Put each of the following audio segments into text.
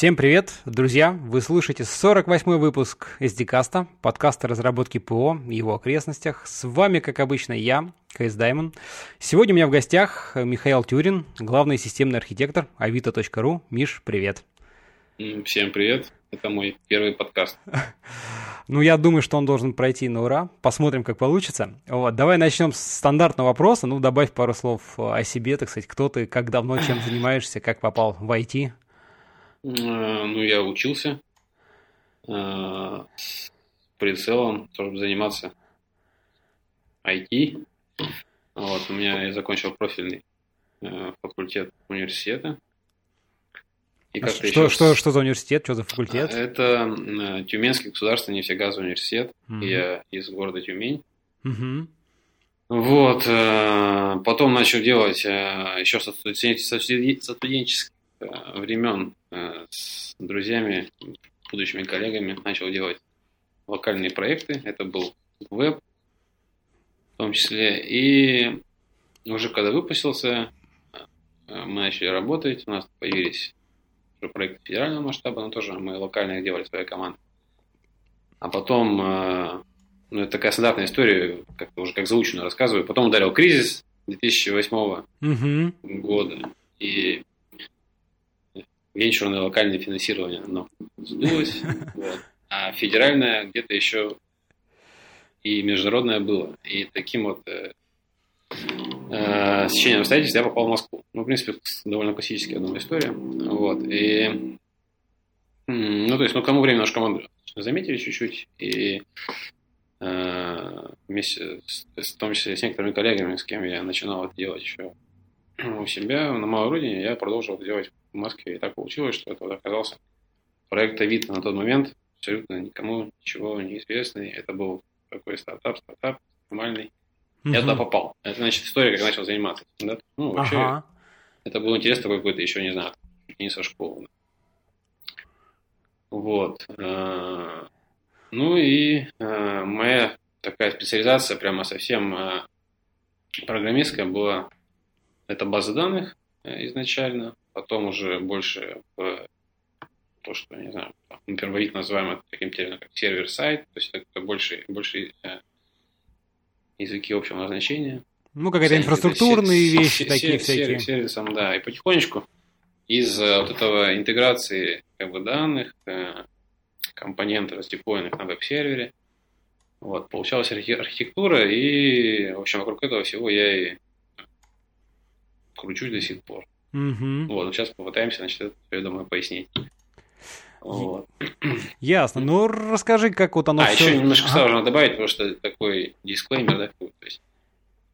Всем привет, друзья! Вы слушаете 48-й выпуск SD-каста, подкаста разработки ПО и его окрестностях. С вами, как обычно, я, КС Даймон. Сегодня у меня в гостях Михаил Тюрин, главный системный архитектор avito.ru. Миш, привет! Всем привет! Это мой первый подкаст. Ну, я думаю, что он должен пройти на ура. Посмотрим, как получится. Вот, давай начнем с стандартного вопроса. Ну, добавь пару слов о себе, так сказать, кто ты, как давно, чем занимаешься, как попал в IT. Э, ну, я учился с э, прицелом, чтобы заниматься IT. Вот, у меня я закончил профильный э, факультет университета. И а что, еще... что, что за университет, что за факультет? Это Тюменский государственный нефтегазовый университет. Угу. Я из города Тюмень. Угу. Вот, потом начал делать еще со студенческих времен с друзьями, будущими коллегами начал делать локальные проекты. Это был веб в том числе. И уже когда выпустился, э, мы начали работать, у нас появились уже проекты федерального масштаба, но тоже мы локально делали своя команда. А потом, э, ну, это такая стандартная история, как уже как заученную рассказываю. Потом ударил кризис 2008 угу. года. И венчурное локальное финансирование, оно сдулось, вот. а федеральное где-то еще и международное было. И таким вот э, э, сечением обстоятельств я попал в Москву. Ну, в принципе, довольно классическая, я думаю, история. Вот. И, ну, то есть, ну, к тому времени нашу команду заметили чуть-чуть, и э, вместе, с, в том числе с некоторыми коллегами, с кем я начинал это делать еще у себя на моей родине, я продолжил делать в Москве. И так получилось, что это вот оказался проект Авито на тот момент, абсолютно никому ничего не известный. Это был такой стартап, стартап нормальный. Угу. Я туда попал. Это, значит, история, как начал заниматься. Да? Ну, вообще, ага. это был интерес такой какой-то, еще не знаю, не со школы. Вот. Э, ну и э, моя такая специализация прямо совсем э, программистская была это база данных изначально потом уже больше в то, что, не знаю, мы первовид называем это таким термином, как сервер-сайт, то есть это больше, больше э, языки общего назначения. Ну, какая-то инфраструктурные это, вещи такие всякие. Сервисом, да, и потихонечку из э, вот этого интеграции как бы, данных, э, компонентов, раздеплоенных на веб-сервере, вот, получалась архитектура, и, в общем, вокруг этого всего я и кручусь до сих пор. Угу. Вот, сейчас попытаемся, значит, это, я думаю, пояснить. Вот. Ясно. Ну, расскажи, как вот оно а, все... еще немножко ага. сразу добавить, потому что такой дисклеймер, да, то есть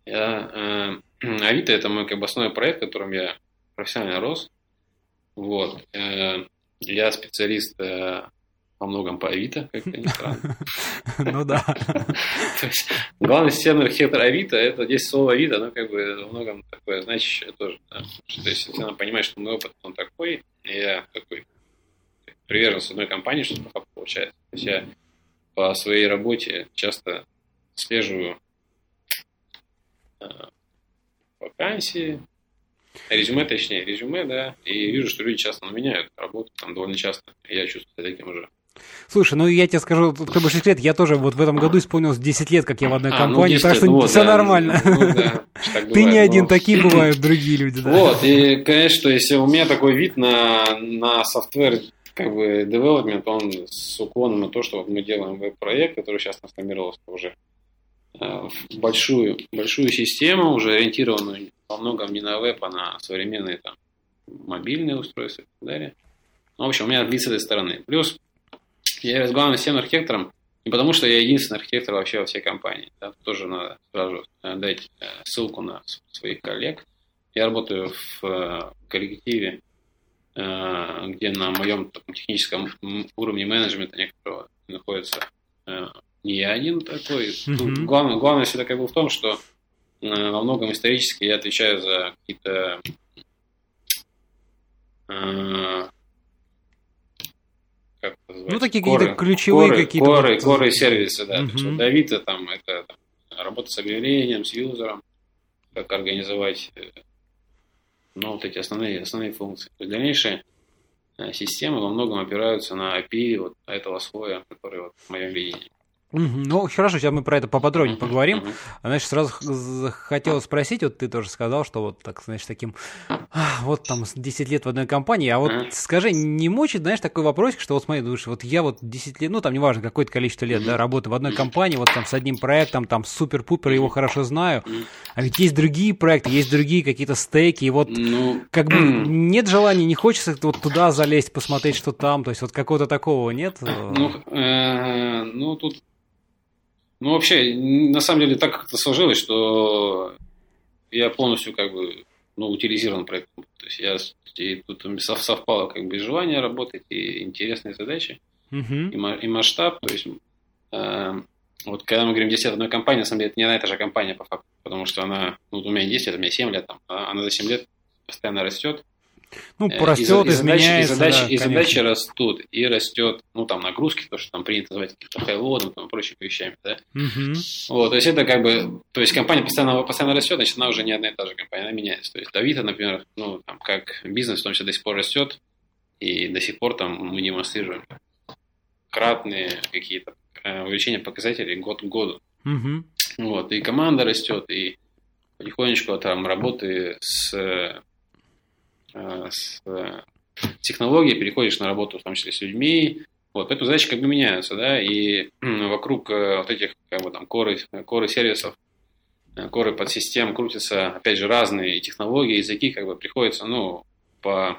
я, э, Авито это мой как бы основной проект, в котором я профессионально рос. Вот. Э, я специалист э, во многом по Авито, как ни странно. Ну да. Главный системный архитектор Авито, это здесь слово Авито, оно как бы во многом такое значащее тоже. То есть, если она понимает, что мой опыт, он такой, я такой привержен одной компании, что получается. То есть, я по своей работе часто слеживаю э, вакансии, резюме, точнее, резюме, да, и вижу, что люди часто меняют работу, там довольно часто. Я чувствую себя таким уже Слушай, ну я тебе скажу, кто больше лет, я тоже вот в этом году исполнилось 10 лет, как я в одной а, ну, компании, ну, так что вот, все да, нормально. Ну, да, Ты не один, но... такие бывают другие люди. Да. Вот, и, конечно, если у меня такой вид на, на софтвер как бы development, он с уклоном на то, что вот мы делаем веб-проект, который сейчас трансформировался уже э, в большую, большую систему, уже ориентированную во многом не на веб, а на современные там мобильные устройства и так далее. Ну, в общем, у меня вид с этой стороны. Плюс я являюсь главным системным архитектором не потому, что я единственный архитектор вообще во всей компании. Да, тоже надо сразу э, дать э, ссылку на своих коллег. Я работаю в э, коллективе, где на моем таком, техническом уровне менеджмента некоторого находится не я один такой. Mm-hmm. Главное, главное всегда как бы в том, что во многом исторически я отвечаю за какие-то как это называется? Ну, такие какие-то ключевые коры, какие-то... Коры, вот... коры сервисы, да. Угу. То есть, Авито там это там, работа с объявлением, с юзером, как организовать э, ну, вот эти основные, основные функции. То есть дальнейшее системы во многом опираются на API вот этого слоя, который вот в моем видении. Ну, хорошо, сейчас мы про это поподробнее поговорим. Значит, сразу хотел спросить, вот ты тоже сказал, что вот так, знаешь, таким, вот там 10 лет в одной компании, а вот скажи, не мучит, знаешь, такой вопросик, что вот смотри, думаешь, вот я вот 10 лет, ну там неважно, какое-то количество лет, да, работы в одной компании, вот там с одним проектом, там супер-пупер, его хорошо знаю, а ведь есть другие проекты, есть другие какие-то стейки, и вот ну, как бы нет желания, не хочется вот туда залезть, посмотреть, что там, то есть вот какого-то такого нет? Ну, э, ну тут ну, вообще, на самом деле, так как это сложилось, что я полностью как бы ну, утилизирован проектом. То есть я и тут совпало как бы желание работать, и интересные задачи, uh-huh. и, и масштаб. То есть э, вот когда мы говорим 10 лет одной компании, на самом деле это не одна и та же компания по факту, потому что она, ну, у меня 10 лет, у меня 7 лет, там, а она за 7 лет постоянно растет. Ну, э, порастет, и, изменяется. И задачи, да, и задачи растут, и растет, ну, там, нагрузки, то, что там принято называть каким-то хайлодом, там, прочими вещами, да. Угу. Вот, то есть это как бы, то есть компания постоянно, постоянно растет, значит, она уже не одна и та же компания, она меняется. То есть Давида, например, ну, там, как бизнес, в том числе до сих пор растет, и до сих пор там мы демонстрируем кратные какие-то э, увеличения показателей год к году. Угу. Вот, и команда растет, и потихонечку там работы с Э, с э, технологией, переходишь на работу, в том числе с людьми, вот, поэтому задачи как бы меняются, да, и вокруг э, вот этих, как бы там, коры, коры сервисов, коры подсистем крутятся, опять же, разные технологии, языки, как бы приходится, ну, по,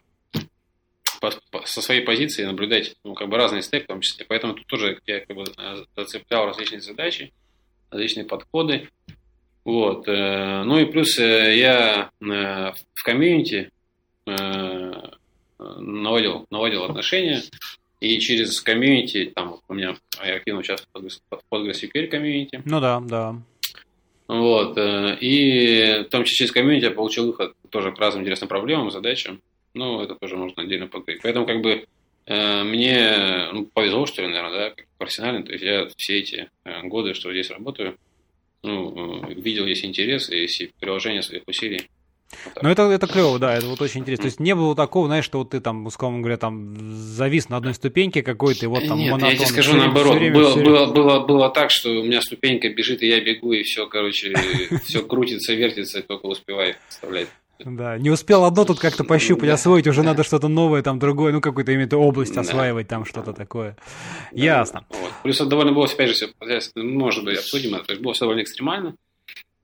по, по, со своей позиции наблюдать, ну, как бы разные степи, в том числе, поэтому тут тоже я как бы зацеплял различные задачи, различные подходы, вот, ну и плюс я в комьюнити, Э, наводил, наводил отношения, и через комьюнити, там у меня я активно участвую в PostgreSQL комьюнити. Ну да, да. Вот, э, и в том числе через комьюнити я получил выход тоже к разным интересным проблемам, задачам. Ну, это тоже можно отдельно поговорить. Поэтому, как бы, э, мне ну, повезло, что ли, наверное, да, как профессионально. То есть я все эти годы, что здесь работаю, ну, видел есть интерес, есть приложение своих усилий ну, это, это клево, да, это вот очень интересно. То есть не было такого, знаешь, что вот ты там, условно говоря, там завис на одной ступеньке какой-то, и вот там Нет, монотон. я тебе скажу все, наоборот. Все время, было, все было, было, было так, что у меня ступенька бежит, и я бегу, и все, короче, все крутится, вертится, только успеваю вставлять. Да, не успел одно тут как-то пощупать, освоить, уже надо что-то новое, там другое, ну какую-то именно область осваивать, там что-то такое. Ясно. Вот. Плюс это довольно было, опять же, может быть, обсудим это, то есть было все довольно экстремально.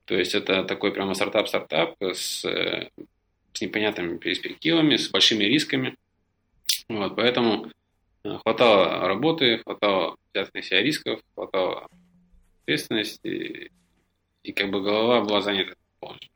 То есть это такой прямо стартап-стартап с, с непонятными перспективами, с большими рисками. Вот, поэтому э, хватало работы, хватало взять на себя рисков, хватало ответственности, и как бы голова была занята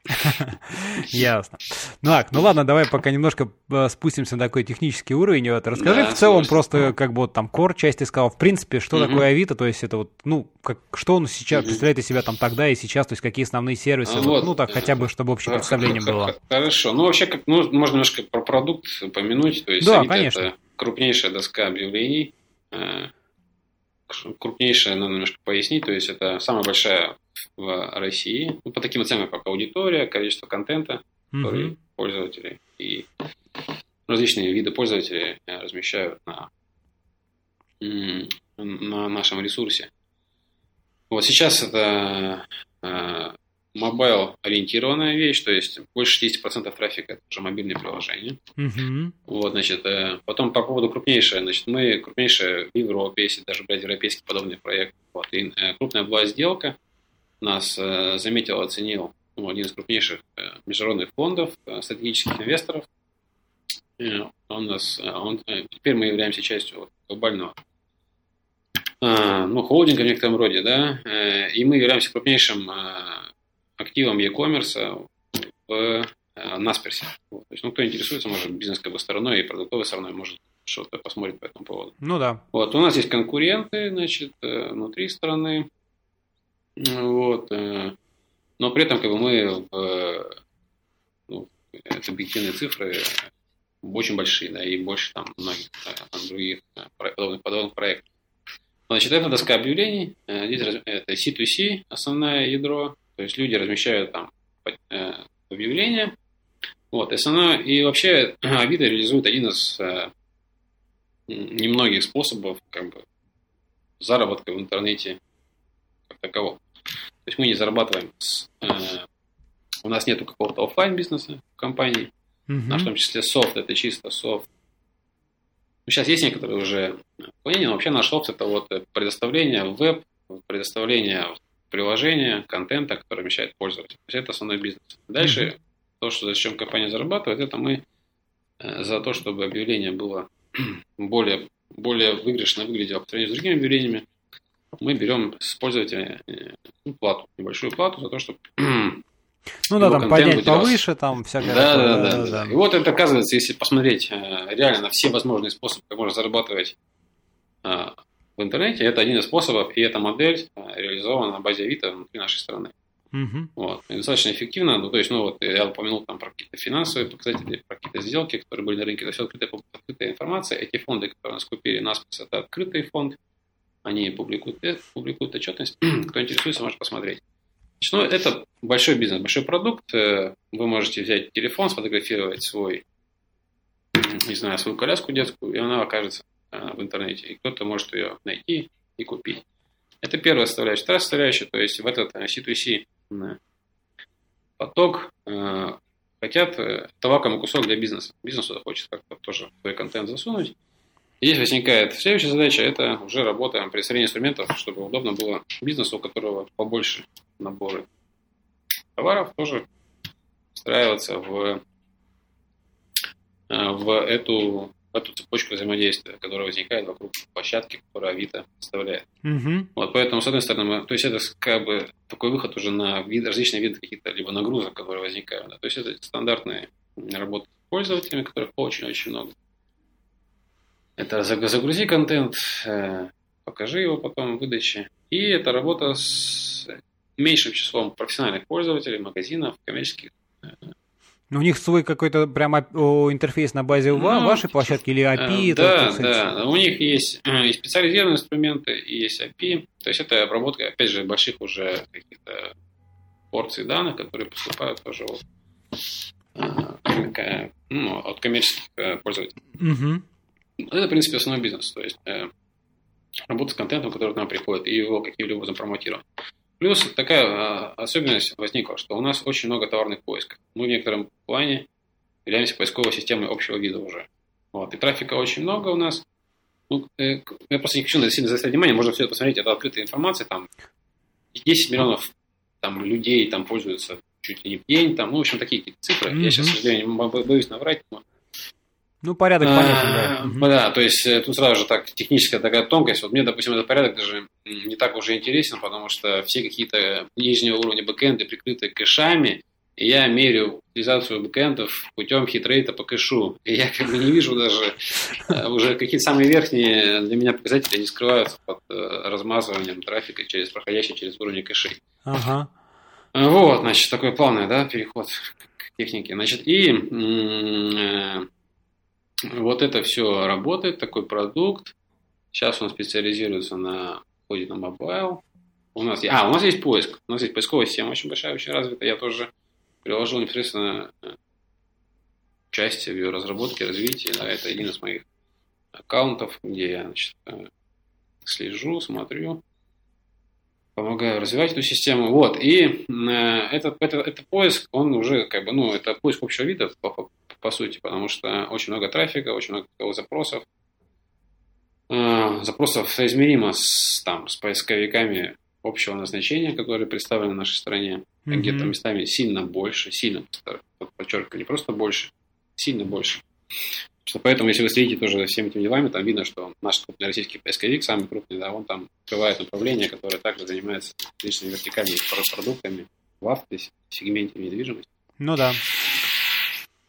Ясно. Ну так, ну ладно, давай пока немножко э, спустимся на такой технический уровень. Вот, расскажи в целом просто, как бы вот там кор части сказал, в принципе, что такое Авито, то есть это вот, ну, как, что он сейчас представляет из себя там тогда и сейчас, то есть какие основные сервисы, ну так хотя бы, чтобы общее представление было. Хорошо, ну вообще, как, ну, можно немножко про продукт упомянуть, то есть да, конечно. это крупнейшая доска объявлений, э, крупнейшая, надо немножко пояснить, то есть это самая большая в России, ну, по таким оценкам, как аудитория, количество контента, mm-hmm. который пользователи и различные виды пользователей э, размещают на, на нашем ресурсе. Вот сейчас это э, мобайл-ориентированная вещь, то есть больше 60% трафика это уже мобильные приложения. Uh-huh. Вот, значит, э, потом по поводу крупнейшее, значит, мы крупнейшая в Европе, если даже брать европейский подобный проект, вот, и крупная была сделка, нас э, заметил, оценил ну, один из крупнейших э, международных фондов, э, стратегических инвесторов. Он нас, он, теперь мы являемся частью глобального ну, холдинга в некотором роде, да, и мы являемся крупнейшим активом e-commerce в Насперсе. Вот. То есть, ну, кто интересуется, может, бизнес как бы стороной и продуктовой стороной может что-то посмотреть по этому поводу. Ну да. Вот, у нас есть конкуренты, значит, внутри страны. Вот. Э, но при этом как бы мы в, ну, это объективные цифры очень большие, да, и больше там многих там, других э, подобных, подобных проектов. Значит, это доска объявлений, э, здесь это C2C, основное ядро, то есть люди размещают там объявления, вот, основное, и вообще Авито реализует один из немногих способов как бы, заработка в интернете как такового. То есть мы не зарабатываем с, э, у нас нету какого-то офлайн бизнеса в компании, uh-huh. а в том числе софт, это чисто софт. Ну, сейчас есть некоторые уже отклонения, но вообще наш софт это вот предоставление веб, предоставление приложения, контента, который вмещает пользователя. То есть это основной бизнес. Дальше uh-huh. то, что за чем компания зарабатывает, это мы э, за то, чтобы объявление было более, более выигрышно выглядело по сравнению с другими объявлениями, мы берем с пользователя э, плату, небольшую плату за то, чтобы ну да, там поднять повыше, там всякое. Да, да, да, да, да. И вот это оказывается, если посмотреть э, реально на все возможные способы, как можно зарабатывать в интернете, это один из способов, и эта модель реализована на базе Авито внутри нашей страны. Угу. Вот. И достаточно эффективно. Ну, то есть, ну, вот я упомянул там про какие-то финансовые показатели, про какие-то сделки, которые были на рынке. Это все открытая, открытая информация. Эти фонды, которые нас купили, нас это открытый фонд. Они публикуют, э, публикуют отчетность. Кто интересуется, может посмотреть. Значит, ну, это большой бизнес, большой продукт. Э, вы можете взять телефон, сфотографировать свой, не знаю, свою коляску детскую, и она окажется э, в интернете. И кто-то может ее найти и купить. Это первая составляющая. Вторая составляющая, то есть в этот C2C поток хотят это вакуумный кусок для бизнеса. Бизнес хочет как-то тоже свой контент засунуть. Здесь возникает следующая задача, это уже работа при создании инструментов, чтобы удобно было бизнесу, у которого побольше наборы товаров, тоже встраиваться в, э, в эту, эту цепочку взаимодействия, которая возникает вокруг площадки, которую Авито представляет. Угу. Вот поэтому, с одной стороны, мы, то есть это как бы такой выход уже на вид, различные виды каких-то либо нагрузок, которые возникают. Да. То есть это стандартные работы с пользователями, которых очень-очень много. Это загрузи контент, э, покажи его потом в выдаче. И это работа с меньшим числом профессиональных пользователей, магазинов, коммерческих. Э, у них свой какой-то прямо интерфейс на базе ну, вашей площадки или API? Э, да, это, да. У них есть и специализированные инструменты, и есть API. То есть это обработка, опять же, больших уже каких-то порций данных, которые поступают тоже от, ну, от коммерческих пользователей. Угу. Это, в принципе, основной бизнес. То есть э, работа с контентом, который к нам приходит, и его каким-либо образом промотировать. Плюс такая э, особенность возникла, что у нас очень много товарных поисков. Мы в некотором плане являемся поисковой системой общего вида уже. Вот. И трафика очень много у нас. Ну, э, я просто не хочу сильно заострять внимание, можно все это посмотреть, это открытая информация, там 10 миллионов там, людей там пользуются чуть ли не в день, там, ну, в общем, такие цифры. Mm-hmm. Я сейчас, к сожалению, боюсь наврать, но ну, порядок понятен, да. Да, то есть э, тут сразу же так техническая такая тонкость. Вот мне, допустим, этот порядок даже не так уже интересен, потому что все какие-то нижнего уровня бэкэнды прикрыты кэшами, и я мерю утилизацию бэкэндов путем хитрейта по кэшу. И я как бы не вижу даже э, уже какие-то самые верхние для меня показатели, они скрываются под э, размазыванием трафика через проходящий через уровень кэшей. Ага. Вот, значит, такой плавный, да, переход к технике. Значит, и вот это все работает, такой продукт. Сейчас он специализируется на входе на mobile. У нас, а, у нас есть поиск. У нас есть поисковая система очень большая, очень развитая. Я тоже приложил непосредственно э, участие в ее разработке, развитии. Да, это один из моих аккаунтов, где я значит, э, слежу, смотрю, помогаю развивать эту систему. Вот. И э, этот, этот, этот поиск, он уже как бы, ну, это поиск общего вида по, по сути, потому что очень много трафика, очень много запросов. А, запросов соизмеримо с, там, с поисковиками общего назначения, которые представлены в нашей стране. Mm-hmm. Где-то местами сильно больше, сильно, подчеркиваю, не просто больше, сильно больше. Что поэтому, если вы следите тоже за всеми этими делами, там видно, что наш крупный российский поисковик, самый крупный, да, он там открывает направление, которое также занимается различными вертикальными продуктами в авто, сегменте недвижимости. Ну да.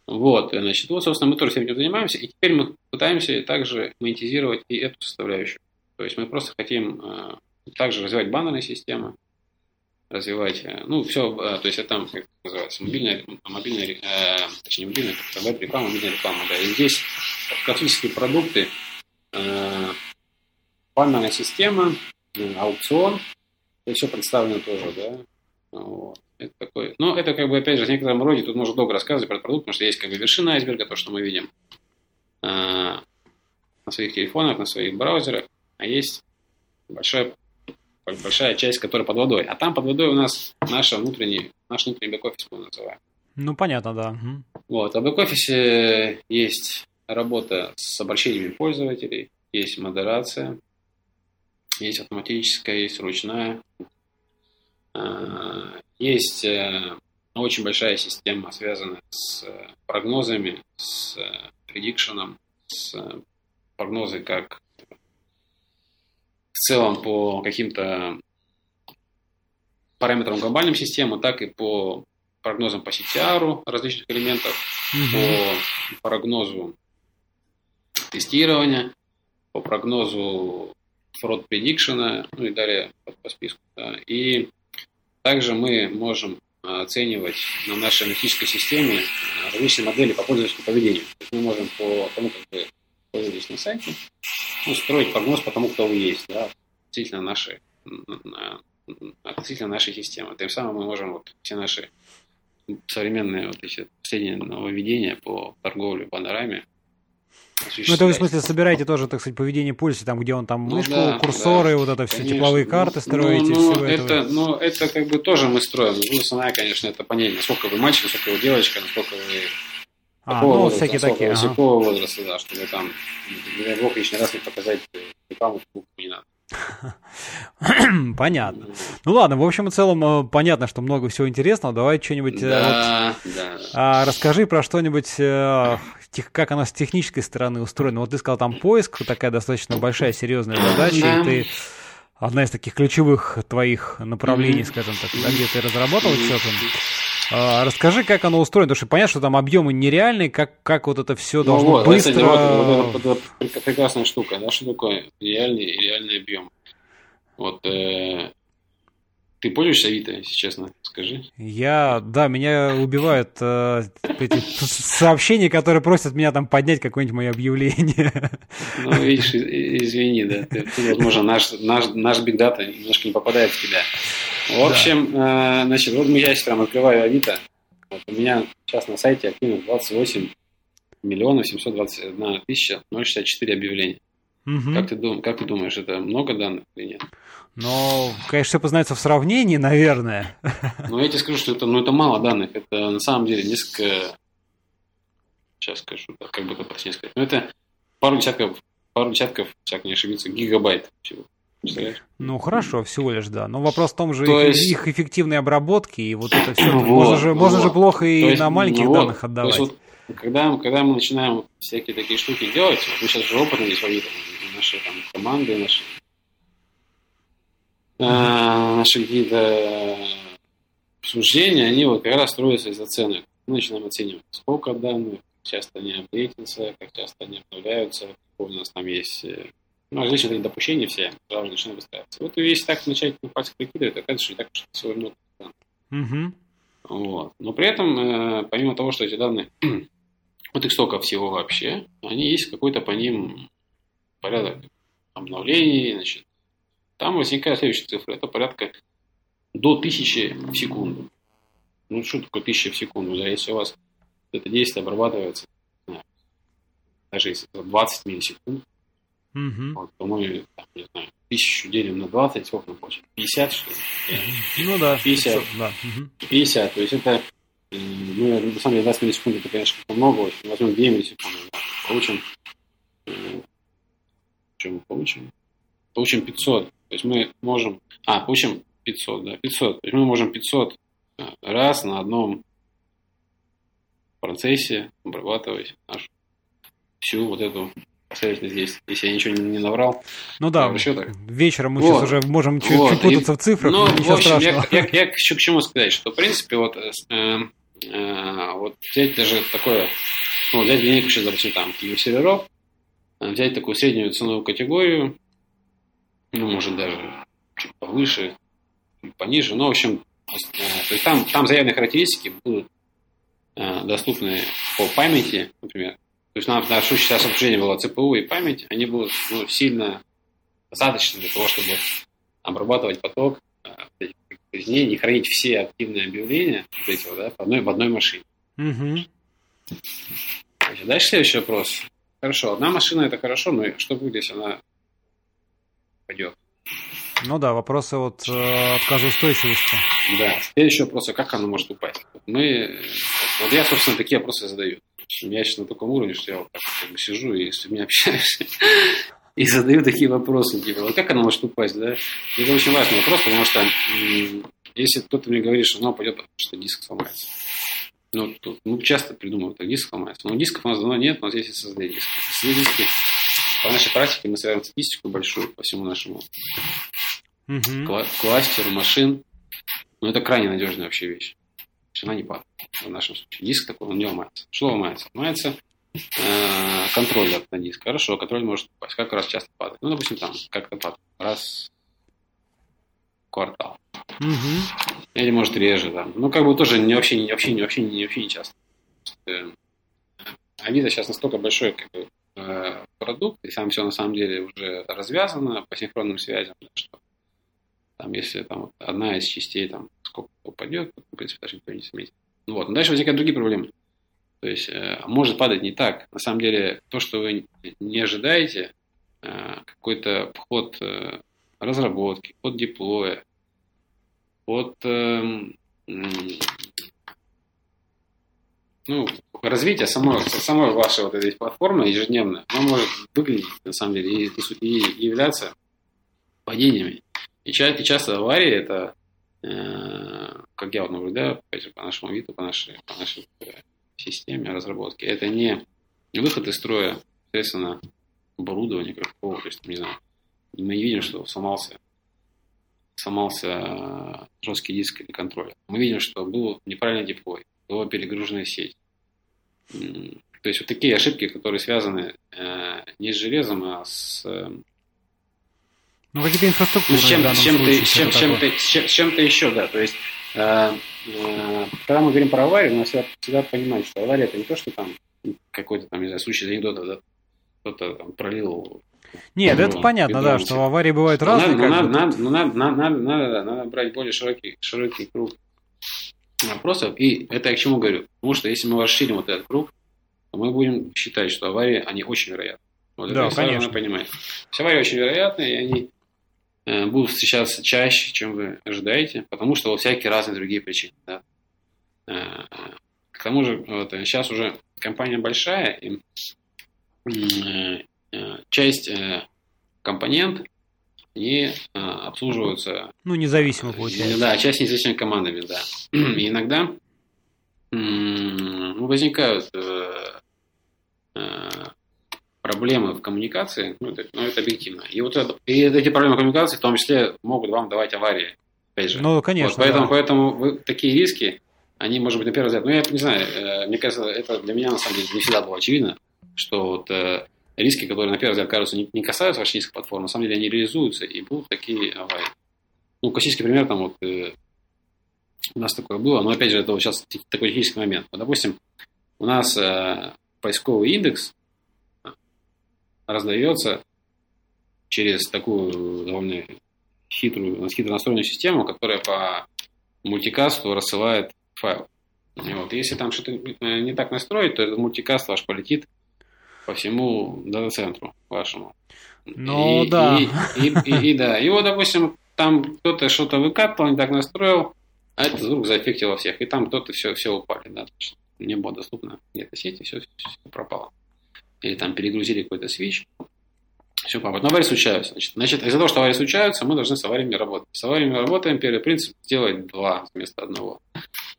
Вот, значит, вот, собственно, мы тоже всем этим занимаемся, и теперь мы пытаемся также монетизировать и эту составляющую. То есть мы просто хотим э, также развивать баннерные системы, развивать, э, ну, все, э, то есть это там, как называется, мобильная, мобильная э, точнее, мобильная, веб-реклама, мобильная реклама, да, и здесь классические продукты, э, баннерная система, э, аукцион, это все представлено тоже, да, вот. Это такой, но это как бы, опять же, в некотором роде тут можно долго рассказывать про продукт, потому что есть как бы вершина айсберга, то, что мы видим. А, на своих телефонах, на своих браузерах, а есть большая, большая часть, которая под водой. А там под водой у нас наша внутренний, наш внутренний бэк-офис, мы называем. Ну, понятно, да. Вот, а в бэк-офисе есть работа с обращениями пользователей, есть модерация, есть автоматическая, есть ручная, а, есть э, очень большая система, связанная с прогнозами, с предикшеном, с прогнозы как в целом по каким-то параметрам глобальной системы, так и по прогнозам по CTR различных элементов, mm-hmm. по прогнозу тестирования, по прогнозу fraud prediction, ну и далее по, по списку. Да. И также мы можем оценивать на нашей аналитической системе различные модели по пользовательскому поведению. То есть мы можем по тому, как пользуетесь на сайте, ну, строить прогноз по тому, кто вы есть, да, относительно нашей, относительно нашей системы. Тем самым мы можем вот все наши современные вот эти последние нововведения по торговле панораме ну, это вы, в смысле, собираете тоже, так сказать, поведение пульса, там, где он там ну мышку, ну, да, курсоры, да, вот это все, тепловые карты строите, ну, ну, это, этого. Ну, это как бы тоже мы строим. Ну, основная, конечно, это понять, насколько вы мальчик, насколько вы девочка, насколько вы а, ну, возраста, всякие такие. Ага. возраста, да, чтобы там, не дай бог, лишний раз не показать рекламу не надо. Понятно. Ну ладно, в общем и целом э, понятно, что много всего интересного. Давай что-нибудь э, да, вот, да. А, расскажи про что-нибудь, э, как оно с технической стороны устроено. Вот ты сказал, там поиск, такая достаточно большая, серьезная задача, и ты одна из таких ключевых твоих направлений, скажем так, где ты разрабатывал что-то. А, расскажи, как оно устроено, потому что понятно, что там объемы нереальные, как, как вот это все ну должно ну, вот, быстро... Это, вот, вот, вот, вот, прекрасная штука, да, что такое реальный реальный объем. Вот э, ты пользуешься Авито, если честно, скажи? Я, да, меня убивают э, эти сообщения, которые просят меня там поднять какое-нибудь мое объявление. Ну, видишь, извини, да, ты, ты, возможно, наш, наш, наш Big Data немножко не попадает в тебя. В общем, да. э, значит, вот я сейчас прям открываю Авито. Вот у меня сейчас на сайте активно 28 миллионов 721 тысяча 064 объявления. Угу. Как, ты дум, как ты думаешь, это много данных или нет? Ну, конечно, все познается в сравнении, наверное. Ну, я тебе скажу, что это, ну, это мало данных. Это на самом деле несколько... Сейчас скажу, как бы это точнее сказать. Ну, это пару десятков, пару десятков, всяк не ошибиться, гигабайт всего. Ну хорошо, всего лишь, да. Но вопрос в том же То их, есть... их эффективной обработки и вот это все. Вот, можно же, вот. можно же плохо и есть, на маленьких ну, данных отдавать. То есть, вот, когда, когда мы начинаем всякие такие штуки делать, вот мы сейчас же опытные здесь водители, наши там, команды, наши, а, наши какие-то суждения, они вот как раз строятся из оценок. Мы начинаем оценивать, сколько данных, часто они апдейтятся, как часто они обновляются, у нас там есть э, ну, различные допущения все сразу начинают выстраиваться. Вот если так начать на пальцах прикидывать, оказывается, что так уж всего много данных. Угу. Вот. Но при этом, э, помимо того, что эти данные, вот их столько всего вообще, они есть какой-то по ним порядок обновлений, значит, там возникает следующая цифра, это порядка до тысячи в секунду. Ну, что такое тысяча в секунду? Да, если у вас это действие обрабатывается, даже если 20 миллисекунд, Угу. Вот, по-моему, там, не знаю, тысячу делим на 20, сколько мы получим? 50, что ли? Ну да. 50. 500, да. 50, то есть это, ну, на самом деле, 20 миллисекунд, это, конечно, много, очень. возьмем 2 миллисекунды, да. получим, что мы получим? Получим 500, то есть мы можем, а, получим 500, да, 500, то есть мы можем 500 раз на одном процессе обрабатывать нашу всю вот эту абсолютно здесь, если я ничего не, наврал. Ну да, вечером мы вот. сейчас уже можем чуть, вот. чуть путаться и, в цифрах, ну, в общем, страшного. Я, я, я к чему сказать, что в принципе вот, э, э, вот взять даже такое, ну, взять линейку сейчас, допустим, там, серверов, э, взять такую среднюю ценовую категорию, ну, может даже чуть повыше, чуть пониже, но, в общем, э, то есть там, там заявленные характеристики будут э, доступны по памяти, например, то есть нам на сейчас обсуждение было ЦПУ и память, они будут ну, сильно достаточно для того, чтобы обрабатывать поток не, не хранить все активные объявления вот эти, да, в, одной, в одной машине. Угу. Значит, дальше следующий вопрос. хорошо, одна машина это хорошо, но что будет, если она пойдет? Ну да, вопросы вот э, отказоустойчивости. Да, следующий вопрос, а как она может упасть? Мы, вот я, собственно, такие вопросы задаю. Я сейчас на таком уровне, что я вот так как бы сижу и с людьми общаюсь и задаю такие вопросы, типа, вот как она может упасть, да? Это очень важный вопрос, потому что если кто-то мне говорит, что она упадет, потому что диск сломается. Ну, тут, ну, часто придумывают, так диск сломается. Но дисков у нас давно нет, у нас есть SSD диски. SSD диски, по нашей практике мы собираем статистику большую по всему нашему угу. кластеру машин. Но это крайне надежная вообще вещь. Она не падает в нашем случае. Диск такой, он не ломается. Что ломается? Ломается э, контроллер на диск. Хорошо, контроль может упасть. Как раз часто падает? Ну, допустим, там как-то падает. Раз квартал. Угу. Или может реже там. Ну, как бы тоже не вообще, не вообще, не вообще, не вообще не часто. Э, Авито сейчас настолько большой как бы, э, продукт, и там все на самом деле уже развязано по синхронным связям, что там, если там одна из частей там сколько упадет, в принципе, даже никто не заметит. Ну вот, но дальше возникают другие проблемы. То есть э, может падать не так. На самом деле, то, что вы не ожидаете, э, какой-то вход э, разработки, под диплоя, под э, ну, развитие самой, самой вашей вот этой платформы ежедневно, оно может выглядеть, на самом деле, и, и являться падениями. И, часто аварии это, как я вот наблюдаю, по нашему виду, по нашей, по нашей э, системе разработки, это не выход из строя, соответственно, оборудования какого, то есть, не знаю, мы не видим, что сломался, сломался жесткий диск или контроллер. Мы видим, что был неправильный деплой, была перегруженная сеть. То есть вот такие ошибки, которые связаны э, не с железом, а с э, ну, какие-то инфраструктуры. Ну, с чем, с чем-то, с чем, чем-то, с чем-то еще, да. То есть, э, э, когда мы говорим про аварию, надо всегда, всегда понимать, что авария это не то, что там какой-то там, не знаю, случай анекдота, да, кто-то там пролил нет, ну, это понятно, да, что аварии бывают разные. Надо, надо, надо, надо, надо, надо, надо, надо брать более широкий, широкий круг вопросов. И это я к чему говорю? Потому что если мы расширим вот этот круг, то мы будем считать, что аварии, они очень вероятны. Вот да, это конечно. Понимать. Все аварии очень вероятны, и они будут встречаться чаще, чем вы ожидаете, потому что вот всякие разные другие причины. Да. Э, к тому же, вот, сейчас уже компания большая, и э, часть компонент не обслуживаются... Ну, независимо получается. Да, часть независимыми командами, да. И иногда ну, возникают проблемы в коммуникации, ну это, ну, это объективно. И вот это, и эти проблемы в коммуникации в том числе могут вам давать аварии. Опять же. Ну, конечно. Вот, поэтому, да. поэтому вы, такие риски, они, может быть, на первый взгляд, ну, я не знаю, э, мне кажется, это для меня, на самом деле, не всегда было очевидно, что вот э, риски, которые, на первый взгляд, кажутся, не, не касаются вашей низкой платформы, на самом деле они реализуются, и будут такие аварии. Ну, классический пример, там вот э, у нас такое было, но, опять же, это вот сейчас такой технический момент. Вот, допустим, у нас э, поисковый индекс, раздается через такую довольно хитрую, хитро настроенную систему, которая по мультикасту рассылает файл. Вот, если там что-то не так настроить, то этот мультикаст ваш полетит по всему дата-центру вашему. Ну, и, да. И, и, и, и, да. И вот, допустим, там кто-то что-то выкатывал, не так настроил, а это вдруг заэффектило всех. И там кто-то все, все упали, да. Не было доступно где-то сети, все, все пропало или там перегрузили какой-то свич, все. Но аварии случаются. Значит, значит из-за того, что аварии случаются, мы должны с авариями работать. С авариями работаем, первый принцип сделать два вместо одного.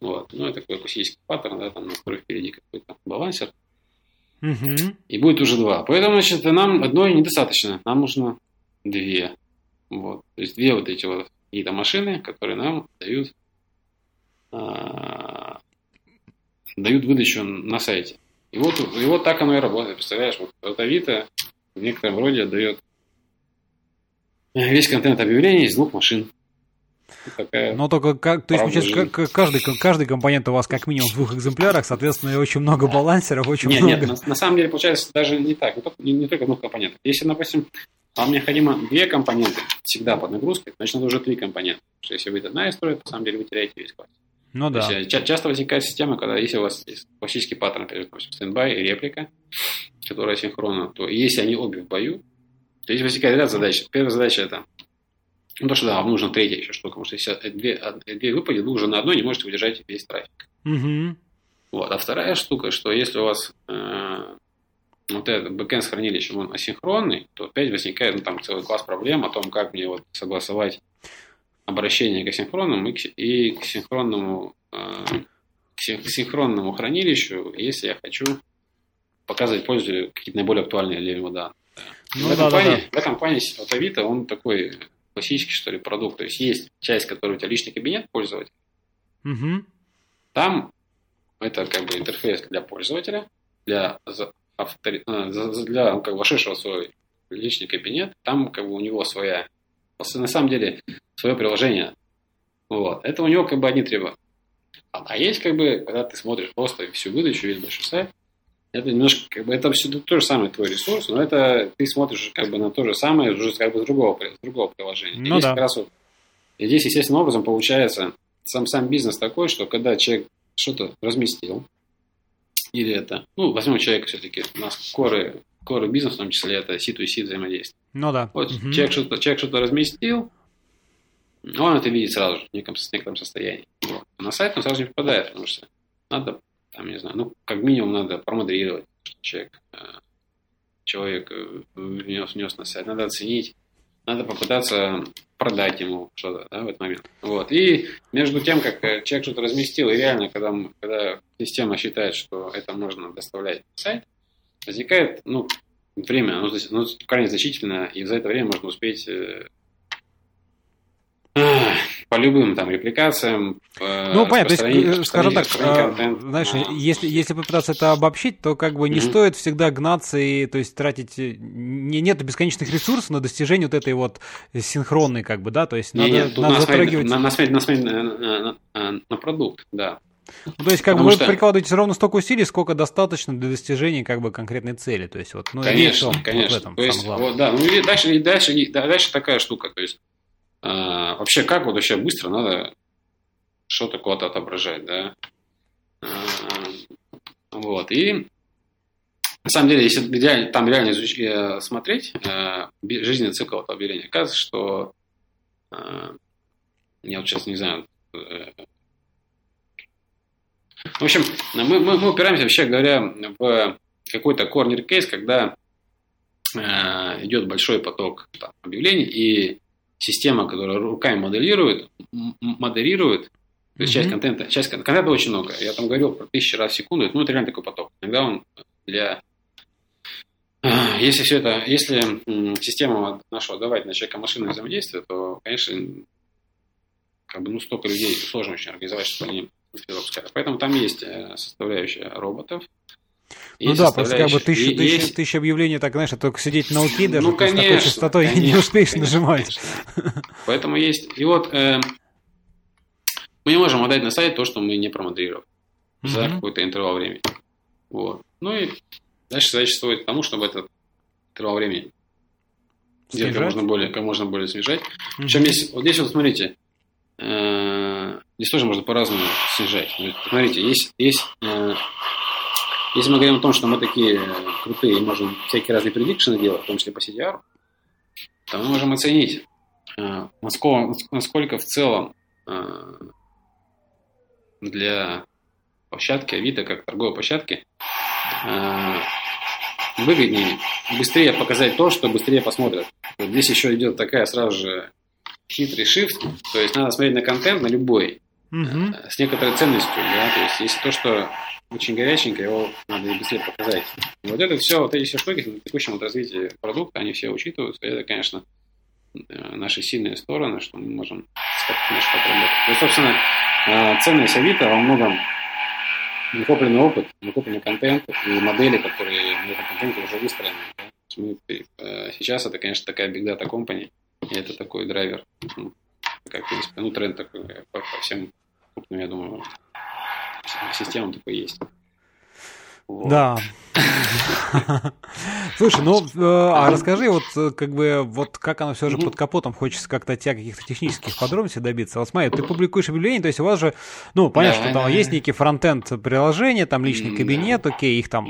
Вот. Ну, это такой классический паттерн, да, там настрой впереди какой-то балансер. Угу. И будет уже два. Поэтому, значит, нам одной недостаточно. Нам нужно две. Вот. То есть две вот эти вот какие-то машины, которые нам дают, а, дают выдачу на сайте. И вот, и вот так оно и работает. Представляешь, вот, Авито в некотором роде дает весь контент объявлений из двух машин. такая Но только как, то есть, получается, каждый, каждый компонент у вас как минимум в двух экземплярах, соответственно, очень много балансеров, очень нет, много. Нет, на, на самом деле получается даже не так, не, только, не, не только двух компонентов. Если, допустим, вам необходимо две компоненты всегда под нагрузкой, значит, надо уже три компонента. Потому что если вы одна из строит, на самом деле вы теряете весь класс. Ну да. Есть, часто возникает система, когда если у вас есть классический паттерн, допустим, standby и реплика, которая синхронна, то если они обе в бою, то здесь возникает ряд задач. Первая задача это ну, то, что да, вам нужна третья еще штука, потому что если две, две выпадет, вы уже на одной не можете удержать весь трафик. Угу. Вот. А вторая штука, что если у вас э, вот этот бэкэнд с хранилищем, он асинхронный, то опять возникает ну, там целый класс проблем о том, как мне вот согласовать обращение к асинхронному и к, и к синхронному э, к синхронному хранилищу, если я хочу показывать пользователю какие-то наиболее актуальные для него данные. Ну, в, этом да, плане, да, да. в этом плане вот Авито, он такой классический, что ли, продукт. То есть есть часть, которая у тебя личный кабинет пользователя. Угу. Там это как бы интерфейс для пользователя, для автори... А, для как бы, вошедшего в свой личный кабинет, там как бы у него своя, на самом деле, свое приложение. Вот. Это у него как бы одни требования. А есть как бы, когда ты смотришь просто всю выдачу, весь большой сайт, это немножко, как бы, это все то же самое твой ресурс, но это ты смотришь как бы на то же самое уже как бы с другого, с другого приложения. Ну, здесь да. как раз вот, и здесь естественным образом получается сам сам бизнес такой, что когда человек что-то разместил, или это, ну, возьмем человека все-таки, у нас коры, коры бизнес, в том числе, это C2C взаимодействие. Ну да. Вот угу. человек, что-то, человек что-то разместил, он это видит сразу же в неком, в некотором состоянии. Вот. А на сайт он сразу не попадает, потому что надо, там, не знаю, ну, как минимум надо промоделировать, что человек, э, человек э, внес, внес на сайт, надо оценить, надо попытаться продать ему что-то да, в этот момент. Вот. И между тем, как э, человек что-то разместил, и реально, когда, когда система считает, что это можно доставлять на сайт, возникает ну, время, ну, ну, крайне значительно, и за это время можно успеть э, по любым там репликациям. Ну, понятно, то есть, э, скажем так, а, знаешь, а. если, если попытаться это обобщить, то как бы не mm-hmm. стоит всегда гнаться и, то есть, тратить, э, не, нет бесконечных ресурсов на достижение вот этой вот синхронной, как бы, да, то есть, надо, нет, надо затрагивать... На, на, на, на, на, на продукт, да. Ну, то есть, как Потому бы вы что... прикладываете ровно столько усилий, сколько достаточно для достижения как бы конкретной цели. То есть, вот, ну, конечно, конечно. Вот в этом то есть, вот, да, ну и дальше, и дальше, и дальше такая штука, то есть а, вообще, как вот вообще быстро надо что-то куда-то отображать, да? А, вот, и на самом деле, если реально, там реально изуч... Э, смотреть э, жизненный цикл этого объявления, оказывается, что э, я вот сейчас не знаю. Э, в общем, мы, мы, мы упираемся, вообще говоря, в какой-то корнер кейс, когда э, идет большой поток там, объявлений, и система, которая руками моделирует, модерирует, то есть mm-hmm. часть контента, часть контента очень много. Я там говорил про тысячи раз в секунду, ну это реально такой поток. Иногда он для если все это, если система нашего давать на человека машинное взаимодействие, то, конечно, как бы, ну, столько людей сложно очень организовать, чтобы они. Поэтому там есть э, составляющая роботов, ну да, просто как бы тысяча, тысяча, есть... тысяча объявлений, так, знаешь, только сидеть на УКИ даже ну, конечно, с такой частотой конечно, не успеешь конечно, нажимать. Конечно. Поэтому есть... И вот э, мы не можем отдать на сайт то, что мы не промоделировали mm-hmm. за какой-то интервал времени. Вот. Ну и дальше задача сводит к тому, чтобы этот интервал времени снижать? как можно более, как можно более снижать. Mm-hmm. Причем есть, вот здесь вот смотрите, э, здесь тоже можно по-разному снижать. Смотрите, есть, есть э, если мы говорим о том, что мы такие крутые и можем всякие разные предикшены делать, в том числе по CDR, то мы можем оценить, э, насколько, насколько в целом э, для площадки Авито, как торговой площадки, э, выгоднее, быстрее показать то, что быстрее посмотрят. Вот здесь еще идет такая сразу же хитрый shift, то есть надо смотреть на контент, на любой, угу. с некоторой ценностью, да, то есть если то, что очень горяченько, его надо быстрее показать. И вот это все, вот эти все штуки на текущем вот развитии продукта, они все учитываются. Это, конечно, э, наши сильные стороны, что мы можем немножко отработать. То есть, собственно, э, ценность Авито во многом накопленный опыт, накопленный контент и модели, которые на этом контенте уже выстроены. Э, сейчас это, конечно, такая big data company, и это такой драйвер, ну, как, в принципе, ну, тренд такой по, по всем крупным, я думаю, система такой есть. Вот. Да. Слушай, ну, э, а расскажи, вот э, как бы, вот как оно все же под капотом, хочется как-то тебя каких-то технических подробностей добиться. Вот смотри, ты публикуешь объявление, то есть у вас же, ну, понятно, что там есть некий фронтенд приложения, там личный кабинет, окей, их там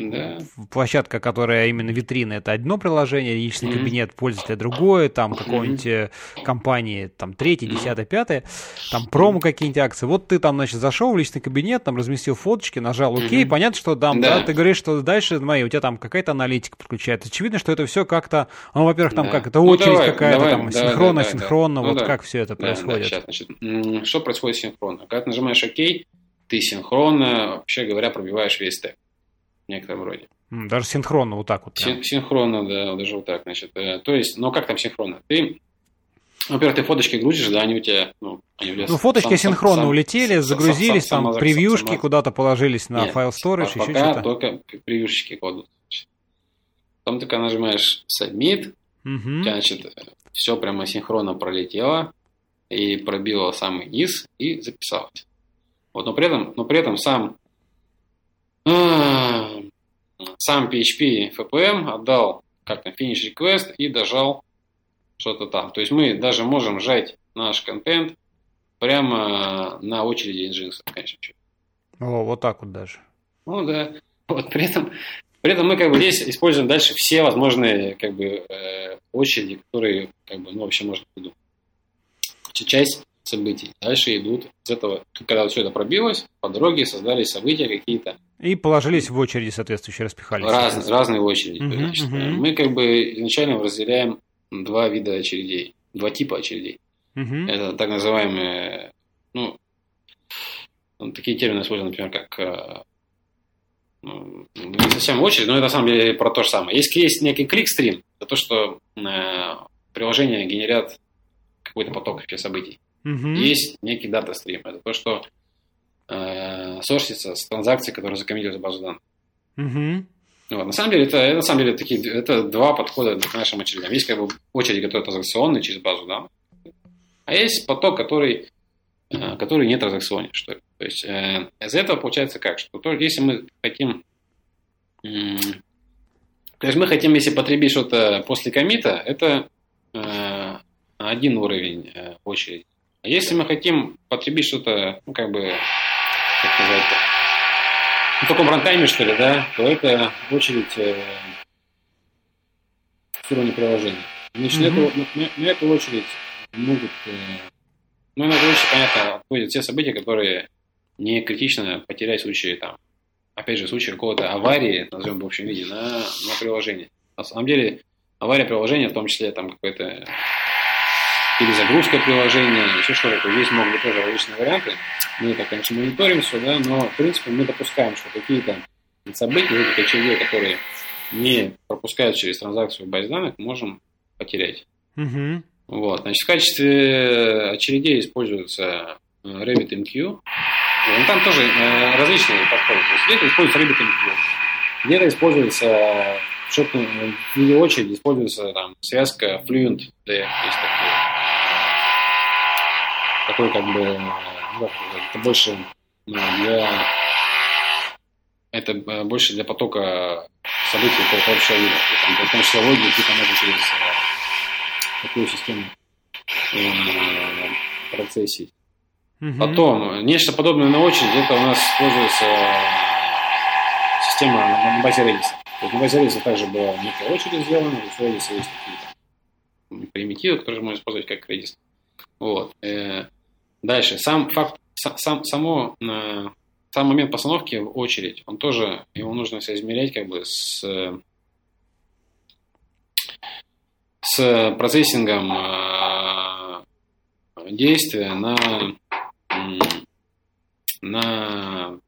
площадка, которая именно витрина, это одно приложение, личный кабинет пользователя другое, там какой-нибудь э, компании, там третье, десятое, пятое, там промо какие-нибудь акции. Вот ты там, значит, зашел в личный кабинет, там разместил фоточки, нажал окей, понятно, что там, да, ты говоришь, что дальше, смотри, у тебя там какая-то аналитика подключается. Очевидно, что это все как-то, ну, во-первых, там да. как это очередь ну, какая-то, там синхронно, синхронно, вот ну, как все это происходит. Сейчас, значит, что происходит синхронно? Когда ты нажимаешь ОК, ты синхронно, вообще говоря, пробиваешь весь стек в некотором роде. Даже синхронно вот так вот. Прям. Синхронно, да, даже вот так, значит. Э, то есть, но как там синхронно? Ты во-первых, ты фоточки грузишь, да, они у тебя... Ну, они тебя ну фоточки сам, синхронно сам, улетели, загрузились, сам, там превьюшки куда-то положились на Нет, файл storage, еще что-то. только превьюшки кладут. Потом ты нажимаешь submit, угу. значит, все прямо синхронно пролетело и пробило самый низ и записалось. Вот, но при этом, но при этом сам, а, сам PHP FPM отдал как то finish request и дожал что-то там. То есть мы даже можем сжать наш контент прямо на очереди Nginx в конечном О, вот так вот даже. Ну да. Вот при этом, при этом мы как бы здесь используем дальше все возможные как бы э, очереди, которые как бы, ну, вообще можно придумать. Часть событий. Дальше идут с этого, когда все это пробилось, по дороге создались события какие-то. И положились в очереди соответствующие, распихались. Раз, разные очереди. Uh-huh, значит, uh-huh. Мы как бы изначально разделяем два вида очередей, два типа очередей. Uh-huh. Это так называемые, ну, такие термины используют, например, как э, ну, не совсем очередь, но это на самом деле про то же самое. Есть, есть некий кликстрим, это то, что э, приложения генерят какой-то поток событий. Uh-huh. Есть некий дата-стрим, это то, что э, сорсится с транзакций, которые закоммитили в базу данных. Uh-huh. Вот. На самом деле, это, на самом деле такие, это два подхода к нашим очередям. Есть как бы очередь, которая транзакционная через базу данных, а есть поток, который, э, который не транзакционный. Что ли. То есть э, из этого получается как, что то, если мы хотим э, то есть мы хотим, если потребить что-то после комита, это э, один уровень э, очереди. А если мы хотим потребить что-то, ну, как бы, как сказать, в таком рантайме, что ли, да, то это очередь э, фирменное приложение. Значит, mm-hmm. на, эту, на, на эту очередь могут, э, ну, на эту очередь, понятно, отходят все события, которые не критично потерять в случае, там, опять же, в случае какого-то аварии, назовем в общем виде, на, на приложение. На самом деле, авария приложения, в том числе, там, какой-то перезагрузка приложения, еще что-то. Здесь могут быть тоже различные варианты. Мы это, конечно, мониторим все, да, но, в принципе, мы допускаем, что какие-то события, эти очереди, которые не пропускают через транзакцию в базе данных, можем потерять. Угу. Вот, значит, в качестве очередей используется э, RabbitMQ. Ну, там тоже э, различные подходы. То есть где-то используется RabbitMQ, где-то используется что-то в виде очереди используется там связка Fluent, да, есть такие такой как бы, ну, это больше для это э, больше для потока событий какого-то общего вида. Там, в том числе логики типа можно через э, такую систему э, процессий. Угу. Потом, нечто подобное на очередь, это у нас используется система на базе Redis. На базе Redis также была некая очередь сделана, у Redis есть какие-то примитивы, которые можно использовать как Redis. Вот. Дальше. Сам факт, сам, само, э, сам момент постановки в очередь, он тоже, его нужно соизмерять как бы с, с процессингом э, действия на, на,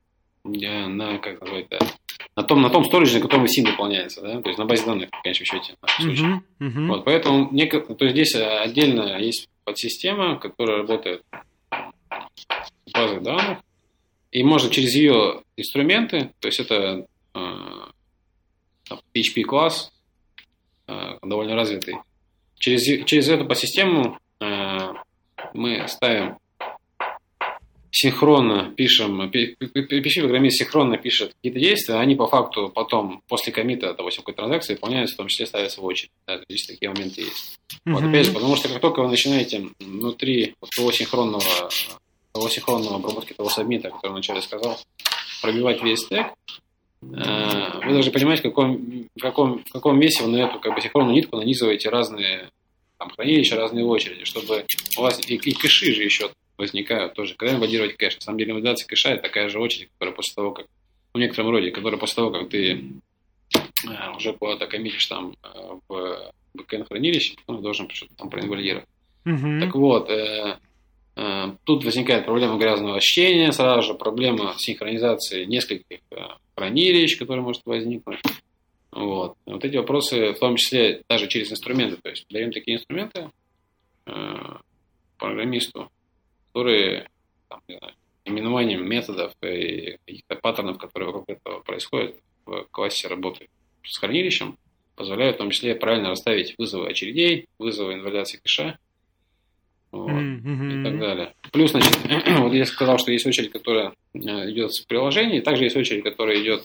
на, как назвать на том, на том сторидже, на котором сим выполняется, да, то есть на базе данных, в конечном счете. Uh-huh, uh-huh. Вот, поэтому неко, то есть здесь отдельно есть подсистема, которая работает базы данных, и можно через ее инструменты, то есть это э, PHP класс э, довольно развитый, через, через эту по систему э, мы ставим синхронно пишем, PHP-программист синхронно пишет какие-то действия, они по факту потом, после комита, допустим, какой-то транзакции, выполняются, в том числе ставятся в очередь. Да, то есть такие моменты есть. Mm-hmm. Вот, опять же, потому что как только вы начинаете внутри того синхронного, того синхронного обработки того сабмита, который вначале сказал, пробивать весь стек, э, вы должны понимать, в каком, в каком, в каком месте вы на эту как бы, синхронную нитку нанизываете разные там, хранилища, разные очереди, чтобы у вас и, и кэши же еще возникают тоже. Когда инвалидировать кэш? На самом деле, инвалидация кэша – это такая же очередь, которая после того, как в некотором роде, которая после того, как ты э, уже куда-то коммитишь там э, в бэкэнд хранилище, он должен что-то там проинвалидировать. Mm-hmm. Так вот, э, тут возникает проблема грязного чтения, сразу же проблема синхронизации нескольких э, хранилищ, которые может возникнуть. Вот. вот эти вопросы, в том числе даже через инструменты, то есть даем такие инструменты э, программисту, которые там, не знаю, именованием методов и каких-то паттернов, которые вокруг этого происходят в классе работы с хранилищем, позволяют в том числе правильно расставить вызовы очередей, вызовы инвалидации кэша вот, mm-hmm. и так далее. Плюс, значит, вот я сказал, что есть очередь, которая э, идет с приложений, также есть очередь, которая идет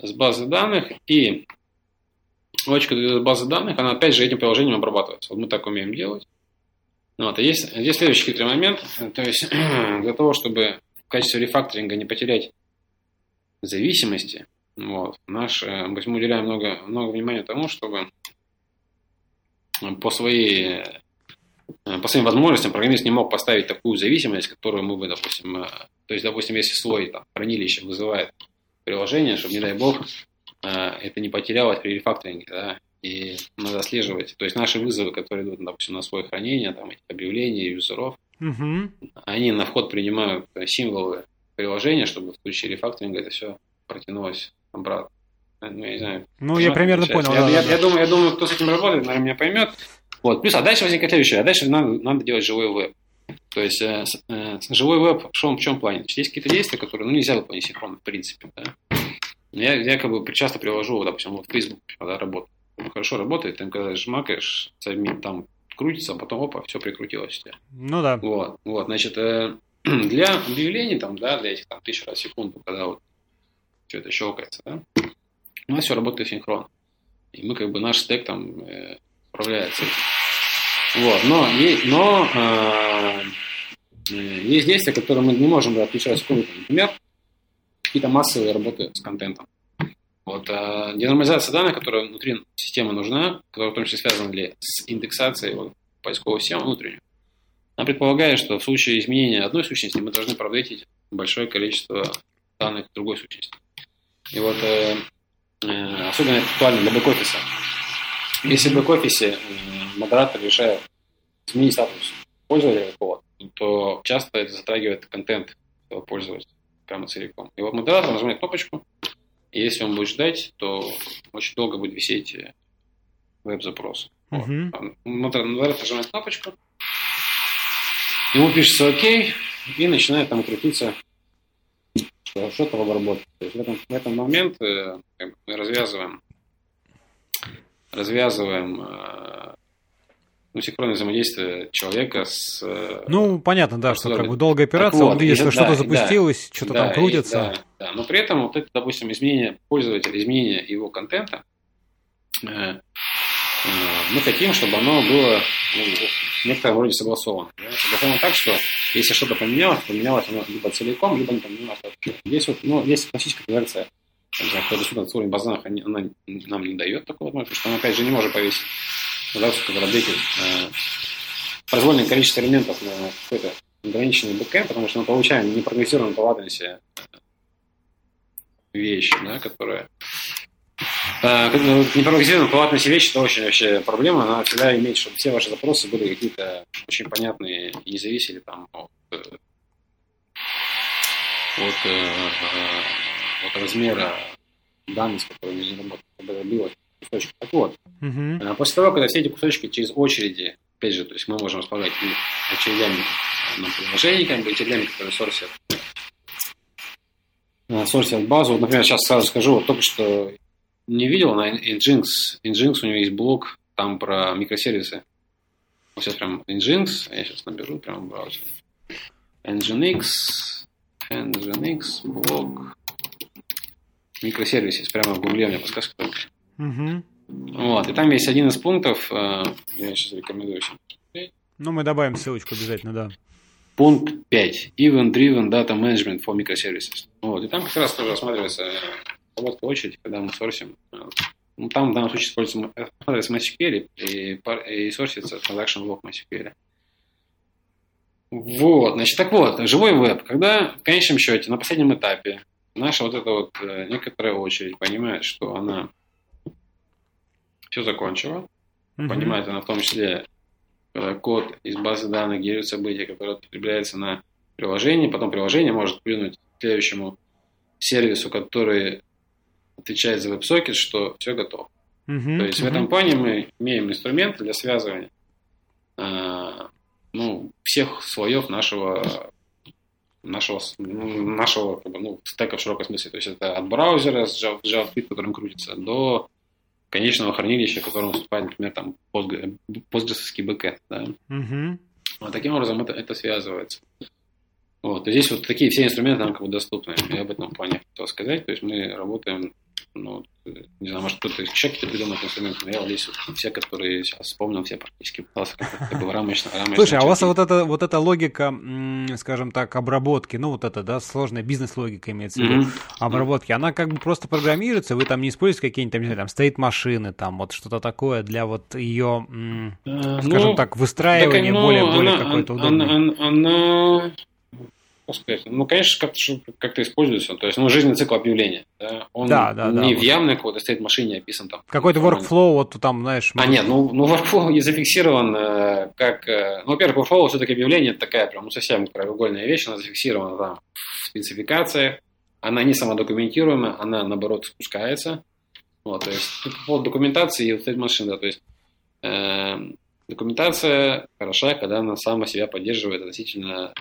с базы данных, и очередь, идет с базы данных, она опять же этим приложением обрабатывается. Вот мы так умеем делать. Ну, вот, а есть, здесь следующий хитрый момент. То есть для того, чтобы в качестве рефакторинга не потерять зависимости, вот, наш, э, мы уделяем много, много внимания тому, чтобы по своей по своим возможностям программист не мог поставить такую зависимость, которую мы бы, допустим, э, то есть, допустим, если слой там, хранилища вызывает приложение, чтобы, не дай бог, это не потерялось при рефакторинге, да, и надо отслеживать. То есть наши вызовы, которые идут, допустим, на свое хранение, там эти объявления юзеров, угу. они на вход принимают символы приложения, чтобы в случае рефакторинга это все протянулось обратно. Ну, я не знаю. Ну, я примерно понял. Я, да, я, да. я, думаю, я думаю, кто с этим работает, наверное, меня поймет. Вот. Плюс, а дальше возникает следующее. А дальше надо, надо делать живой веб. То есть э, э, живой веб в чем, в чем плане? Есть какие-то действия, которые ну, нельзя выполнить синхронно, в принципе. Да? Я, я как бы часто привожу, допустим, вот в Facebook, когда работаю хорошо работает, там когда жмакаешь, там крутится, а потом опа, все прикрутилось у тебя. Ну да. Вот, вот, значит, э, для объявлений там, да, для этих там тысяч раз в секунду, когда вот все это щелкается, да, у нас все работает синхронно. И мы как бы наш стек там э, справляется. Вот, но, есть, но э, э, есть действия, которые мы не можем отключать секунду. Например, какие-то массовые работы с контентом. Вот, а денормализация данных, которая внутри системы нужна, которая в том числе связана ли с индексацией вот, поисковой системы внутренней, она предполагает, что в случае изменения одной сущности мы должны проапдейтить большое количество данных другой сущности. И вот э, э, особенно это актуально для бэк-офиса. Если в бэк-офисе э, модератор решает изменить статус пользователя какого то часто это затрагивает контент пользователя прямо целиком. И вот модератор нажимает кнопочку, и если он будет ждать, то очень долго будет висеть э, веб-запрос. Uh-huh. Вот. Модератор нажимает кнопочку, ему пишется ОК, и начинает там крутиться что, что-то в обработке. То есть в этом, в этом момент э, мы развязываем, развязываем э, ну, синхронное взаимодействие человека с... Э, ну, понятно, да, что как бы долгая операция, вот, он что да, что-то запустилось, да, что-то да, там крутится. И, да, да, но при этом вот это, допустим, изменение пользователя, изменение его контента, э, мы хотим, чтобы оно было ну, в некотором роде согласовано. Да? Согласовано так, что если что-то поменялось, поменялось оно либо целиком, либо не поменялось вообще. Здесь вот, ну, есть классическая конверсия, кто доступна уровень она нам не дает такого возможности, что мы, опять же, не можем повесить работе э, количество элементов на какой-то ограниченный бэкэнд, потому что мы получаем непрогнозируемую по латенси да, которая э, непрогнозируемая по это очень вообще проблема, всегда иметь, чтобы все ваши запросы были какие-то очень понятные не зависели там от, э, э, от размера данных, с которыми это было кусочек. Так вот, угу. после того, когда все эти кусочки через очереди, опять же, то есть мы можем располагать очередями на приложение, как бы очередями, которые сорсят, э, сорсят базу. Вот, например, сейчас сразу скажу, вот только что не видел на Nginx, Nginx у него есть блок там про микросервисы. Вот сейчас прям Nginx, я сейчас наберу прямо в браузере. Nginx, Nginx, блок, микросервисы, прямо в гугле у меня подсказка. Угу. Вот, и там есть один из пунктов, э, я сейчас рекомендую всем. Ну, мы добавим ссылочку обязательно, да. Пункт 5. Event-driven data management for microservices. Вот, и там как раз тоже рассматривается короткая очередь, когда мы сорсим. Ну, там в данном случае используется рассматривается MySQL и, и сорсится transaction log MySQL. Вот, значит, так вот, живой веб, когда в конечном счете на последнем этапе наша вот эта вот э, некоторая очередь понимает, что она все закончила, mm-hmm. понимает она в том числе когда код из базы данных генерирует события, которое потребляется на приложение, потом приложение может плюнуть следующему сервису, который отвечает за WebSocket, что все готово. Uh-huh, То есть uh-huh. в этом плане мы имеем инструменты для связывания э, ну, всех слоев нашего нашего, нашего как бы, ну, стека в широком смысле. То есть это от браузера с JavaScript, которым крутится, до конечного хранилища, в котором выступает, например, там постгрессовский бэкэнд. Да? Угу. Вот таким образом это, это связывается. Вот. И здесь вот такие все инструменты нам как бы доступны. Я об этом плане хотел сказать. То есть мы работаем ну, не знаю, может кто-то из придумал инструмент, но я вот здесь вот все, которые сейчас вспомнил, все практически пытался как-то рамочно, рамочно. Слушай, а у вас вот эта, вот эта логика, скажем так, обработки, ну вот эта, да, сложная бизнес-логика имеется в виду, mm-hmm. обработки, она как бы просто программируется, вы там не используете какие-нибудь, там, не знаю, там, стейт-машины, там, вот что-то такое для вот ее, скажем ну, так, выстраивания так, более, более какой-то удобной. Она, она, сказать, ну, конечно, как-то, как-то используется. То есть, ну, жизненный цикл объявления. Да? Он да, да, не да, в явной какой-то стоит машине описан там. Какой-то workflow, вот там, знаешь... А, нет, ну, ну workflow не зафиксирован э, как... Э, ну, во-первых, workflow все-таки объявление это такая прям, ну, совсем краеугольная вещь, она зафиксирована там в спецификациях, она не самодокументируемая, она, наоборот, спускается. Вот, то есть, тут по документации и стоит машина, да, то есть, э, документация хороша, когда она сама себя поддерживает относительно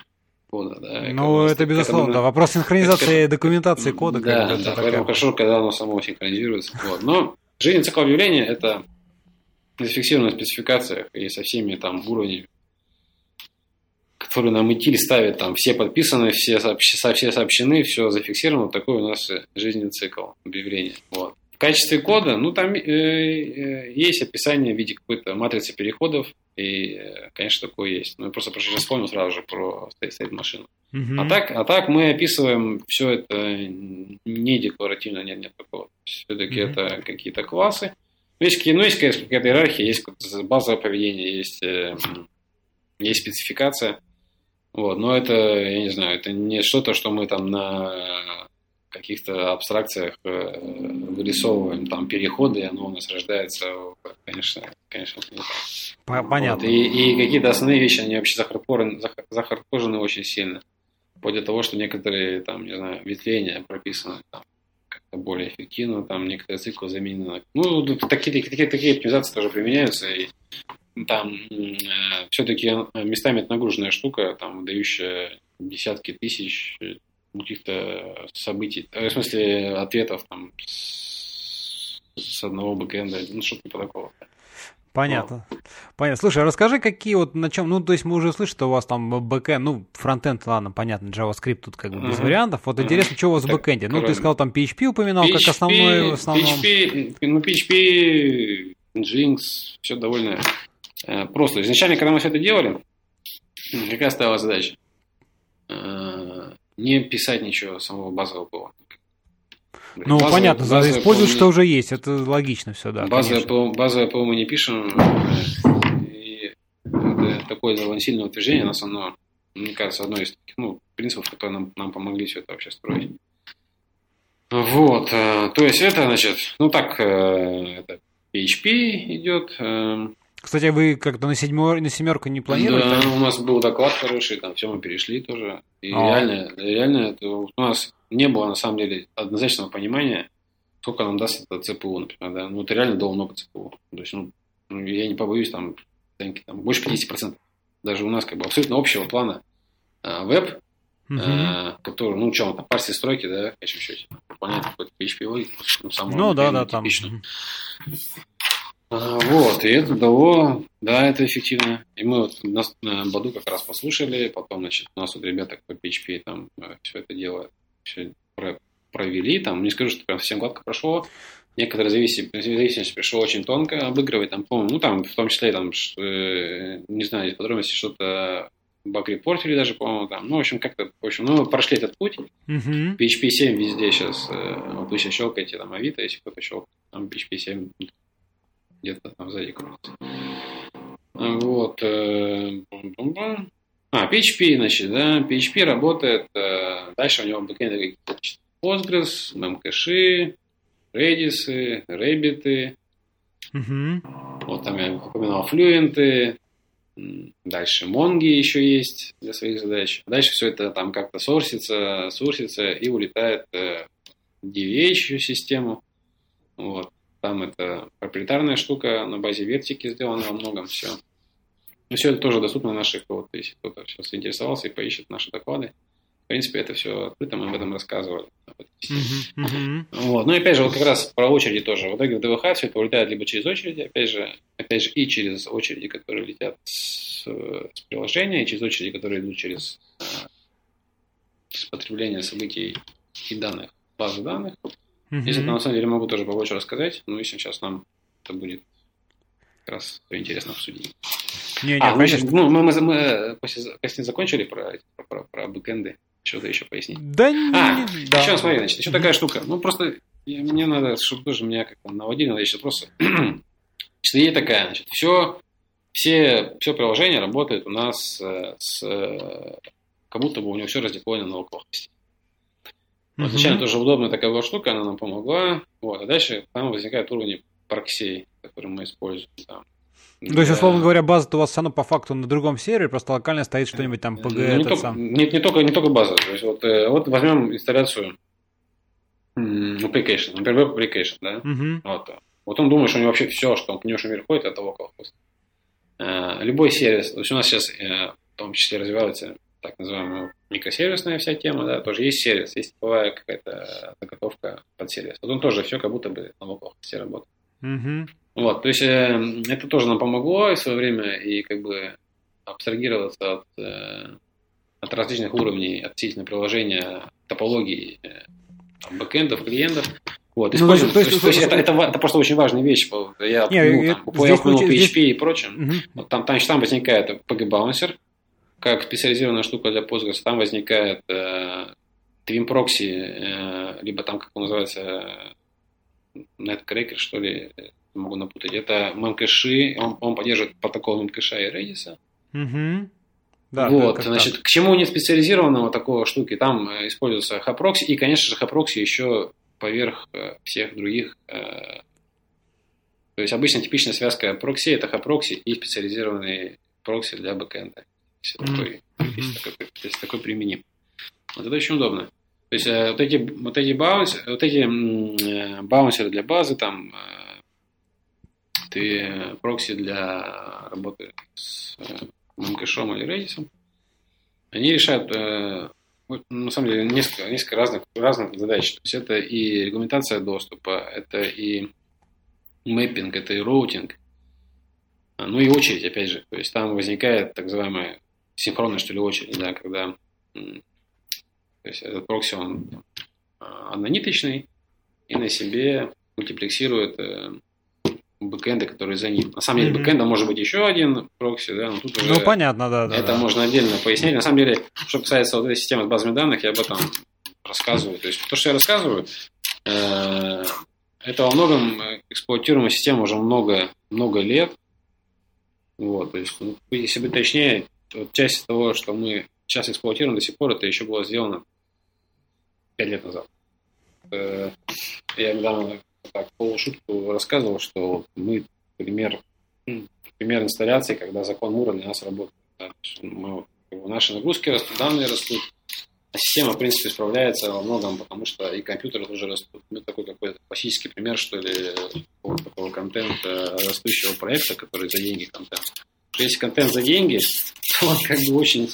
кода. Да, ну, это безусловно. Оно... Вопрос синхронизации это, документации кода. Да, да, да поэтому хорошо, когда оно само синхронизируется. Вот. Но жизненный цикл объявления – это зафиксировано в спецификациях и со всеми там уровнями, которые нам идти ставят, там все подписаны, все, сообщ... все сообщены, все зафиксировано, такой у нас жизненный цикл объявления. Вот. В качестве кода, ну там э, э, есть описание в виде какой-то матрицы переходов, и, конечно, такое есть. Ну, я просто сейчас вспомнил сразу же про стоит машину. Uh-huh. А, так, а так мы описываем все это не декларативно, нет, нет такого. Все-таки uh-huh. это какие-то классы. Ну, есть, ну, есть какая-то иерархия, есть базовое поведение, есть, э, есть спецификация. Вот, но это, я не знаю, это не что-то, что мы там на каких-то абстракциях э, вырисовываем там переходы, и оно у нас рождается, конечно, конечно, не так. Понятно. Вот. И, и какие-то основные вещи, они вообще захардкожены очень сильно. Вплоть до того, что некоторые, там, не знаю, ветвления прописаны там, как-то более эффективно, там некоторые циклы заменены. Ну, такие, такие, такие оптимизации тоже применяются, и там э, все-таки местами это нагруженная штука, там, дающая десятки тысяч каких-то событий, э, в смысле ответов там с, с одного бэкэнда, ну что-то типа такого. Понятно. Ну. Понятно. Слушай, а расскажи, какие вот на чем, ну, то есть мы уже слышим, что у вас там бэкэнд, ну, фронтенд, ладно, понятно, JavaScript тут как бы без uh-huh. вариантов. Вот uh-huh. интересно, что у вас в бэкэнде? Ну, ты сказал там PHP упоминал, PHP, как основной, в основном. PHP, ну, PHP, Nginx, все довольно э, просто. Изначально, когда мы все это делали, какая стала задача? Э, не писать ничего самого базового ПО. Ну, базовое, понятно, базовое использовать, что уже есть, это логично все, да. Базовое ПО, базовое ПО мы не пишем, и это такое довольно сильное утверждение, нас оно, мне кажется, одно из таких, ну, принципов, которые нам, нам помогли все это вообще строить. Вот, э, то есть это, значит, ну так, э, это PHP идет, э, кстати, вы как-то на, седьмер... на семерку не планировали? Да, у нас был доклад хороший, там все мы перешли тоже. И а. реально, реально это, у нас не было на самом деле однозначного понимания, сколько нам даст это ЦПУ, например, да. Ну, это реально дало много ЦПУ. То есть, ну, ну я не побоюсь, там, там больше 50%. Даже у нас как бы абсолютно общего плана а, веб, угу. а, который, ну, что, там, парсить строки, да, конечно, еще понятно, какой-то PHP логику, ну, самую ну, да, да, там. А, вот, и это дало, да, это эффективно. И мы вот на, на Баду как раз послушали, потом, значит, у нас вот ребята по PHP там э, все это дело все провели, там, не скажу, что прям совсем гладко прошло, некоторые зависимости пришло очень тонко обыгрывать, там, помню, ну, там, в том числе, там, э, не знаю, подробности, что-то баг-репортили даже, по-моему, там, ну, в общем, как-то, в общем, ну, прошли этот путь. Uh-huh. PHP 7 везде сейчас, э, вот вы сейчас щелкаете, там, Авито, если кто-то щелкает, там, PHP 7 где-то там сзади крутится. Вот. Э, а, PHP, значит, да, PHP работает, э, дальше у него бэкэнды какие-то Postgres, memcache, Redis, Rabbit. Угу. Вот там я упоминал Fluent, дальше Mongi еще есть для своих задач. Дальше все это там как-то сорсится, сорсится и улетает в DVH систему. Вот. Там это проприетарная штука на базе вертики сделана во многом все. Но все это тоже доступно на наших, вот, если кто-то сейчас интересовался и поищет наши доклады. В принципе, это все открыто, мы об этом рассказывали. Uh-huh, uh-huh. Вот. Ну и опять же, вот как раз про очереди тоже. В итоге в ДВХ все это улетает либо через очереди, опять же, опять же, и через очереди, которые летят с, с приложения, и через очереди, которые идут через, через потребление событий и данных, базы данных. Mm-hmm. Если это на самом деле могу тоже побольше рассказать, но если сейчас нам это будет как раз интересно обсудить. Не, не, а, конечно. Ну, мы, мы, мы после, после закончили про, про, про, бэкэнды. Что-то еще пояснить. Да, а, не, да. еще смотри, значит, еще такая штука. Ну, просто мне надо, чтобы тоже меня как-то наводили, надо еще просто... значит, идея такая, значит, все, все, все приложение работает у нас э, с, как будто бы у него все раздеплоено на локалхосте. Вот, изначально тоже удобная такая была штука, она нам помогла. Вот, а дальше там возникает уровень проксей, который мы используем там. Для... То есть, условно говоря, база-то у вас все равно по факту на другом сервере, просто локально стоит что-нибудь там PG. Ну, не, только, сам. Не, не, только, не только база. То есть, вот, э, вот возьмем инсталляцию application, например, web application, да? Uh-huh. Вот, вот он думает, что у него вообще все, что он к нему мир ходит, это localhost. Э, любой сервис, то есть у нас сейчас э, в том числе развиваются так называемая микросервисная вся тема, да, тоже есть сервис, есть типовая какая-то заготовка под сервис. Вот он тоже все как будто бы на локалхосте работает. Mm-hmm. Вот, то есть э, это тоже нам помогло в свое время и как бы абстрагироваться от, э, от различных уровней относительно приложения, топологии э, бэкэндов, клиентов. Вот, ну, то есть, то есть, то есть это, это, это просто очень важная вещь. Я, не, ну, там, я упомянул PHP здесь... и прочим. Угу. Вот там, там, там возникает PG-баунсер, как специализированная штука для Postgres, там возникает э, Twin Proxy, э, либо там, как он называется, Netcracker, что ли, могу напутать. Это memcache, он, он поддерживает протокол memcache и Redis. Угу. Да, вот, значит, так. к чему не специализированного такого штуки, там э, используется HAProxy, и, конечно же, HAProxy еще поверх э, всех других. Э, то есть обычно типичная связка прокси это HAProxy и специализированный прокси для бэкэнда если, mm-hmm. такой, если, такой, если такой применим. Вот это очень удобно. То есть э, вот эти, вот эти, bounce, вот эти э, баунсеры для базы, там э, twemproxy для работы с Memcache или Redis, они решают на самом деле несколько, несколько разных, разных задач. То есть это и регламентация доступа, это и мэппинг, это и роутинг, ну и очередь, опять же. То есть там возникает так называемая синхронной, что ли, очередь, да, когда то есть этот прокси, он а, однониточный и на себе мультиплексирует э, бэкэнды, которые за ним. На самом деле, mm-hmm. бэкэнда может быть еще один прокси, да, но тут уже... Ну, понятно, да. да это да. можно отдельно пояснить. На самом деле, что касается вот этой системы с базами данных, я об этом рассказываю. То есть, то, что я рассказываю, э, это во многом эксплуатируемая система уже много, много лет. Вот, то есть, ну, если быть точнее, вот часть того, что мы сейчас эксплуатируем до сих пор, это еще было сделано 5 лет назад. Э, я недавно так полушутку рассказывал, что мы пример, пример инсталляции, когда закон Мура для нас работает. Мы, наши нагрузки растут, данные растут, а система, в принципе, справляется во многом, потому что и компьютеры тоже растут. Ну, такой какой-то классический пример, что ли, такого контента растущего проекта, который за деньги контент. Если контент за деньги, то он как бы очень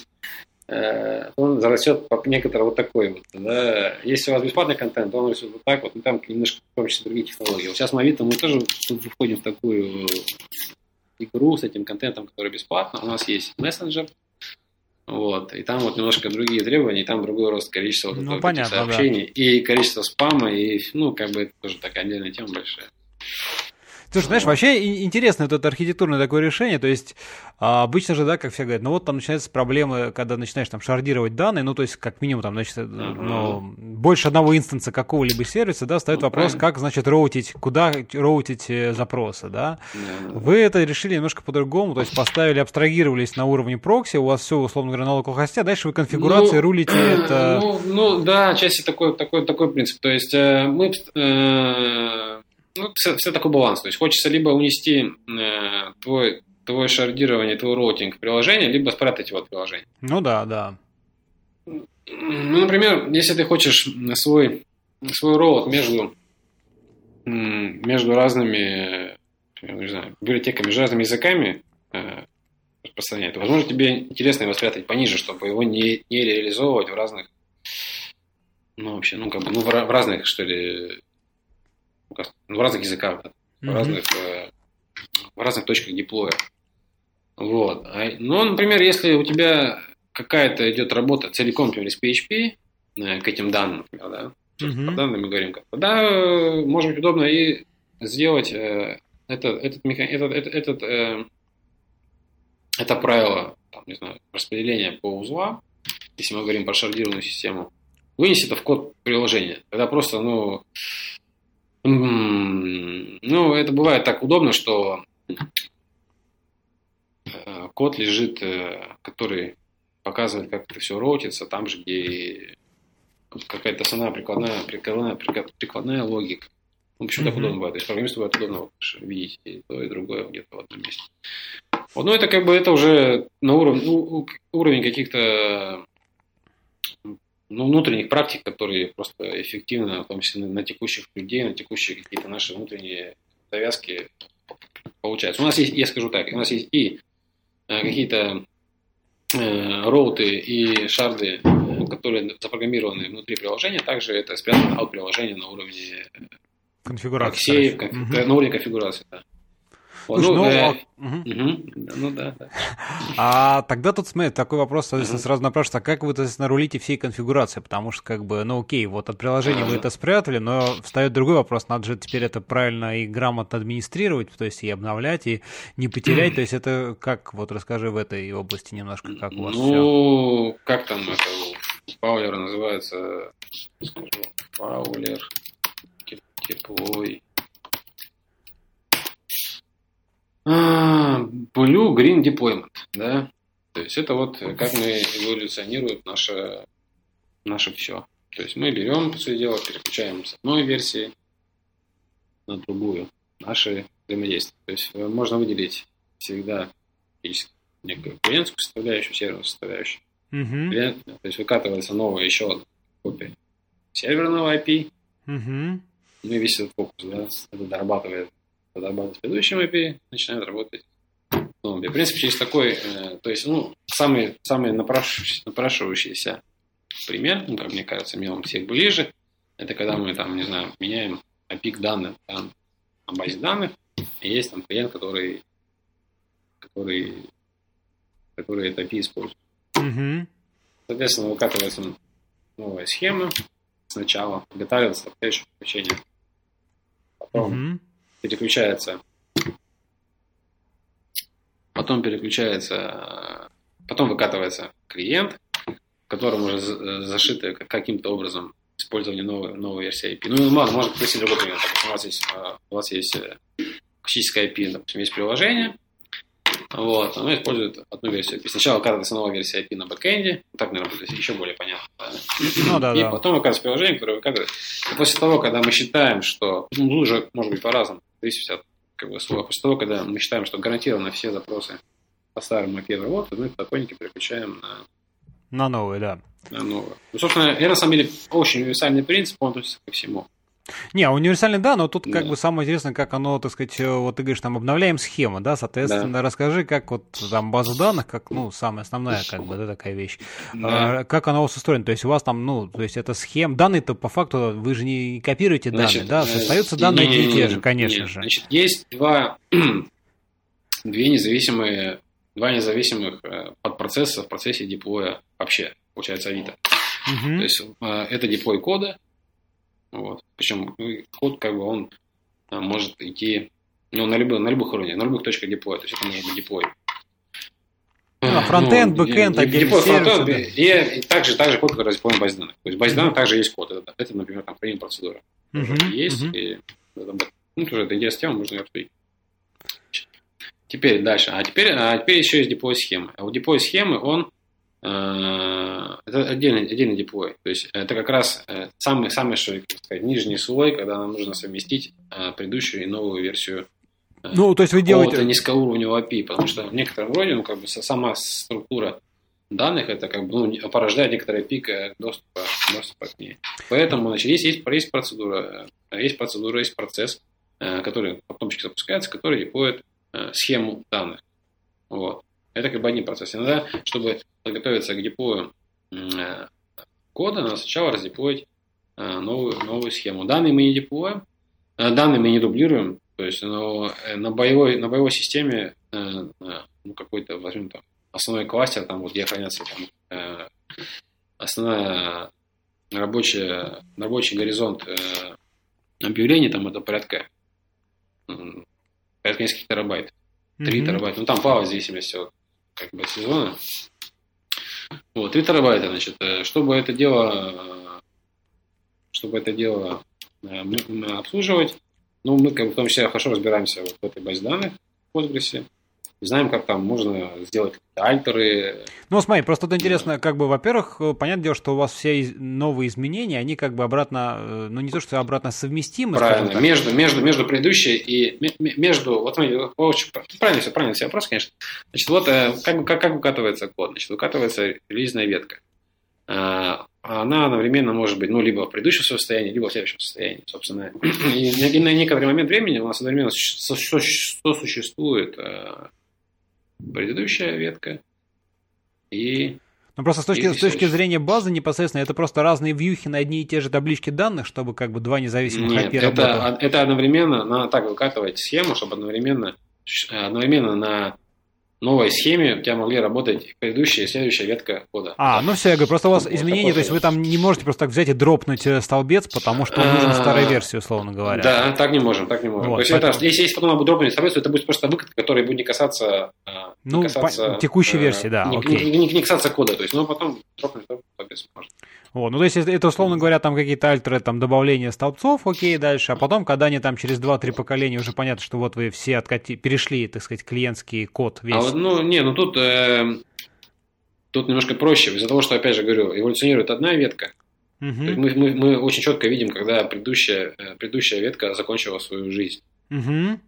э, он зарастет по некоторой вот такой вот. Да. Если у вас бесплатный контент, то он растет вот так вот, и там немножко в том числе другие технологии. Вот сейчас мы Авито, мы тоже тут входим в такую игру с этим контентом, который бесплатно. У нас есть мессенджер, вот, и там вот немножко другие требования, и там другой рост количества вот ну, понятно, сообщений, да. и количество спама, и, ну, как бы это тоже такая отдельная тема большая. Слушай, знаешь, вообще интересно вот это архитектурное такое решение, то есть а, обычно же, да, как все говорят, ну вот там начинаются проблемы, когда начинаешь там шардировать данные, ну то есть как минимум там, значит, uh-huh. ну, больше одного инстанса какого-либо сервиса, да, встает ну, вопрос, правильно. как, значит, роутить, куда роутить э, запросы, да. Вы это решили немножко по-другому, то есть поставили, абстрагировались на уровне прокси, у вас все, условно говоря, на локалхосте, а дальше вы конфигурацией ну, рулите это... Ну, ну, да, части такой, такой, такой принцип, то есть э, мы... Э, ну, все, все такой баланс. То есть хочется либо унести э, твой, твой шардирование, твой роутинг в приложение, либо спрятать его от приложения. Ну да, да. Ну, например, если ты хочешь свой, свой роут между, между разными не знаю, библиотеками, между разными языками э, распространять, то, возможно, тебе интересно его спрятать пониже, чтобы его не, не реализовывать в разных, ну, вообще, ну, как бы, ну, в разных, что ли, в разных языках, да, mm-hmm. в, разных, э, в разных точках диплоя. Вот. А, ну, например, если у тебя какая-то идет работа целиком, например, из PHP э, к этим данным, например, да, mm-hmm. по данным мы говорим, тогда э, может быть удобно и сделать это, этот, этот, этот, этот, э, это правило, там, не знаю, распределения по узлам, если мы говорим про шардированную систему, вынести это в код приложения. Тогда просто, ну, ну, это бывает так удобно, что э, код лежит, э, который показывает, как это все роутится, там же, где какая-то основная прикладная, прикладная, прикладная логика. Ну, почему mm-hmm. так удобно бывает? То есть программисту бывает удобно видеть и то, и другое где-то в одном месте. Вот, ну, это как бы это уже на уровне, ну, уровень каких-то ну, внутренних практик, которые просто эффективно, в том числе на текущих людей, на текущие какие-то наши внутренние завязки получаются. У нас есть, я скажу так, у нас есть и э, какие-то э, роуты и шарды, э, которые запрограммированы внутри приложения, также это спрятано от приложения на уровне конфигурации. Аксеев, конф... угу. на уровне конфигурации, да. Слушай, ну, ну, э, угу. ну да, да. А тогда тут, смотри, такой вопрос, соответственно, угу. сразу напрашивается, а как вы, соответственно, рулите всей конфигурацией? Потому что, как бы, ну окей, вот от приложения вы это спрятали, но встает другой вопрос, надо же теперь это правильно и грамотно администрировать, то есть и обновлять, и не потерять, то есть это как, вот расскажи в этой области немножко, как у вас Ну, все? как там это у Паулера называется, скажу, Паулер, теплой, Blue Green Deployment, да. То есть это вот как мы эволюционирует наше, наше все. То есть мы берем, по сути дела, переключаем с одной версии на другую наши взаимодействия. То есть э, можно выделить всегда некую клиентскую составляющую, серверную составляющую. Uh-huh. Клиент, то есть выкатывается новая еще одна копия серверного IP. Uh-huh. Ну и весь этот фокус, да, это дорабатывает дорабатывать предыдущим API, начинают работать новым API. В принципе, есть такой, э, то есть, ну, самый, самый напрашивающийся, напрашивающийся пример, ну, как мне кажется, мне он всех ближе, это когда мы там, не знаю, меняем API данных там, на базе данных, и есть там клиент, который, который, который это API использует. Mm-hmm. Соответственно, выкатывается новая схема сначала, готовится соответствующее подключение. Потом mm-hmm переключается, потом переключается, потом выкатывается клиент, в котором уже зашито каким-то образом использование новой, новой версии IP. Ну, можно, можно привести другой пример. Допустим, у вас есть, а, у вас есть э, классическая IP, допустим, есть приложение, вот, оно использует одну версию IP. Сначала выкатывается новая версия IP на бэкэнде, так, наверное, будет еще более понятно. Ну, да, и да. потом выкатывается приложение, которое выкатывает. И после того, когда мы считаем, что, ну, уже, может быть, по-разному, зависит от как бы, слова. После того, когда мы считаем, что гарантированно все запросы по старому IP работают, мы спокойненько переключаем на... На новые, да. На новые. Ну, собственно, я на самом деле очень универсальный принцип, он относится ко всему. Не, а универсальный, да, но тут да. как бы самое интересное, как оно, так сказать, э, вот ты говоришь, там обновляем схему, да, соответственно, да. расскажи, как вот там база данных, как, ну, самая основная, как бы, да, такая вещь, да. а, как она у вас устроена, то есть у вас там, ну, то есть это схема, данные-то по факту, вы же не копируете данные, да, остаются данные не, не, те же, конечно не, же. Значит, есть два, две независимые, два независимых э, подпроцесса в процессе деплоя вообще, получается, Авито. Угу. То есть э, это деплой кода, вот. Причем ну, код, как бы, он а, может идти ну, на, любых, на любых уровнях, на любых точках деплоя. То есть это может быть деплой. Ну, фронтенд, ну, бэкэнд, деплой, фронтенд, и, и также, также код, который деплоем баз данных. То есть баз данных также есть код. Это, это например, там хранение процедуры. Uh-huh, есть. Uh-huh. И, ну, тоже это интересная тема, можно ее обсудить. Теперь дальше. А теперь, а теперь еще есть деплой схемы. А у деплой схемы он это отдельный, отдельный деплой. То есть это как раз э, самый, самый что сказать, нижний слой, когда нам нужно совместить э, предыдущую и новую версию ну, то есть вы делаете... низкоуровневого API, потому что в некотором роде, ну, как бы сама структура данных, это как бы ну, порождает некоторый пик доступа, доступа к ней. Поэтому, значит, есть, есть, есть процедура, есть процедура, есть процесс, который потом запускается, который деплоит схему данных. Вот. Это как бы один процесс. Иногда, чтобы подготовиться к деплою э, кода, надо сначала раздеплоить э, новую, новую схему. Данные мы не деплоим, э, данные мы не дублируем, то есть но, на, боевой, на боевой системе ну, какой-то, возьмем там, основной кластер, там вот где хранятся там, основная рабочая, рабочий горизонт объявлений, там это порядка, порядка нескольких терабайт. 3 mm-hmm. терабайта. Ну, там плавает в зависимости от как бы сезона. Вот, 3 терабайта, значит, э, чтобы это дело, э, чтобы это дело э, обслуживать, ну, мы как бы, в том числе хорошо разбираемся вот в этой базе данных в Postgres, знаем, как там можно сделать альтеры. Ну, смотри, просто тут интересно, как бы, во-первых, понятное дело, что у вас все новые изменения, они как бы обратно, э, ну, не то, что обратно совместимы. Правильно, между, между, между предыдущей и между, вот смотрите, очень, правильно все, правильно все вопрос, конечно. Значит, вот э, как, как, как выкатывается код? Значит, выкатывается релизная ветка. А, она одновременно может быть, ну, либо в предыдущем состоянии, либо в следующем состоянии, собственно. И, и на некоторый момент времени у нас одновременно существует э, предыдущая ветка. И ну просто с точки, с точки зрения базы непосредственно это просто разные вьюхи на одни и те же таблички данных, чтобы как бы два независимых Нет, IP это, это одновременно, надо так выкатывать схему, чтобы одновременно, одновременно на новой схеме у тебя могли работать предыдущая и следующая ветка кода. А, ну все, я говорю, просто у вас вот изменения, то есть вы там не можете просто так взять и дропнуть э, столбец, потому что нужен старая версия, условно говоря. Да, так не можем, так не можем. Вот, то есть поэтому... это, если, если потом дропнуть столбец, то это будет просто выкатка, который будет не касаться... А, ну, не касаться, по... текущей э, версии, да, не, окей. Не, не, не касаться кода, то есть, но потом дропнуть столбец можно. Вот, ну то есть это, условно говоря, там какие-то альтеры, там добавление столбцов, окей, дальше, а потом, когда они там через 2-3 поколения уже понятно, что вот вы все откати, перешли, так сказать, клиентский код весь. А вот, ну, не, ну тут, э, тут немножко проще, из-за того, что, опять же говорю, эволюционирует одна ветка, угу. мы, мы, мы очень четко видим, когда предыдущая, э, предыдущая ветка закончила свою жизнь. Угу.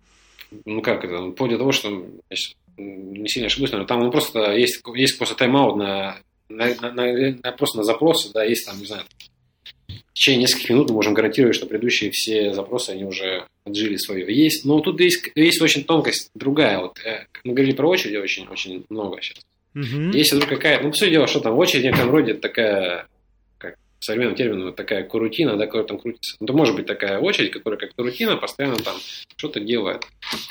Ну как это, ну, вплоть до того, что, я не сильно ошибусь, но там ну, просто есть, есть просто тайм-аут на на, на, на, просто на запросы, да, есть там, не знаю, в течение нескольких минут мы можем гарантировать, что предыдущие все запросы, они уже отжили свое. Есть, но тут есть, есть очень тонкость другая. Вот, э, мы говорили про очереди очень, очень много сейчас. Угу. Есть вдруг какая по сути дела, что там очередь в некотором роде такая современным термином, такая курутина, да, которая там крутится. Ну, это может быть такая очередь, которая как курутина постоянно там что-то делает.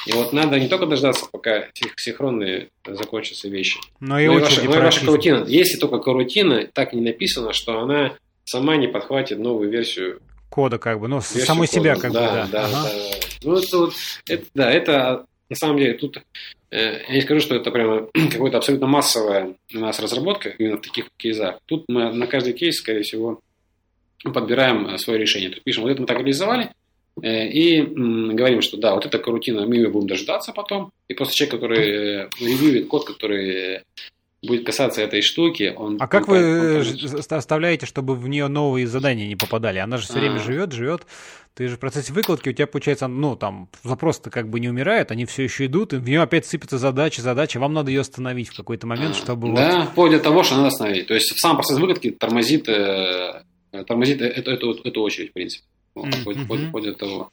И вот надо не только дождаться, пока синхронные закончатся вещи, но и, но и ваша, но и ваша карутина. Если только карутина так не написано, что она сама не подхватит новую версию кода, как бы, ну, самой себя, как да, бы, да. Да, ага. да. Ну, это, вот, это, да, это на самом деле тут я не скажу, что это прямо какая-то абсолютно массовая у нас разработка именно в таких кейсах. Тут мы на каждый кейс, скорее всего, подбираем э, свое решение. Тут пишем, вот это мы так реализовали, э, и говорим, что да, вот эта рутина, мы ее будем дождаться потом, и после человек, который ревьюет код, который будет касаться этой штуки, он... А как он, вы он, оставляете, чтобы в нее новые задания не попадали? Она же все время живет, живет. Ты же в процессе выкладки, у тебя получается, ну, там, запросы-то как бы не умирают, они все еще идут, и в нее опять сыпятся задачи, задачи, вам надо ее остановить в какой-то момент, чтобы... Да, вот... вплоть до того, что надо остановить. То есть сам процесс выкладки тормозит, э, тормозит эту, эту, эту очередь, в принципе. Вот, mm-hmm. вплоть, вплоть до того.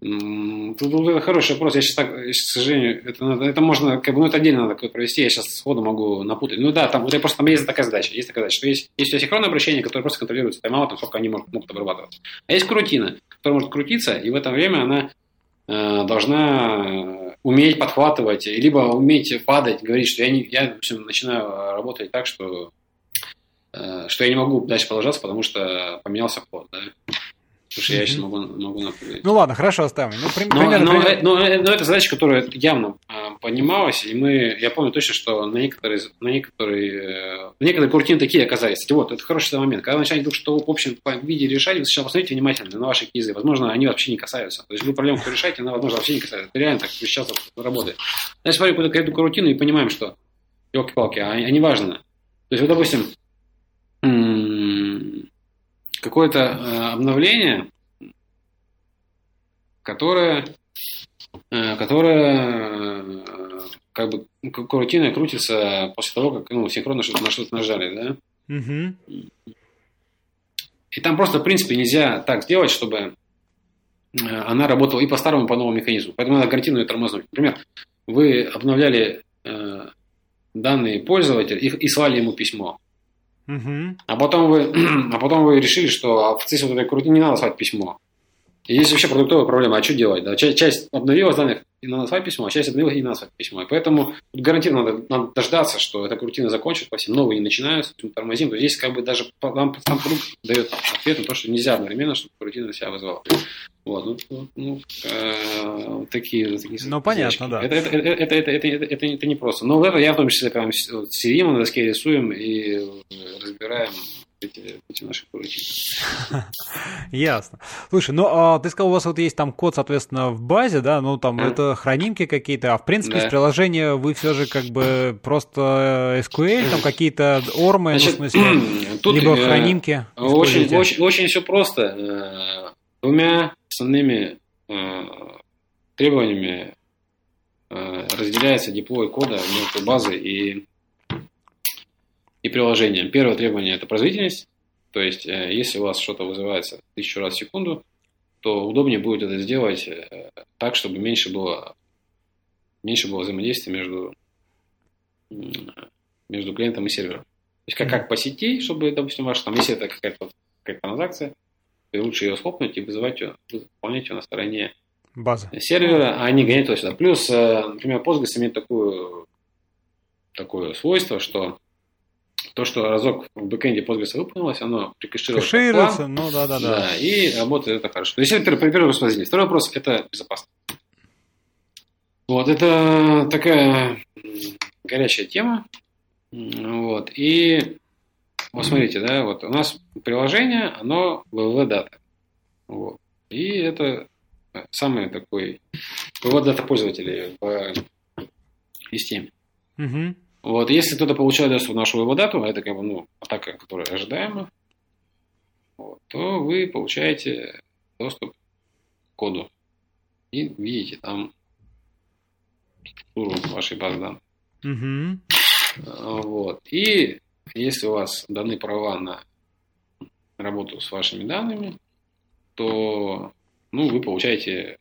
Тут хороший вопрос. Я сейчас так, к сожалению, это, это можно, как бы, ну, это отдельно надо провести. Я сейчас сходу могу напутать. Ну да, там, вот я просто там есть такая задача. Есть такая задача, что есть, есть асинхронное обращение, которое просто контролируется тайм-аутом, сколько они могут, могут обрабатываться. А есть крутина, которая может крутиться, и в это время она э, должна уметь подхватывать, либо уметь падать, говорить, что я, не, я общем, начинаю работать так, что, э, что я не могу дальше продолжаться, потому что поменялся ход. Да? Слушай, я сейчас могу, могу напрягать. Ну ладно, хорошо, оставим. Ну, при, но, примерно, но, примерно... Но, но, но это задача, которая явно а, понималась, и мы, я помню точно, что на некоторые, на некоторые, на некоторые куртины такие оказались. Кстати, вот, это хороший момент. Когда вы начинаете что в общем виде решать, вы сначала посмотрите внимательно на ваши кейсы. Возможно, они вообще не касаются. То есть вы проблему решаете, она, возможно, вообще не касается. Это реально так сейчас работает. Я смотрю какую-то рутину и понимаем, что елки-палки, а, а не важно. То есть, вот, допустим, какое-то э, обновление, которое, э, которое э, как бы рутина крутится после того, как ну, синхронно что-то на что-то нажали, да? Угу. И там просто, в принципе, нельзя так сделать, чтобы она работала и по старому, и по новому механизму. Поэтому надо гарантированно ее тормознуть. Например, вы обновляли э, данные пользователя и, и слали ему письмо. Угу. А, потом вы, а потом вы решили, что в процессе вот этой крути не надо слать письмо. И здесь вообще продуктовая проблема. А что делать? Да? Часть, часть обновилась данных и на свое письмо, а часть обновилась и на свое письмо. И поэтому тут гарантированно надо, надо дождаться, что эта крутина закончится, по всем новые не начинаются, мы тормозим. То здесь как бы даже нам сам продукт дает ответ на то, что нельзя одновременно, чтобы рутина себя вызвала. Вот, ну, ну, ну э, такие, такие... Ну, понятно, да. Это, это, это, это, это, это, это, это непросто. Но это я в том числе прям сидим на доске, рисуем и разбираем эти, эти наши поручения. Ясно. Слушай, ну а ты сказал, у вас вот есть там код, соответственно, в базе, да, ну там а? это хранимки какие-то, а в принципе да. из приложения вы все же как бы просто SQL, там какие-то ормы, Значит, ну, в смысле, тут, либо э, хранимки. Очень, очень, очень все просто. Э, двумя основными э, требованиями э, разделяется деплой кода между базой и, и приложением. Первое требование – это производительность. То есть, э, если у вас что-то вызывается тысячу раз в секунду, то удобнее будет это сделать так, чтобы меньше было, меньше было взаимодействия между, между клиентом и сервером. То есть, как, как по сети, чтобы, допустим, ваш, там, если это какая-то какая транзакция, и лучше ее схлопнуть и вызывать ее, выполнять ее на стороне Базы. сервера, а не гонять туда-сюда. Плюс, э, например, Postgres имеет такую, такое свойство, что то, что разок в бэкэнде Postgres выполнилось, оно прикэшируется. Кэшируется, ну да, да, да. Да, и работает это хорошо. То есть это первый вопрос возник. Второй вопрос – это безопасность. Вот, это такая горячая тема. Вот, и вот смотрите, да, вот у нас приложение, оно www-дата. Вот. И это самый такой www-дата пользователей в системе. Угу. Вот, если кто-то получает доступ в нашу www-дату, а это как бы, ну, атака, которая ожидаема, вот, то вы получаете доступ к коду и видите там структуру вашей базы данных. Угу. Вот. И если у вас даны права на работу с вашими данными, то ну, вы получаете...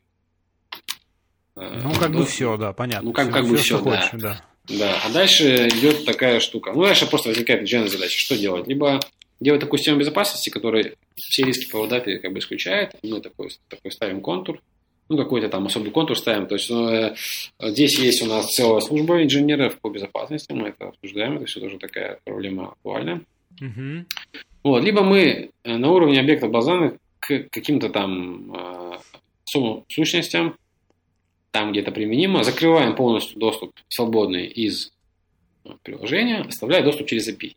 Э, ну, как ну, бы все, да, понятно. Ну, как, все, как бы все, да. Хочешь, да. Да, а дальше идет такая штука. Ну, дальше просто возникает инженерная задача. Что делать? Либо делать такую систему безопасности, которая все риски по водапе как бы исключает. Мы такой, такой ставим контур. Ну, какой-то там особый контур ставим. То есть ну, э, здесь есть у нас целая служба инженеров по безопасности. Мы это обсуждаем. Это все тоже такая проблема актуальная. Угу. Вот. Либо мы э, на уровне объекта базанных к каким-то там э, сущностям, там где-то применимо, закрываем полностью доступ свободный из приложения, оставляя доступ через API.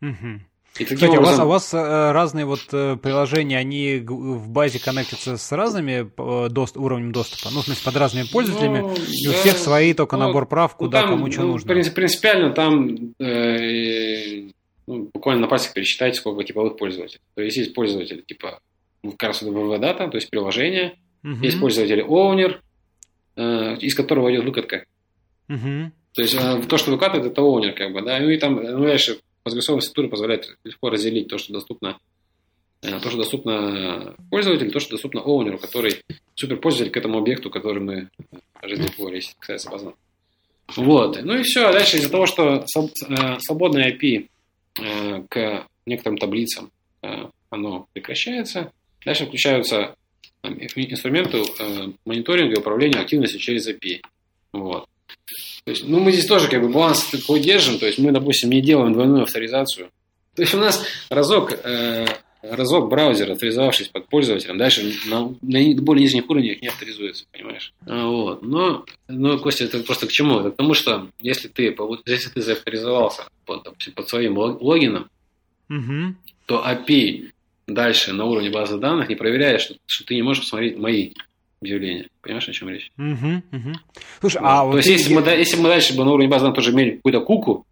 Угу. И Кстати, образом... у вас, а у вас э, разные вот э, приложения, они в базе коннектятся с разными э, дост, уровнем доступа? Ну, в смысле, под разными пользователями? Ну, и у всех свои только ну, набор прав, куда ну, там, кому что ну, нужно? Принципиально там э, ну, буквально на пальцах пересчитайте, сколько типовых пользователей. То есть есть пользователи типа ну, как раз WWData, то есть приложение, угу. есть пользователь Owner, э, из которого идет выкатка. Угу. То есть э, то, что выкатывает, это Owner, как бы, да, ну и там, ну, дальше Постгрессовая структура позволяет легко разделить то, что доступно то, что доступно пользователю, то, что доступно оунеру, который суперпользователь к этому объекту, который мы раздеплоили, если касается базы. Вот. Ну и все. Дальше из-за того, что свободное IP к некоторым таблицам оно прекращается, дальше включаются инструменты мониторинга и управления активностью через API. Вот. То есть, ну, мы здесь тоже как бы баланс такой держим, то есть мы, допустим, не делаем двойную авторизацию. То есть у нас разок, э, разок браузер, авторизовавшись под пользователем, дальше на, на более нижних уровнях не авторизуется, понимаешь? А, вот. Но, но, Костя, это просто к чему? Это к тому, что если ты, если ты заавторизовался под, допустим, под своим логином, угу. то API дальше на уровне базы данных не проверяет, что, что ты не можешь посмотреть мои объявления. Понимаешь, о чем речь? Угу, угу. Слушай, а вот То есть, если, мы, если мы дальше бы на уровне базы данных тоже имели какую-то куку,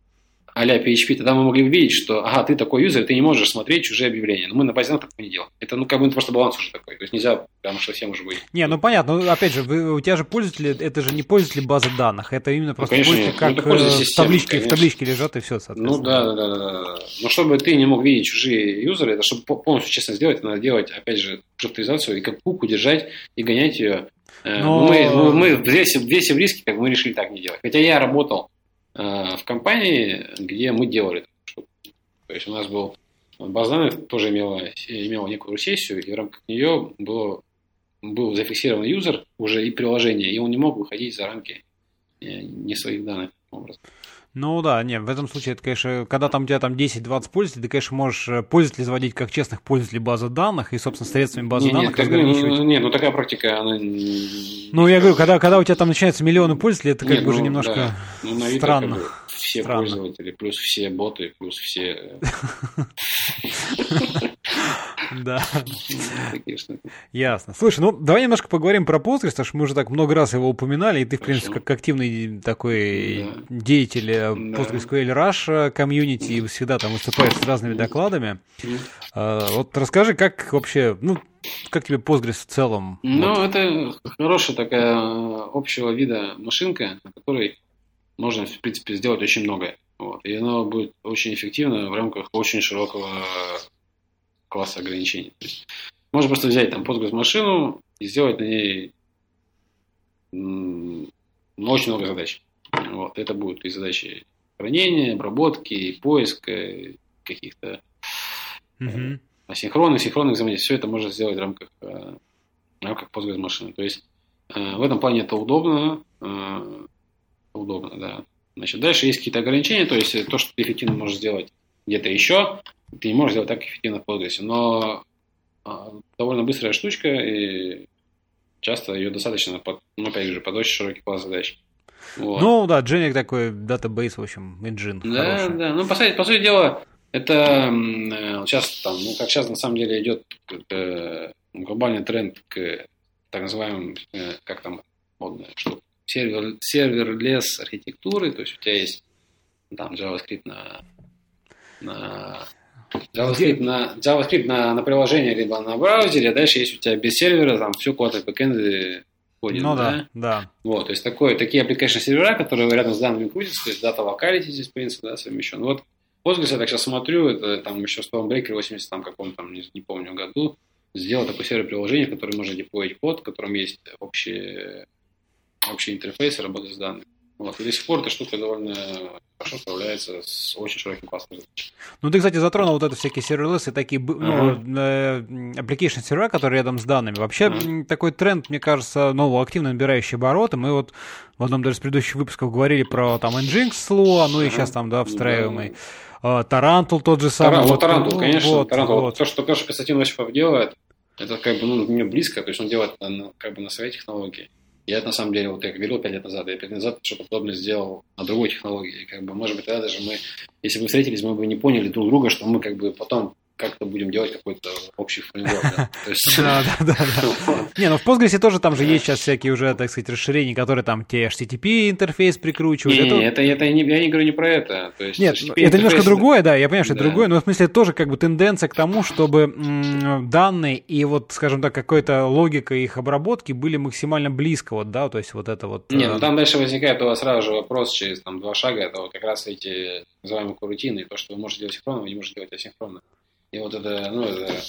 а-ля PHP, тогда мы могли бы видеть, что, ага, ты такой юзер, ты не можешь смотреть чужие объявления. Но мы на базе данных так не делаем. Это, ну, как бы просто баланс уже такой. То есть нельзя прям совсем уже быть. Не, ну понятно. Ну, опять же, вы, у тебя же пользователи, это же не пользователи базы данных. Это именно ну, просто ну, конечно, пользователи, как ну, в, табличке, в табличке лежат и все, соответственно. Ну, да, да, да, да. Но чтобы ты не мог видеть чужие юзеры, это чтобы полностью честно сделать, надо делать, опять же, авторизацию и как куку держать и гонять ее Э, Но... Мы, мы весь, весь в риске, как мы решили так не делать. Хотя я работал э, в компании, где мы делали. То есть у нас был база тоже имела, имела некую сессию, и в рамках нее было, был зафиксирован юзер уже и приложение, и он не мог выходить за рамки э, не своих данных. Образом. Ну да, не, в этом случае это, конечно, когда там у тебя там 10-20 пользователей, ты, конечно, можешь э, пользователей заводить как честных пользователей базы данных и, собственно, средствами базы не, данных нет, разграничивать. Ну, нет, ну такая практика, она... Ну, я говорю, когда, когда у тебя там начинаются миллионы пользователей, это как нет, бы ну, уже немножко да. ну, на странно. Как бы все странно. пользователи, плюс все боты, плюс все... Да. Ясно. Слушай, ну давай немножко поговорим про Postgres, потому что мы уже так много раз его упоминали, и ты, в принципе, как активный такой деятель э, PostgreSQL Rush комьюнити, и всегда там выступаешь с разными докладами. А, вот расскажи, как вообще, ну, как тебе Postgres в целом? Ну, вот. это хорошая такая э, общего вида машинка, на которой можно, в принципе, сделать очень многое. Вот. И оно будет очень эффективно в рамках очень широкого класса ограничений. То есть можно просто взять там Postgres машину и сделать на ней ну, очень много задач. Вот. Это будут и задачи хранения, обработки, поиска каких-то mm-hmm. асинхронных, синхронных взаимодействий. Все это можно сделать в рамках, э, в рамках Postgres машины. То есть э, в этом плане это удобно. Удобно, да. Значит, дальше есть какие-то ограничения, то есть то, что ты эффективно можешь сделать где-то еще, ты не можешь сделать так эффективно в Postgres. Но а, довольно быстрая штучка, и часто ее достаточно, под, ну, опять же, под очень широкий класс задач. Вот. Ну да, Дженник такой database, в общем, engine. Да, хороший. да. Ну, по сути, по сути дела, это сейчас там, ну, как сейчас на самом деле идет э, глобальный тренд к так называемым, э, как там модная штука, server, serverless архитектуры, то есть у тебя есть там JavaScript на, на JavaScript, на, JavaScript на, на приложение, либо на браузере, а дальше есть у тебя без сервера, там все куда-то бэкэнды ходит, ну, да? да, Вот, то есть такое, такие application сервера, которые рядом с данными крутятся, то есть data locality здесь, в принципе, да, совмещен. Вот Postgres, я так сейчас смотрю, это там еще Stormbreaker 80, там каком там, не, не помню, году, сделал такой сервер приложения, в который можно деплоить код, в котором есть общий, общий интерфейс работы с данными. Вот. И до сих пор эта штука довольно хорошо справляется с очень широким классом задач. Ну, ты, кстати, затронул вот это всякие серверлессы, такие uh-huh. ну, э, application сервера, которые рядом с данными. Вообще, uh-huh. такой тренд, мне кажется, ну, активно набирающий обороты. Мы вот в одном даже из предыдущих выпусков говорили про там Nginx с Lua, ну и uh-huh. сейчас там, да, встраиваемый. Угу. Tarantool тот же самый. Tarantool, вот, Tarantool, ну, конечно. Вот, Tarantool. Вот. То, что то, что Константин Осипов делает, это как бы ну, мне близко, то есть он делает как бы на своей технологии. Я на самом деле, вот я говорил пять лет назад, я пять лет назад что-то подобное сделал на другой технологии. Как бы, может быть, тогда даже мы, если бы встретились, мы бы не поняли друг друга, что мы как бы потом как-то будем делать какой-то общий фреймворк. Да, да, да. Не, ну в Postgres тоже там же есть сейчас всякие уже, так сказать, расширения, которые там те HTTP интерфейс прикручивают. Не, это я не говорю не про это. Нет, это немножко другое, да, я понимаю, что это другое, но в смысле тоже как бы тенденция к тому, чтобы данные и вот, скажем так, какая-то логика их обработки были максимально близко, вот, да, то есть вот это вот. Не, ну э, там дальше возникает у вас сразу же вопрос через там два шага, это вот как раз эти называемые корутины, то, что вы можете делать синхронно, вы не можете делать асинхронно. И вот это, ну, это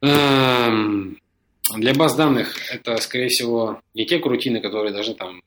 эм, для баз данных это, скорее всего, не те крутины, которые должны там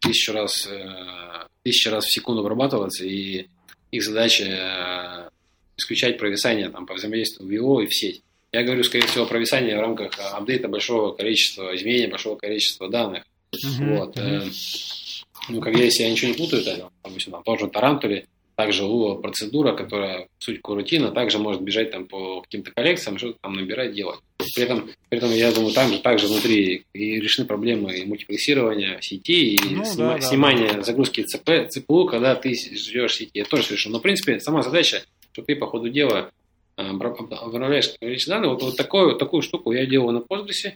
тысячу раз, э, тысячу раз в секунду обрабатываться, и их задача э, исключать провисание там, по взаимодействию в VO и в сеть. Я говорю, скорее всего, о провисании в рамках апдейта большого количества, изменения большого количества данных. Mm-hmm. Вот. Mm-hmm. Ну, как если я ничего не путаю, то, допустим, там тоже Тарантуле, также процедура, которая суть корутина, также может бежать там по каким-то коллекциям, что-то там набирать, делать. При этом, при этом я думаю, там же также внутри и решены проблемы и мультиплексирования сети, и ну, снима, да, снимания да. загрузки ЦП, ЦПУ, когда ты ждешь сети. Это тоже решено. Но, в принципе, сама задача, что ты по ходу дела э, обновляешь количество данных. Вот, вот такую, такую штуку я делаю на Postgres,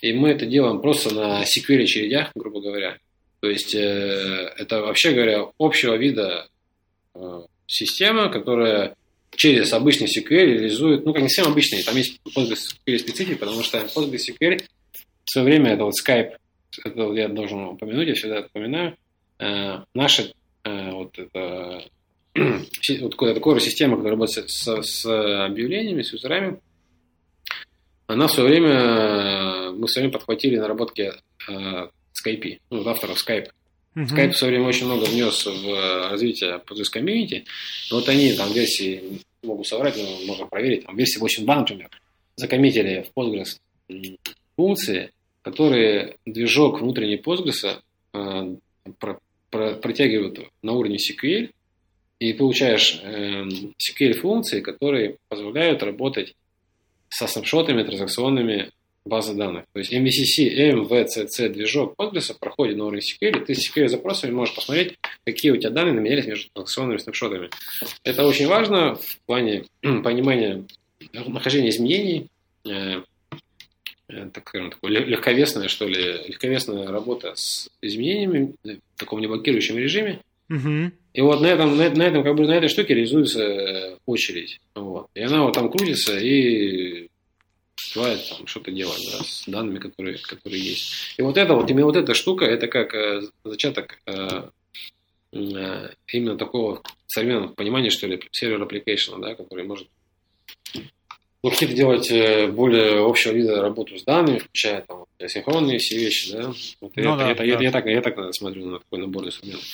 и мы это делаем просто на SQL очередях, грубо говоря. То есть э, это, вообще говоря, общего вида система, которая через обычный SQL реализует, ну, как не совсем обычный, там есть PostgreSQL специфика, потому что PostgreSQL в свое время, это вот Skype, это я должен упомянуть, я всегда упоминаю, э, наша э, вот это вот такая система, которая работает с, с объявлениями, с юзерами, она в свое время, мы в свое подхватили наработки э, Skype, ну, авторов Skype. Uh-huh. Skype в свое время очень много внес в развитие Postgres комьюнити. Вот они там версии, могу соврать, но можно проверить, там версии 8.2, например, закоммитили в Postgres функции, которые движок внутренний Postgres э, про, про, протягивают на уровне SQL, и получаешь э, SQL-функции, которые позволяют работать со снапшотами транзакционными базы данных. То есть MVCC, MVCC движок Postgres проходит на уровне SQL, и ты с SQL запросами можешь посмотреть, какие у тебя данные наменялись между транзакционными снапшотами. Это очень важно в плане понимания нахождения изменений, э, э, так скажем, такой легковесная, что ли, легковесная работа с изменениями в таком неблокирующем режиме. Угу. И вот на этом, на, на этом, как бы на этой штуке реализуется очередь. Вот. И она вот там крутится и успевает там что-то делать да, с данными, которые, которые есть. И вот это вот, именно вот эта штука, это как э, зачаток э, э, именно такого современного понимания, что ли, сервер application, да, который может ну, какие-то делать э, более общего вида работу с данными, включая там синхронные все вещи, да. Вот ну, это, да, это, да. Я, я, так, я так смотрю на такой набор инструментов.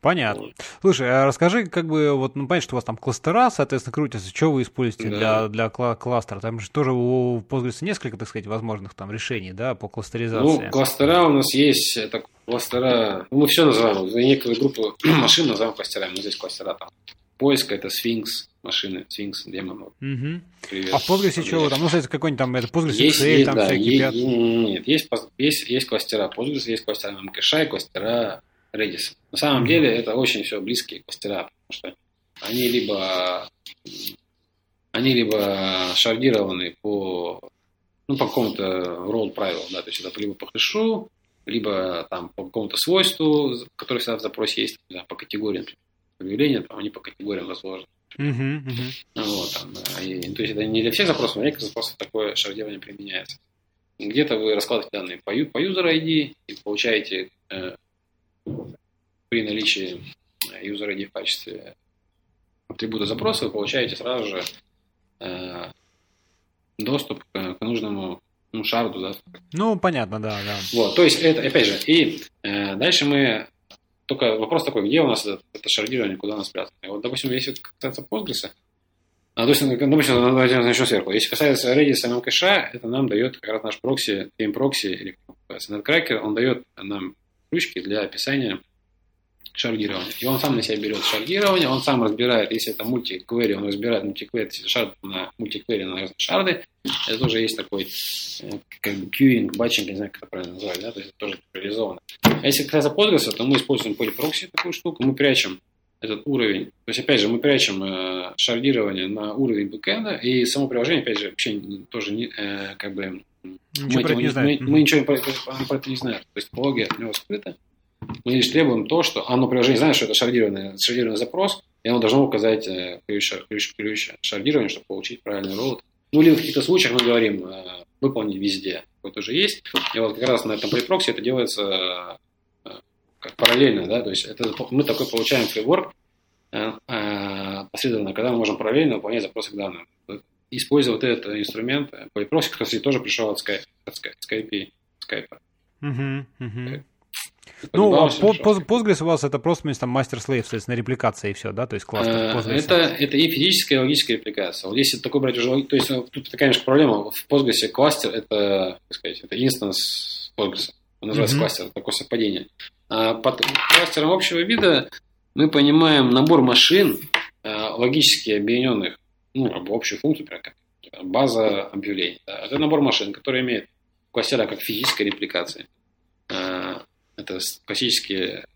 Понятно. Слушай, а расскажи, как бы, вот, ну, понятно, что у вас там кластера, соответственно, крутятся. Что вы используете да. для, для кла- кластера? Там же тоже у Postgres несколько, так сказать, возможных там решений, да, по кластеризации. Ну, кластера у нас есть, это кластера, ну, мы все называем, некоторые группы машин называем кластерами, но здесь кластера там. Поиск это Sphinx машины, Sphinx демон. Угу. Привет. А в Postgres что там? Ну, кстати, какой-нибудь там, это Postgres есть, XL, есть, там да, всякие есть, Нет, есть, есть, есть кластера Postgres, есть кластера MCache, кластера Redis. На самом деле это очень все близкие кластера, потому что они либо они либо шардированы по ну, по какому-то roll правилу, да, то есть это либо по хэшу, либо там по какому-то свойству, которое всегда в запросе есть, да, по категориям объявления, там они по категориям разложены. Uh-huh, uh-huh. Вот, там, и, то есть это не для всех запросов, но некоторых запросов такое шардирование применяется. Где-то вы раскладываете данные по, по user ID и получаете э, при наличии user ID в качестве атрибута запроса вы получаете сразу же э, доступ к, к нужному ну, шарду, да. Ну, понятно, да, да. Вот, то есть это, опять же, и э, дальше мы только вопрос такой, где у нас это, это шардирование, куда оно спрятано. И вот, допустим, если касается Postgres, а, то есть, ну, допустим, давайте начнем сверху. Если касается Redis и кэша, это нам дает как раз наш прокси, прокси или nutcracker, он дает нам ключки для описания шардирования. И он сам на себя берет шардирование, он сам разбирает, если это multi-query, он разбирает multi-query, шард на multi-query на разные шарды. Это тоже есть такой э, как бы batching, не знаю, как это правильно назвать, да, то есть это тоже реализовано. А если касается Postgres, то мы используем PL/Proxy такую штуку, мы прячем этот уровень. То есть, опять же, мы прячем э, шардирование на уровень бэкэнда, и само приложение, опять же, вообще тоже не, э, как бы Ничего мы, про это не знаем. Мы, мы ничего про, про это не знаем. То есть логи от него скрыта. Мы лишь требуем то, что оно приложение знает, что это шардированный, шардированный запрос, и оно должно указать э, ключ, ключ, ключ шардирования, чтобы получить правильный роут. Ну, или в каких-то случаях мы говорим э, выполнить везде. Вот уже есть. И вот как раз на этом препроксе это делается как параллельно, да, то есть это, мы такой получаем фрейворк, по последовательно, когда мы можем параллельно выполнять запросы к данным. Используя вот этот инструмент, Polyprocess, кстати, тоже пришел от Skype, от Skype, Skype. Угу, угу. Ну, а Postgres у вас это просто вместо мастер-слейв, соответственно, репликация и все, да? То есть кластер э, Postgres. Это, это и физическая, и логическая репликация. Вот если такой брать уже, то есть тут такая немножко проблема. В Postgres кластер это, так сказать, это инстанс Postgres. Он называется mm-hmm. кластер, такое совпадение. А под кластером общего вида мы понимаем набор машин, э, логически объединенных, ну, общую функцию, например, как база объявлений. Это набор машин, которые имеют кластера как физической репликации. Э, это классические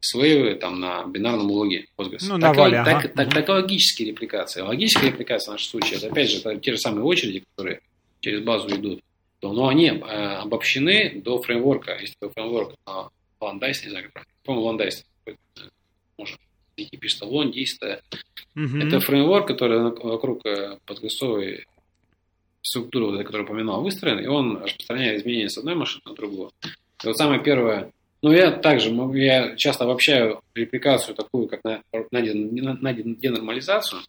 слейвы там на бинарном логе Postgres. Ну, так, вале, ага. так, так, так, логические репликации. Логическая репликация в нашем случае, это опять же это те же самые очереди, которые через базу идут. То, но они э, обобщены до фреймворка. Такой фреймворк Landice, не знаю, как правильно. По-моему, Landice. Может, Вики пишется Londis. Mm-hmm. Это фреймворк, который вокруг э, подгресовой структуры, которую упоминал, выстроен, и он распространяет изменения с одной машины на другую. И вот самое первое, ну, я также, я часто обобщаю репликацию такую, как на, на, на денормализацию.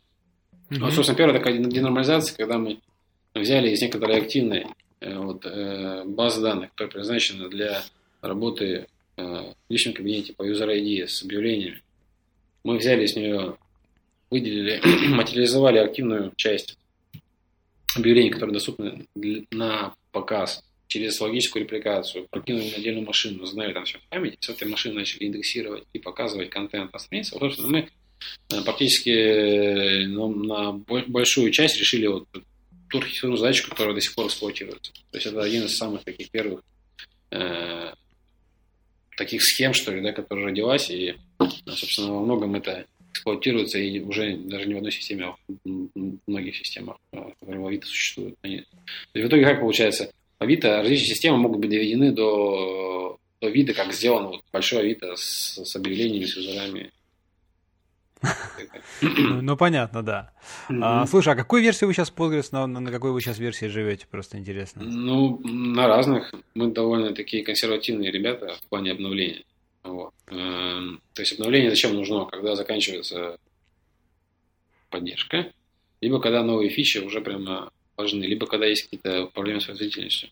Mm-hmm. Вот, собственно, первая такая денормализация, когда мы взяли из некоторой активной э, вот, э, базы данных, которая предназначена для работы в личном кабинете по user ID с объявлениями. Мы взяли из нее, выделили, материализовали активную часть объявлений, которые доступны на показ через логическую репликацию, прокинули на отдельную машину, знали там все в памяти, с этой машины начали индексировать и показывать контент на странице. Вот, мы э, практически э, ну, на большую часть решили вот ту архитектурную задачу, которая до сих пор эксплуатируется. То есть это один из самых таких первых э, таких схем, что ли, да, которая родилась, и, собственно, во многом это эксплуатируется и уже даже не в одной системе, а в многих системах, э, которые в Авито существуют. Они... в итоге как получается? Авито, различные системы могут быть доведены до, до вида, как сделано вот большое Авито с, с объявлениями, с юзерами. Ну, ну, понятно, да. А, слушай, а какой версии вы сейчас Postgres, на, на какой вы сейчас версии живете? Просто интересно. Ну, на разных. Мы довольно такие консервативные ребята в плане обновления. Вот. Эм, то есть обновление зачем нужно? Когда заканчивается поддержка, либо когда новые фичи уже прямо важны, либо когда есть какие-то проблемы с производительностью.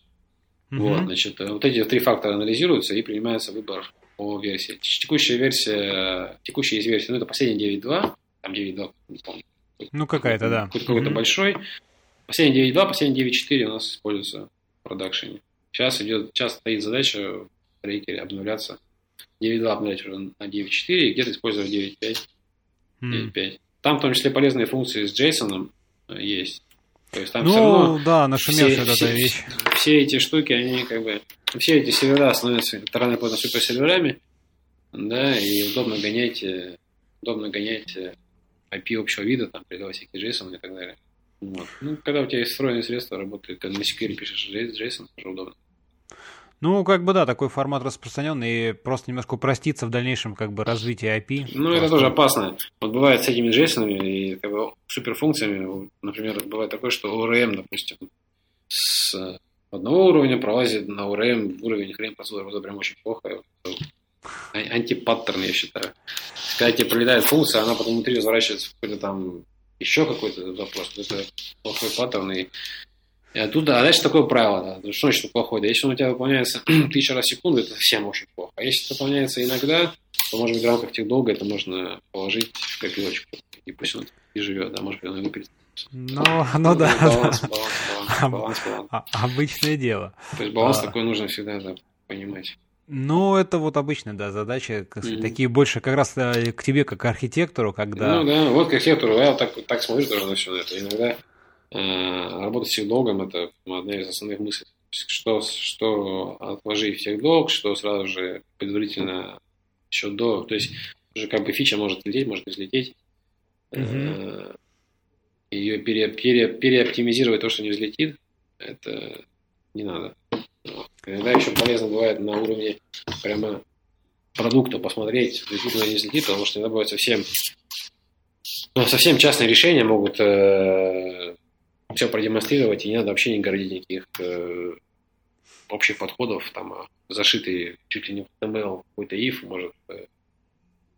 Вот, значит, э, вот эти три фактора анализируются и принимается выбор по версии. Текущая версия, текущая есть версия, ну это последняя 9.2, там 9.2, не помню. Ну какая-то, да. Какой-то mm-hmm. большой. Последняя 9.2, последняя 9.4 у нас используется в продакшене. Сейчас идет, сейчас стоит задача в рейкере обновляться. 9.2 обновлять уже на 9.4 и где-то использовать 9.5. Mm. 9.5. Там в том числе полезные функции с JSON э, есть. То есть там ну, все равно да, нашумевшая все, эта вещь. Все эти штуки, они как бы... Все эти сервера становятся рано поздно суперсерверами, да, и удобно гонять, э, удобно гонять IP э, общего вида, там, передавать всякие JSON и так далее. Вот. Ну, когда у тебя есть встроенные средства, работает, когда на SQL пишешь JSON, тоже удобно. Ну, как бы да, такой формат распространенный и просто немножко упроститься в дальнейшем как бы развитие API. Ну, это тоже опасно. Вот бывает с этими JSON и как бы, суперфункциями, например, бывает такое, что ORM, допустим, с одного уровня пролазит на ORM уровень хрен посуда, это прям очень плохо. Антипаттерн, я считаю. Когда тебе пролетает функция, она потом внутри разворачивается в какой-то там еще какой-то запрос. Это плохой паттерн, и и оттуда, а дальше такое правило, да, что значит плохое? Да, если он у тебя выполняется тысяча раз в секунду, это совсем очень плохо. А если это выполняется иногда, то, может быть, в рамках тех долга это можно положить в копилочку, и пусть он и живет, да, может быть, он и выпилит. Ну, ну да. Баланс, баланс, баланс, баланс, баланс. А, обычное дело. То есть баланс а... такой нужно всегда да, понимать. Ну, это вот обычная, да, задача, mm-hmm. такие больше как раз э, к тебе, как архитектору, когда... Ну да, вот к архитектору, я так, так смотрю тоже на все это. Иногда Э, работать с долгом – это одна из основных мыслей. Что, что отложить всех долг, что сразу же предварительно еще до, то есть уже как бы фича может лететь, может не взлететь. Угу. Ее пере, пере, переоптимизировать то, что не взлетит, это не надо. Иногда еще полезно бывает на уровне прямо продукта посмотреть, взлетит или не взлетит, потому что иногда бывает совсем ну, совсем частные решения могут э, все продемонстрировать, и не надо вообще не городить никаких э, общих подходов, там, а зашитый чуть ли не в HTML какой-то if может э,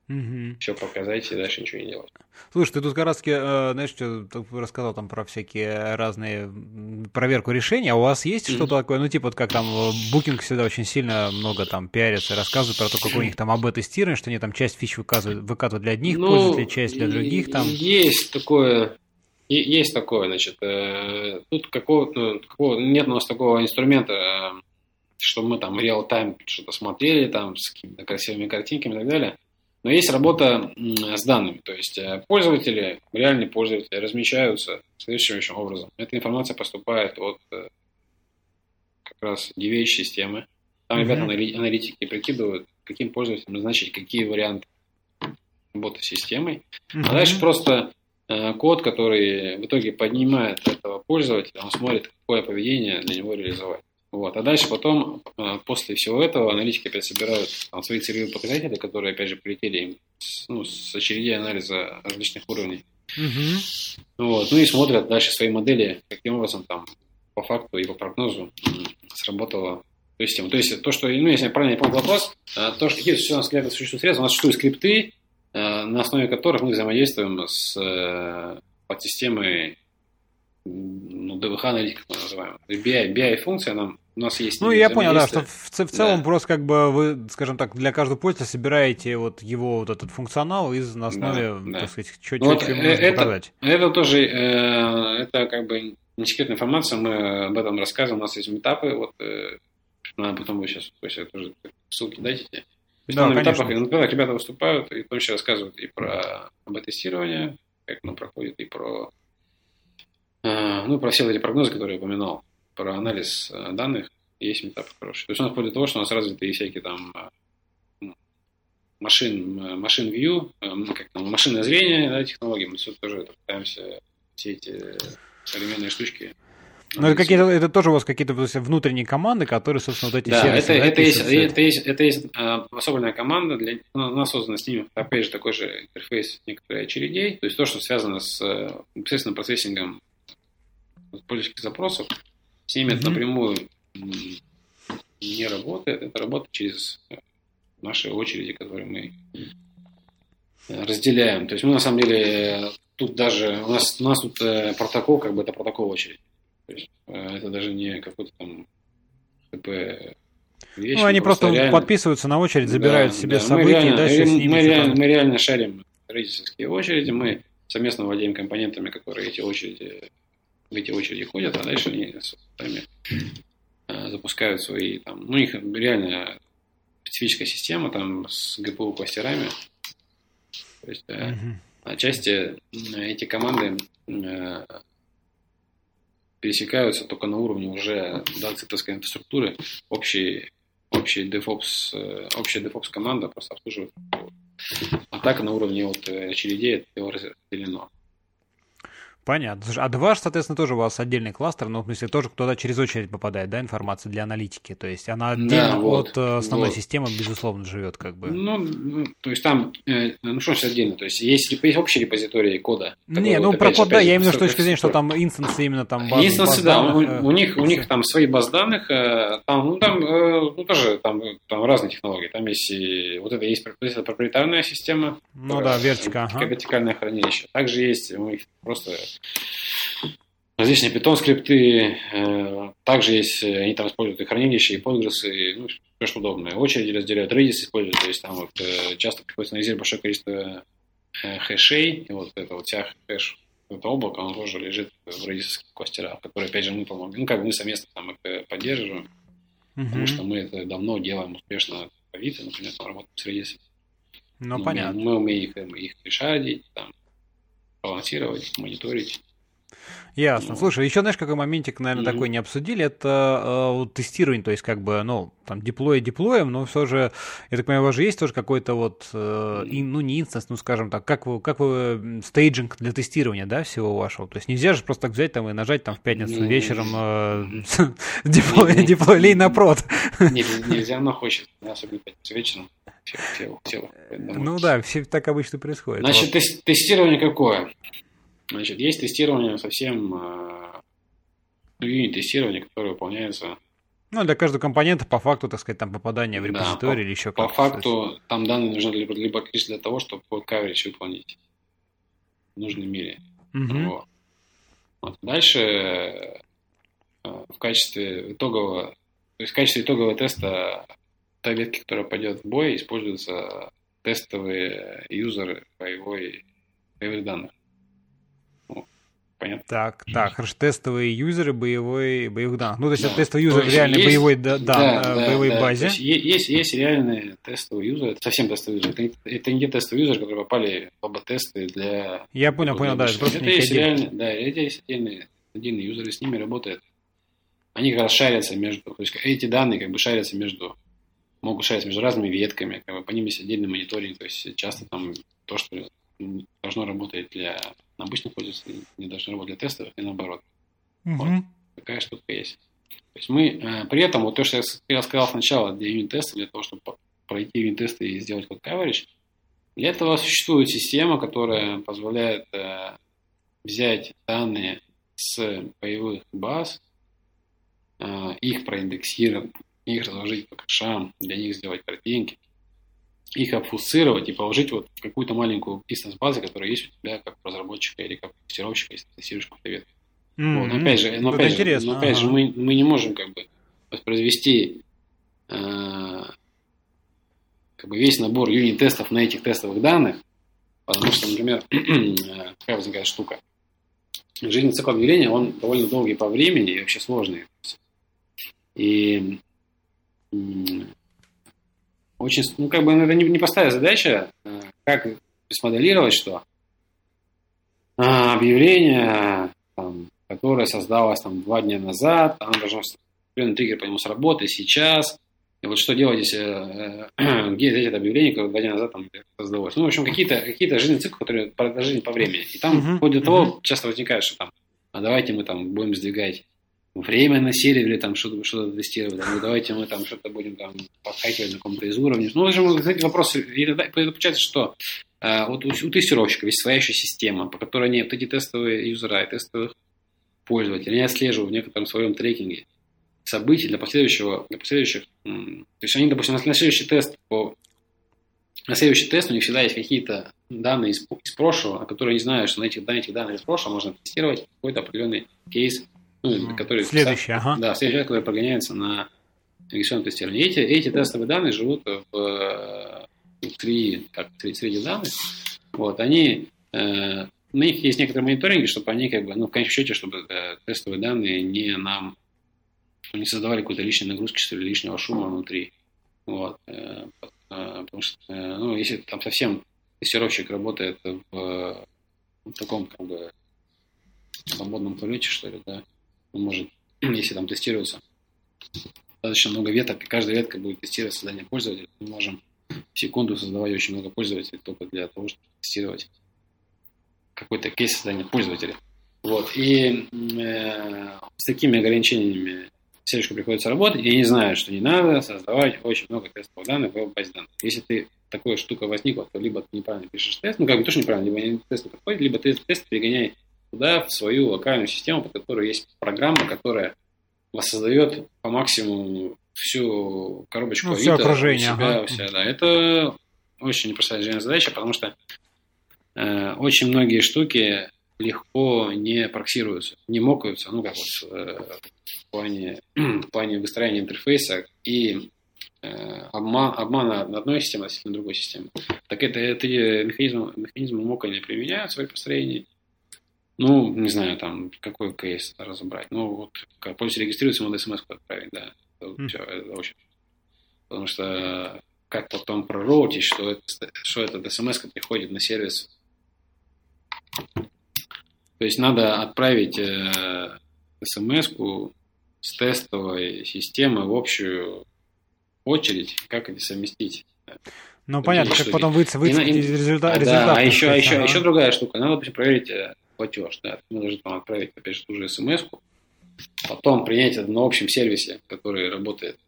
Угу. Все показать и дальше ничего не делать. Слушай, ты тут как раз, э, знаешь, что рассказал там про всякие разные проверку решений, а у вас есть mm-hmm. что-то такое, ну, типа, вот как там Booking всегда очень сильно много там пиарится, рассказывают про то, как у них там АБ-тестирование, что они там часть фич выкатывают, выкатывают для одних ну, пользователей, часть для других там. Есть такое, есть такое, значит, э, тут какого, ну, какого нет у нас такого инструмента, э, что мы там реал-тайм что-то смотрели там с какими-то красивыми картинками и так далее. Но есть работа с данными, то есть э, пользователи, реальные пользователи размещаются следующим образом. Эта информация поступает от э, как раз DVH-системы. Там mm-hmm. ребята аналитики прикидывают, каким пользователям назначить какие варианты работы с системой. Mm-hmm. А дальше просто э, код, который в итоге поднимает этого пользователя, он смотрит, какое поведение для него реализовать. Вот. А дальше потом, э, после всего этого, аналитики опять собирают там, свои целевые показатели, которые, опять же, прилетели им с, ну, с очередей анализа различных уровней. Угу. Вот. Ну и смотрят дальше свои модели, каким образом там по факту и по прогнозу сработала система. То есть то, что, ну, если я правильно понял вопрос, э, то, что какие у нас для существуют средства, у нас существуют скрипты, э, на основе которых мы взаимодействуем с подсистемой ну, ДВХ аналитика мы называем. BI, BI функция нам у нас есть. Ну, я понял, да, что в, в целом да. просто как бы вы, скажем так, для каждого пользователя собираете вот его вот этот функционал из на основе, да, так сказать, что, ну, вот нужно это, показать. Это тоже, э, это как бы не секретная информация, мы об этом рассказываем, у нас есть метапы, вот, э, надо потом вы сейчас, если тоже ссылки дайте. То есть да, на этапах, например, ребята выступают и в том числе рассказывают и про АБ-тестирование, как оно проходит, и про, э, ну, про все эти прогнозы, которые я упоминал про анализ э, данных есть метап хороший. То есть у нас вплоть до того, что у нас развиты всякие там э, ну, машин, машин view, как там, машинное зрение, да, технологии, мы все тоже пытаемся все эти современные штучки ну, это, какие-то, это тоже у вас какие-то внутренние команды, которые, собственно, вот эти да, сервисы... Это, да, это, есть, это, есть, это есть а, особенная команда, для, ну, она создана с ними, опять же, такой же интерфейс некоторых очередей, то есть то, что связано с непосредственно процессингом пользовательских запросов, с ними mm-hmm. это напрямую не работает. Это работает через наши очереди, которые мы разделяем. То есть мы на самом деле тут даже у нас у нас тут э, протокол как бы это протокол очереди. То есть э, это даже не какой-то там ТП вещь. Ну, они просто реально... подписываются на очередь, забирают да, себе да. события реально, и дальше мы, мы, реально, мы реально шарим родительские очереди, мы совместно владеем компонентами, которые эти очереди в эти очереди ходят, а дальше они сами э, запускают свои там, ну, у них реально специфическая система там с GPU кластерами. То есть mm-hmm. отчасти эти команды пересекаются только на уровне уже да, цифровской инфраструктуры. Общий, общий DevOps, общая DevOps команда просто обслуживает. Так на уровне вот очередей это разделено. Понятно. а два, соответственно, тоже у вас отдельный кластер, но в смысле тоже кто-то через очередь попадает, да, информация для аналитики. То есть она отдельно да, вот, от э, основной вот. системы, безусловно, живет, как бы. Ну, ну то есть там, э, ну что ж отдельно, то есть есть, есть общий репозиторий кода. Не, ну вот, про код, да, я именно с точки зрения, что там инстансы именно там базы, Инстансы, баз да, данных, у, э, у, них, у них там свои баз данных, там, ну там, ну тоже там, там разные технологии, там есть и, вот это есть это проприетарная система. Ну да, вертика. Ага. Вертикальное хранилище. Также есть у них просто различные питон скрипты, э, также есть, э, они там используют и хранилища, и Postgres, и ну, все что удобное. Очереди разделяют, Redis используют, то есть там вот э, часто приходится анализировать большое количество хэшей, и вот это вот вся хэш, это облако, оно тоже лежит в Redis кластерах, которые, опять же, мы помогаем, ну, как бы мы совместно там их поддерживаем, mm-hmm. потому что мы это давно делаем успешно в Avito, например, там работаем с Redis. Ну, мы, понятно. Мы умеем их, их решать, там, балансировать, мониторить. Ясно. Слушай, еще знаешь, какой моментик, наверное, mm-hmm. такой не обсудили, это э, тестирование, то есть как бы, ну, там, деплой деплоем, но все же, я так понимаю, у вас же есть тоже какой-то вот, э, ну, не инстанс, ну, скажем так, как вы, как вы, staging для тестирования, да, всего вашего? То есть нельзя же просто так взять там и нажать там в пятницу mm-hmm. вечером э, деплой, деплой на прод. Нельзя, но хочет, особенно пятницу вечером. Ну да, все так обычно происходит. Значит, тестирование какое? Значит, есть тестирование совсем, э, ну, юнит-тестирование, которое выполняется Ну, для каждого компонента по факту, так сказать, там попадание в репозиторий да, или еще как-то. По факту там данные нужны либо, либо лишь для того, чтобы под coverage выполнить в нужной мере. Угу. Вот. Вот. Дальше э, в качестве итогового, то есть в качестве итогового теста той ветки, которая пойдет в бой, используются тестовые юзеры боевой, боевых данных. Понятно. Так, так, хорошо, тестовые юзеры боевой, боевых данных. Ну, то есть да. это тестовый юзер в реальной есть, боевой, да, да, да, боевой да, базе. Есть, есть, есть реальные тестовые юзеры, это совсем тестовые юзеры. Это, это не те тестовые юзеры, которые попали в АБ-тесты для... Я понял, понял, да, это просто это есть реальные, Да, это есть отдельные, отдельные юзеры, с ними работают. Они как раз шарятся между... То есть эти данные как бы шарятся между... Могут шариться между разными ветками, как бы по ним есть отдельный мониторинг, то есть часто там то, что должно работать для обычных пользователей, не должно работать для тестовых и наоборот. Угу. Вот. Такая штука есть. То есть мы э, при этом, вот то, что я сказал сначала для юнит-теста, для того, чтобы пройти юнит-тесты и сделать код coverage, для этого существует система, которая позволяет э, взять данные с боевых баз, э, их проиндексировать, их разложить по кэшам, для них сделать картинки, их обфусцировать и положить вот в какую-то маленькую бизнес-базу, которая есть у тебя как разработчика или как тестировщика, если ты тестируешь какой-то ветку. Mm-hmm. Вот. Опять же, но опять, же, но опять ага. же мы, мы не можем как бы воспроизвести э, как бы весь набор юнит-тестов на этих тестовых данных, потому что, например, какая возникает штука. Жизненный цикл объявления, он довольно долгий по времени и вообще сложный. И очень, ну, как бы это не, непростая задача, э, как смоделировать, что а, объявление, там, которое создалось там два дня назад, оно должно триггер по нему сработать сейчас, и вот что делать, если, э, где взять это объявление, которое два дня назад там создалось. Ну, в общем, какие-то какие жизненные циклы, которые продолжение по времени. И там, uh-huh, вплоть до uh-huh. того, часто возникает, что там, а давайте мы там будем сдвигать время на сервере, там что-то что тестировать, ну, давайте мы там что-то будем там подхакивать на каком-то из уровней. Ну, в общем, эти вопросы, и получается, что э, вот у, у тестировщиков есть своя еще система, по которой они вот эти тестовые юзера и тестовых пользователей, они отслеживают в некотором своем трекинге событий для последующего, для последующих, то есть они, допустим, на следующий тест по на следующий тест у них всегда есть какие-то данные из, из прошлого, которые они знают, что на этих, на этих данных из прошлого можно тестировать какой-то определенный кейс ну, который, следующий, ага. Да, следующий, который прогоняется на регистрационном тестировании. Эти, эти тестовые данные живут в, в три, как, три среди данных. Вот, они, э, на них есть некоторые мониторинги, чтобы они, как бы, ну, в конечном счете, чтобы э, тестовые данные не нам не создавали какой-то лишней нагрузки, что ли, лишнего шума внутри. Вот, э, э, потому что, э, ну, если там совсем тестировщик работает в, в таком, как бы, свободном полете, что ли, да, может, если там тестируется достаточно много веток, и каждая ветка будет тестировать создание пользователя, мы можем в секунду создавать очень много пользователей только для того, чтобы тестировать какой-то кейс создания пользователя. Вот. И э, с такими ограничениями сервиску приходится работать, и они знают, что не надо создавать очень много тестовых данных в базе данных. Если ты такая штука возникла, то либо ты неправильно пишешь тест, ну как бы тоже неправильно, либо тест не подходит, либо ты тест перегоняй туда, в свою локальную систему, по которой есть программа, которая воссоздает по максимуму всю коробочку ну, все окружение, у себя, ага. у себя, да. Это очень непростая задача, потому что э, очень многие штуки легко не проксируются, не мокаются, ну как вот э, в, плане, в плане выстроения интерфейса и э, обман, обмана на одной системе относительно другой системы. Так это, это механизмы, механизмы мокания применяются в построении, ну, не знаю, там, какой кейс разобрать. Ну, вот, как пользователь регистрируется, ему смс отправить, да. Это, mm. все, это очень... Потому что как потом пророутить, что, это, что этот смс приходит на сервис. То есть надо отправить э, смс с тестовой системы в общую очередь, как это совместить. Ну, понятно, как потом выйти, выйти из результата. Да, а еще, а еще, а еще другая штука. Надо, проверить э, платеж, да, мы должны там отправить, опять же, ту же смс потом принять это на общем сервисе, который работает.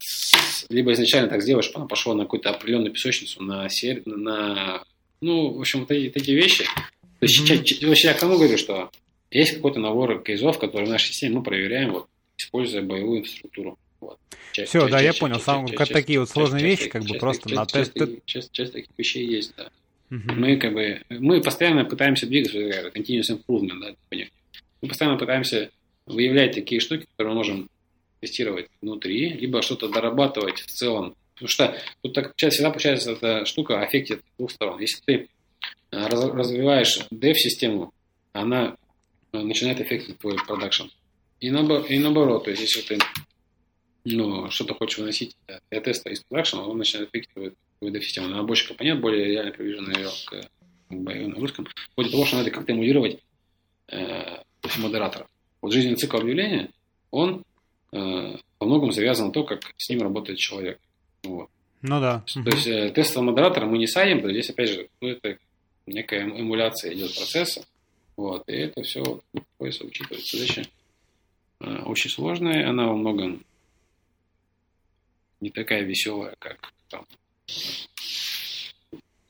Либо изначально так сделаешь, чтобы она пошла на какую-то определенную песочницу, на, сер... на... ну, в общем, вот эти, такие вещи. То есть, mm-hmm. вообще, я кому говорю, что есть какой-то набор кейсов, которые в нашей системе мы проверяем, вот, используя боевую инфраструктуру. Вот. Часть, Все, часть, да, часть, я понял. Сам, часть, как часть, такие вот сложные часть, вещи, как бы просто часть, на тест. Часть, часть, часть таких вещей есть, да. Uh-huh. Мы как бы мы постоянно пытаемся двигаться, continuous improvement, да, мы постоянно пытаемся выявлять такие штуки, которые мы можем тестировать внутри, либо что-то дорабатывать в целом. Потому что тут так всегда получается эта штука аффектит двух сторон. Если ты э, развиваешь dev-систему, она э, начинает аффектить твой продакшн. И, наоборот, и наоборот, то есть если ты ну, что-то хочешь выносить для теста из продакшена, он начинает аффектировать твою dev-систему. Она больше компонент, более реально привержена ее к боевым нагрузкам, вплоть до того, что надо как-то эмулировать э, модератора. Вот жизненный цикл объявления, он э, во многом завязан на то, как с ним работает человек. Вот. Ну да. То есть э, тестового модератора мы не садим, то здесь опять же ну, это некая эмуляция идет процесса. Вот, и это все приходится учитывать. Задача э, очень сложная, она во многом не такая веселая, как там,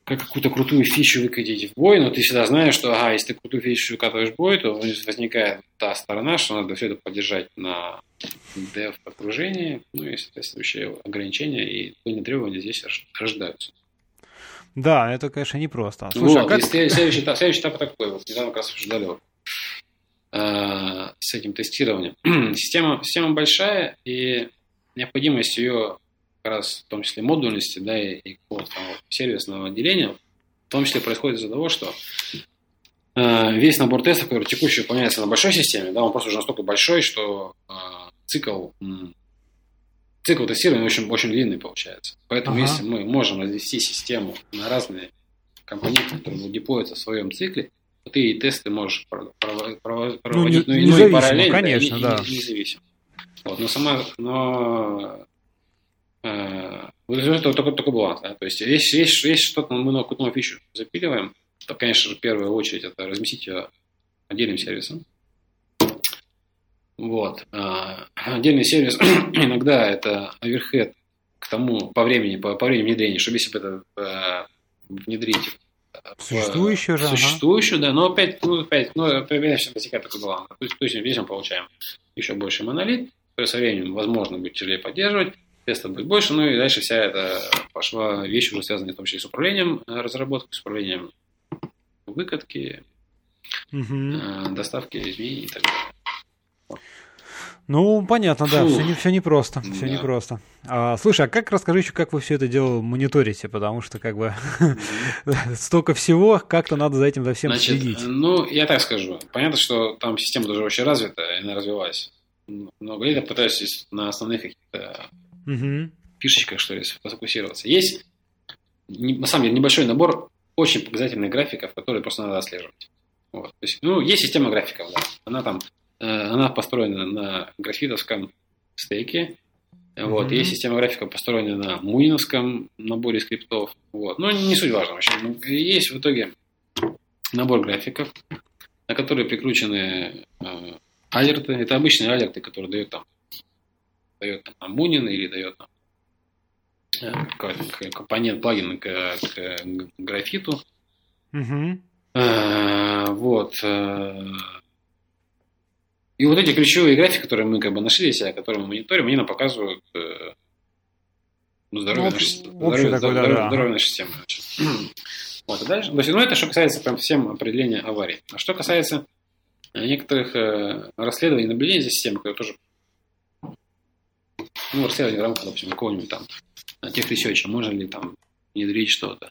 как какую-то крутую фичу выкатить в бой, но ты всегда знаешь, что, ага, если ты крутую фичу выкатываешь в бой, то возникает та сторона, что надо все это поддержать на dev окружении, ну и соответствующие ограничения и требования здесь рождаются. Да, это, конечно, непросто. Слушай, а вот, а как... следующий, этап, следующий этап такой, вот недавно как раз обсуждали вот, э, с этим тестированием. система, система большая, и необходимость ее раз в том числе модульности, да, и, и какого-то сервисного отделения, в том числе происходит из-за того, что э, весь набор тестов, который текущий выполняется на большой системе, да, он просто уже настолько большой, что э, цикл, цикл тестирования очень, очень длинный получается. Поэтому ага. если мы можем развести систему на разные компоненты, которые будут деплоиться в своем цикле, то ты и тесты можешь проводить, ну, не, ну, ну и параллельно, конечно, и, да. И, и независимо. Вот, но сама, но э, это только, только баланс. Да? То есть, если, если, если что-то мы на какую-то фичу запиливаем, то, конечно же, в первую очередь это разместить ее отдельным сервисом. Вот. А, отдельный сервис иногда это оверхед к тому по времени, по, по времени внедрения, чтобы если бы это э, внедрить Существующую же. Существующую, ага. да, но опять, ну, опять, ну, опять возникает такой баланс. То есть, то есть здесь мы получаем еще больше монолит, со временем, возможно, будет тяжелее поддерживать, тестов будет больше, ну и дальше вся эта пошла вещь уже связанная в том числе с управлением разработкой, с управлением выкатки, угу. доставки изменений и так далее. Ну, понятно, да, все, не, все непросто, все да. непросто. А, слушай, а как, расскажи еще, как вы все это дело мониторите, потому что, как бы, столько всего, как-то надо за этим за всем Значит, следить. Ну, я так скажу, понятно, что там система даже очень развита, и она развивалась много лет, я пытаюсь на основных каких-то угу. фишечках, что ли, сфокусироваться. Есть, на самом деле, небольшой набор очень показательных графиков, которые просто надо отслеживать. Вот. То есть, ну, есть система графиков, да. Она там, э, она построена на графитовском стейке. Вот. Mm-hmm. Есть система графиков, построена на муиновском наборе скриптов. Вот. Но не суть важно вообще. Ну, есть в итоге набор графиков, на которые прикручены э, алерты. Это обычные алерты, которые дают там дает там Мунин или дает там э, компонент плагин к, к графиту. Угу. Вот. Э, и вот эти ключевые графики, которые мы как бы нашли себя, которые мы мониторим, они нам показывают ну, здоровье, ну, нашей, здоровье, такой, здоровье, да, здоровье да. нашей системы. Вот, и дальше. То есть, ну, это что касается прям всем определения аварий. А что касается некоторых э, расследований наблюдений за системой, которые тоже ну, расследование в рамках, допустим, какого-нибудь там тех research'а, можно ли там внедрить что-то,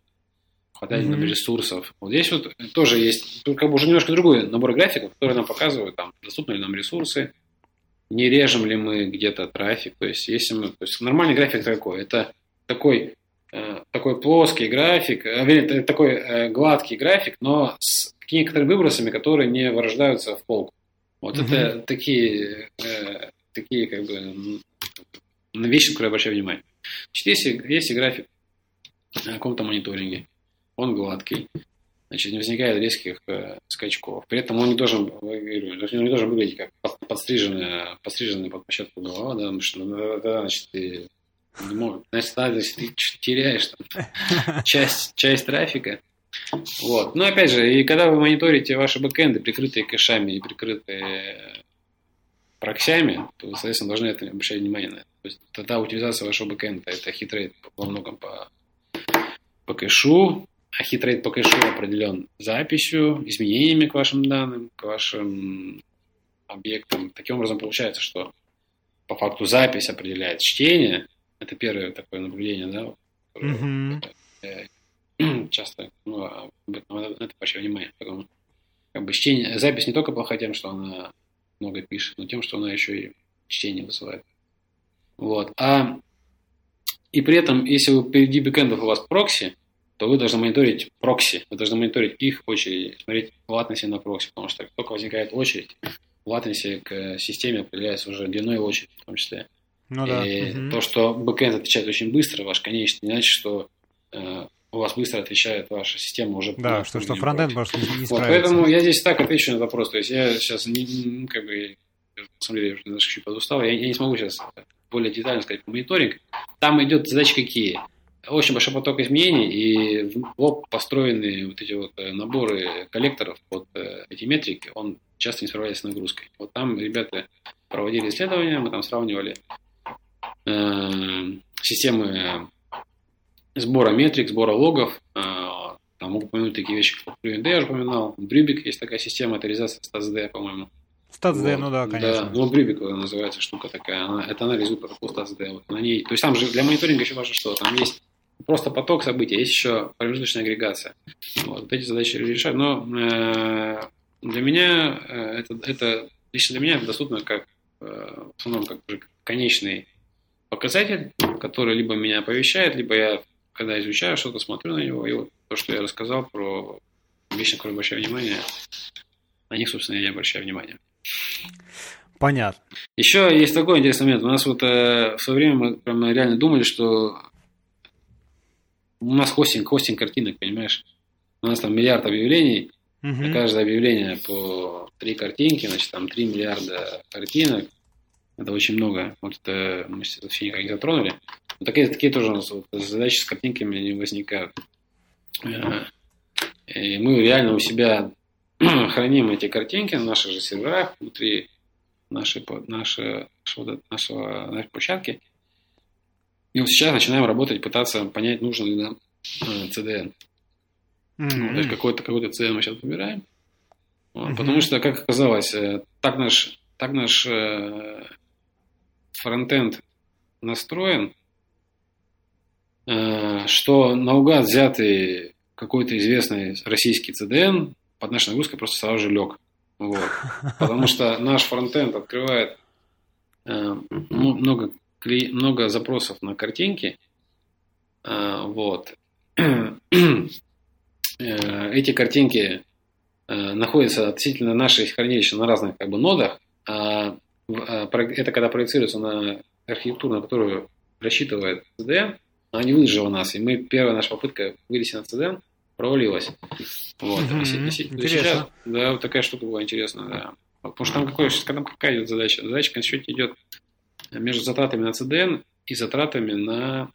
хватает mm-hmm. ресурсов. Вот здесь вот тоже есть, как бы уже немножко другой набор графиков, которые нам показывают, там, доступны ли нам ресурсы, не режем ли мы где-то трафик, то есть если мы, то есть нормальный график такой, это такой э, такой плоский график, э, такой э, гладкий график, но с некоторыми выбросами, которые не вырождаются в полку. Вот mm-hmm. это такие, э, такие как бы на вещи, на которые обращаю внимание. Значит, если, если график на каком-то мониторинге, он гладкий, значит, не возникает резких э, скачков. При этом он не должен, говорю, он не должен выглядеть как подстриженная, подстриженная под площадку голова, да, потому что ну, тогда, значит, ты значит, значит, ты теряешь там, часть, часть трафика. Вот. Но опять же, и когда вы мониторите ваши бэкэнды, прикрытые кэшами и прикрытые проксями, то вы, соответственно, должны это обращать внимание на это. То есть тогда утилизация вашего бэкэнда это hit rate во многом по, по кэшу, а hit rate по кэшу определен записью, изменениями к вашим данным, к вашим объектам. Таким образом, получается, что по факту запись определяет чтение. Это первое такое наблюдение, да, mm-hmm. часто ну, об этом на это обращаю внимание. Потому как бы чтение, запись не только плоха тем, что она много пишет, но тем, что она еще и чтение высылает. Вот. А и при этом, если вы впереди бэкэндов у вас прокси, то вы должны мониторить прокси, вы должны мониторить их очереди, смотреть латенси на прокси, потому что как только возникает очередь, латенси к системе определяется уже длиной очереди в том числе. Ну, да. И угу. то, что бэкэнд отвечает очень быстро, ваш конечный, не значит, что э, у вас быстро отвечает ваша система уже. Да, что, что фронтенд может не, не Вот, поэтому я здесь так отвечу на вопрос. То есть я сейчас не, не как бы, на самом деле, я уже чуть подустал, я, я не смогу сейчас более детально сказать по мониторинг. Там идет задачи какие? Очень большой поток изменений, и в лоб построены вот эти вот э, наборы коллекторов под э, эти метрики, он часто не справляется с нагрузкой. Вот там ребята проводили исследования, мы там сравнивали э, системы сбора метрик, сбора логов. Э, там могу упомянуть такие вещи, как FluentD я уже упоминал. Брюбик есть такая система авторизации StatsD, по-моему. StatsD, вот. ну да, конечно. Да, ну Брюбик называется штука такая. Она, это анализ протокол StatsD. Вот на ней, то есть там же для мониторинга еще важно, что там есть просто поток событий, есть еще промежуточная агрегация. Вот, вот эти задачи решать. Но э, для меня э, это, это лично для меня это доступно как э, в основном как уже конечный показатель, который либо меня оповещает, либо я, когда изучаю что-то, смотрю на него, и вот то, что я рассказал про вещи, на которые обращаю внимание, на них, собственно, я обращаю внимание. Понятно. Еще есть такой интересный момент. У нас вот э, в свое время мы прямо реально думали, что у нас хостинг, хостинг картинок, понимаешь? У нас там миллиард объявлений, угу. на каждое объявление по три картинки, значит, там три миллиарда картинок. Это очень много. Вот это мы вообще никак не затронули. Такие, такие тоже у нас вот, задачи с картинками не возникают. Э, и мы реально у себя храним эти картинки на наших же серверах внутри нашей, нашей, нашего, нашей площадки. И вот сейчас начинаем работать, пытаться понять, нужен ли нам CDN. Mm-hmm. То есть какой-то какой CDN мы сейчас выбираем. Mm-hmm. Потому что, как оказалось, э, так наш, так наш фронтенд настроен, э, что наугад взятый какой-то известный российский CDN под нашей нагрузкой просто сразу же лег. Вот. Потому что наш фронтенд открывает э, много, много запросов на картинки. Э, вот. Эти картинки находятся относительно наших хранилища на разных как бы, нодах, а а, это когда проецируется на архитектуру, на которую рассчитывает CDN, она не выжила нас. И мы, первая наша попытка вылезти на CDN провалилась. Вот. Mm-hmm. Сейчас, да, вот такая штука была интересная, да. Потому что там, какой, там какая идет задача? Задача, в счете, идет между затратами на CDN и затратами на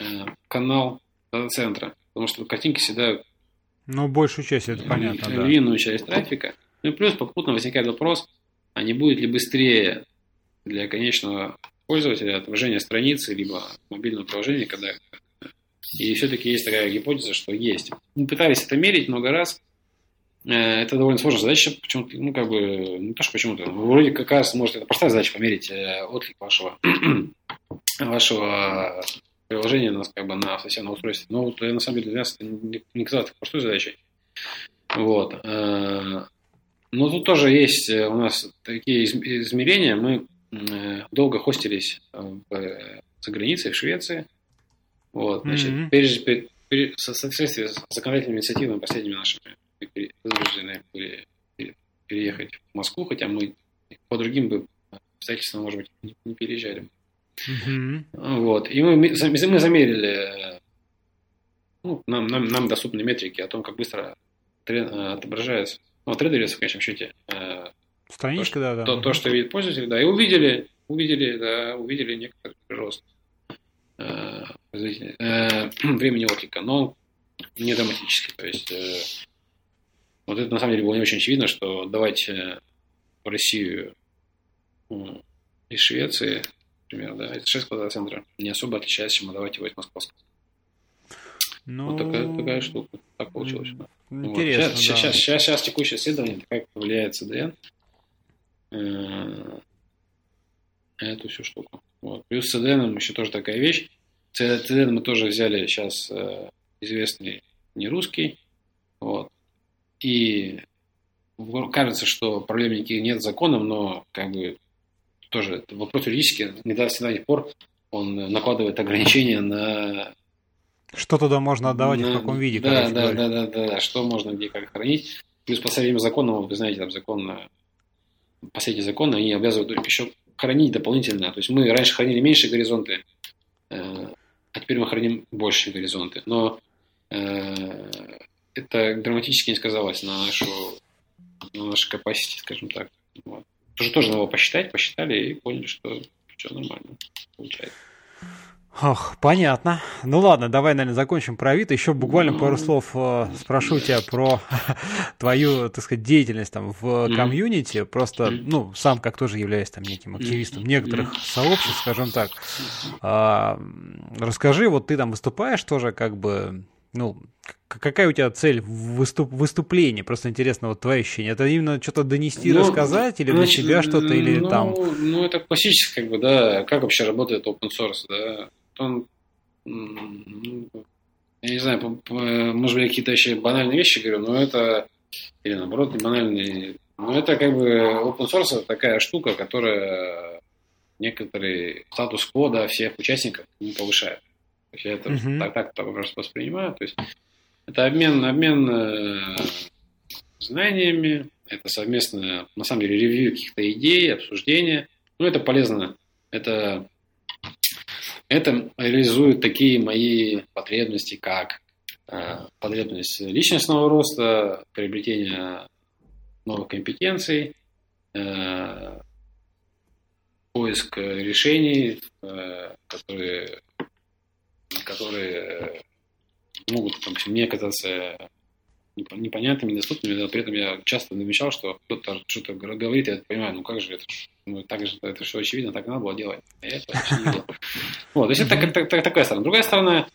э, канал центра. Потому что картинки съедают ну, большую часть, это понятно, львиную да. часть трафика. Ну и плюс попутно возникает вопрос, а не будет ли быстрее для конечного пользователя отображение страницы, либо мобильного приложения, когда... И все-таки есть такая гипотеза, что есть. Мы пытались это мерить много раз. Э, это довольно сложная задача, почему-то, ну, как бы, не то, что почему-то, вроде как раз, может, это простая задача померить э, отклик вашего, вашего приложения на, как бы, на совсем на устройстве. Но вот, на самом деле, для нас это не, не казалось простой задачей. Вот. Э, ну, тут тоже есть э, у нас такие измерения. Мы э, долго хостились в, э, за границей, в Швеции. Вот, значит, mm-hmm. прежде, пере, в соответствии с законодательными инициативами последними нашими вынуждены были переехать в Москву, хотя мы по другим бы обстоятельствам, может быть, не, не переезжали. Mm-hmm. Вот. И мы, мы замерили ну, нам, нам, нам доступны метрики о том, как быстро отображается ну, трейдерис в конечном счете. Э, Страничка, да, да. То, то, что видит пользователь, да, и увидели, увидели, да, увидели некоторый прирост э, э, времени отклика, но не драматически. То есть э, вот это на самом деле было не очень очевидно, что давать в Россию из Швеции, например, да, из шведского дата-центра, не особо отличается, чем отдавать его из московского. Ну, вот такая, такая штука. Так получилось. Интересно, вот. сейчас, да. сейчас, сейчас, сейчас текущее исследование, как влияет CDN э, эту всю штуку. Вот. Плюс с CDN еще тоже такая вещь. CDN мы тоже взяли сейчас э, известный не русский. Вот. И кажется, что проблем никаких нет с законом, но как бы тоже вопрос юридический, не до недавних пор он накладывает ограничения на что туда можно отдавать на, в каком виде? Да, да, да, да, да, да, что можно где как хранить. Плюс по современным законам, вы знаете, там закон, последний закон, они обязывают еще хранить дополнительно. То есть мы раньше хранили меньше горизонты, э, а теперь мы храним больше горизонты. Но э, это драматически не сказалось на нашу, на нашу capacity, скажем так. Вот. Тоже, тоже надо посчитать, посчитали и поняли, что все нормально получается. Ох, понятно. Ну ладно, давай, наверное, закончим про Авито. Еще буквально пару слов э, спрошу тебя про твою, так сказать, деятельность там в комьюнити. Просто, ну, сам как тоже являюсь там неким активистом некоторых сообществ, скажем так. А, расскажи, вот ты там выступаешь тоже как бы, ну, какая у тебя цель выступ, выступления? Просто интересно, вот твои ощущения. Это именно что-то донести, ну, рассказать, или значит, для себя что-то, или ну, там... Ну, это классически, как бы, да, как вообще работает open source, да он, я не знаю, может быть, какие-то еще банальные вещи говорю, но это, или наоборот, не банальные, но это как бы open source такая штука, которая некоторый статус кода всех участников не повышает. То есть я это uh-huh. так, так, так просто воспринимаю. То есть это обмен, обмен э, знаниями, это совместное, на самом деле, ревью каких-то идей, обсуждение. Ну, это полезно. Это это реализует такие мои потребности, как э, потребность личностного роста, приобретения новых компетенций, э, поиск решений, э, которые, которые могут там, мне казаться непонятными, недоступными, но при этом я часто замечал, что кто-то что-то говорит, я понимаю, ну как же это, ну так же, это что очевидно, так надо было делать. А это вообще не было. Вот, то есть это так, так, так, такая сторона. Другая сторона,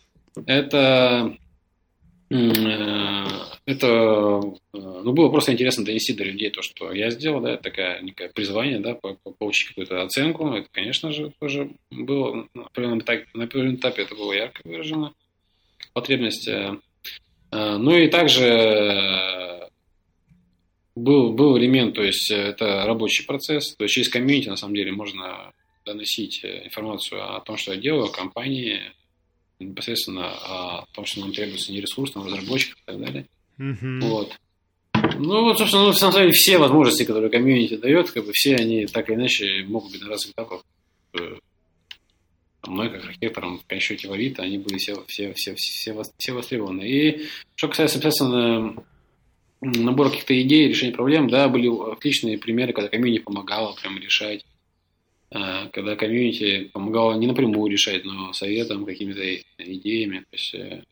это э, это э, ну, было просто интересно донести до людей то, что я сделал, да, это такая некое призвание, да, получить какую-то оценку. Это, конечно же, тоже было на определенном этапе, на определенном этапе это было ярко выражено. Потребность Э, ну и также э, был, был элемент, то есть это рабочий процесс, то есть через комьюнити на самом деле можно доносить э, информацию о том, что я делаю, о компании, непосредственно о том, что нам требуется не ресурс, но разработчиков и так далее. Mm-hmm. Вот. Ну, вот, собственно, ну, на самом деле все возможности, которые комьюнити дает, как бы все они так или иначе могут быть на разных этапах мной как архитектором в счете в Авито, они были все, все, все, все, все востребованы. И что касается, соответственно, набора каких-то идей, решения проблем, да, были отличные примеры, когда комьюнити помогало прям решать, а, когда комьюнити помогало не напрямую решать, но советом, какими-то идеями. То есть, э,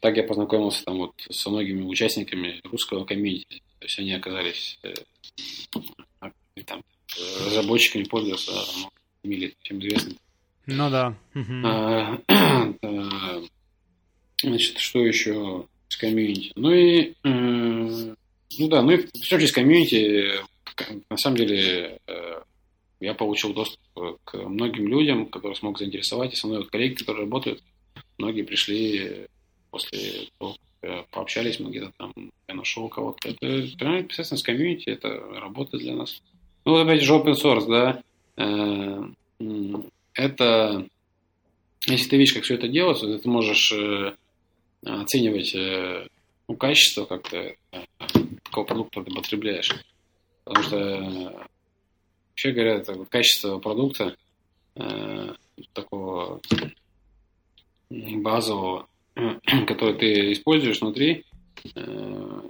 так я познакомился там вот со многими участниками русского комьюнити. То есть они оказались э, там, разработчиками пользоваться, имели чем известны ну да. А, значит, что еще с комьюнити? Ну и, ну да, ну и все через комьюнити, на самом деле, э, я получил доступ к многим людям, которые смог заинтересовать, и со мной вот коллеги, которые работают, многие пришли после того, как пообщались, мы где-то там, я нашел кого-то. Это прямо непосредственно с комьюнити, это работа для нас. Ну, опять же, open source, да, э, это, если ты видишь, как все это делается, то ты можешь э, оценивать э, ну, качество как-то э, какого продукта ты потребляешь. Потому что, вообще говоря, вот качество продукта э, такого базового, который ты используешь внутри, э,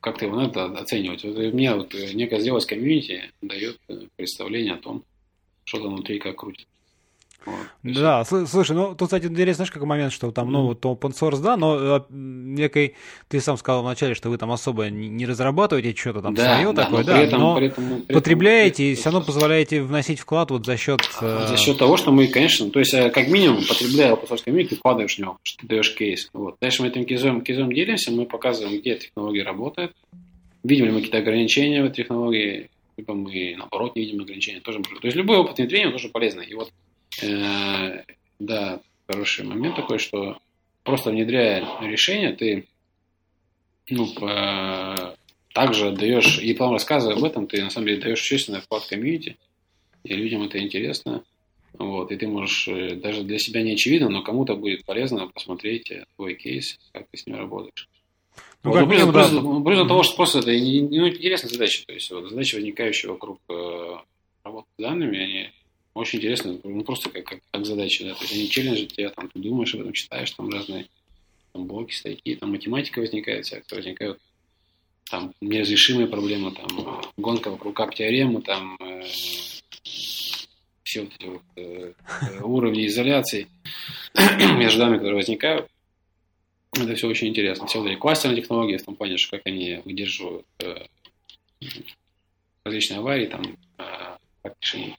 как ты его надо оценивать. Вот у меня вот некая сделать комьюнити дает представление о том, что там внутри как крутит. Вот. Да, слушай, ну тут, кстати, интересно, знаешь, какой момент, что там, ну, вот open source, да, но а, некой, ты сам сказал вначале, что вы там особо не разрабатываете что-то там да, свое да, такое, но да, этом, но при этом, при потребляете этом, и все равно позволяете вносить вклад вот за счет... Э, за счет того, что мы, конечно, то есть э, как минимум, потребляя open source комьюнити, вкладываешь в него, что ты даешь кейс. Вот. Дальше мы этим кейсом, кейсом делимся, мы показываем, где технология работает, видим ли мы какие-то ограничения в этой технологии, либо мы, наоборот, не видим ограничения, тоже То есть любой опыт внедрения тоже полезно. И вот Э, да, хороший момент такой, что просто внедряя решение, ты ну, также даешь, и потом рассказывая об этом, ты на самом деле даешь существенный вклад в комьюнити, и людям это интересно. Вот, и ты можешь, э, даже для себя не очевидно, но кому-то будет полезно посмотреть э, твой кейс, как ты с ним работаешь. Ну, вот, плюс, плюс, да. плюс, того, что просто это ну, интересная задача. То есть вот, задачи, возникающие вокруг э, работы с данными, они очень интересно, ну просто как, как, как задача, да, то есть они челленджат тебя, там, ты думаешь об этом, читаешь там разные там, блоки, статьи, там математика возникает, всякое, возникают там неразрешимые проблемы, там гонка вокруг как теоремы, там э, все вот эти вот, э, э уровни изоляции между данными, которые возникают. Это все очень интересно. Все вот эти кластерные технологии в том плане, что как они выдерживают э, различные аварии, там, э, как решение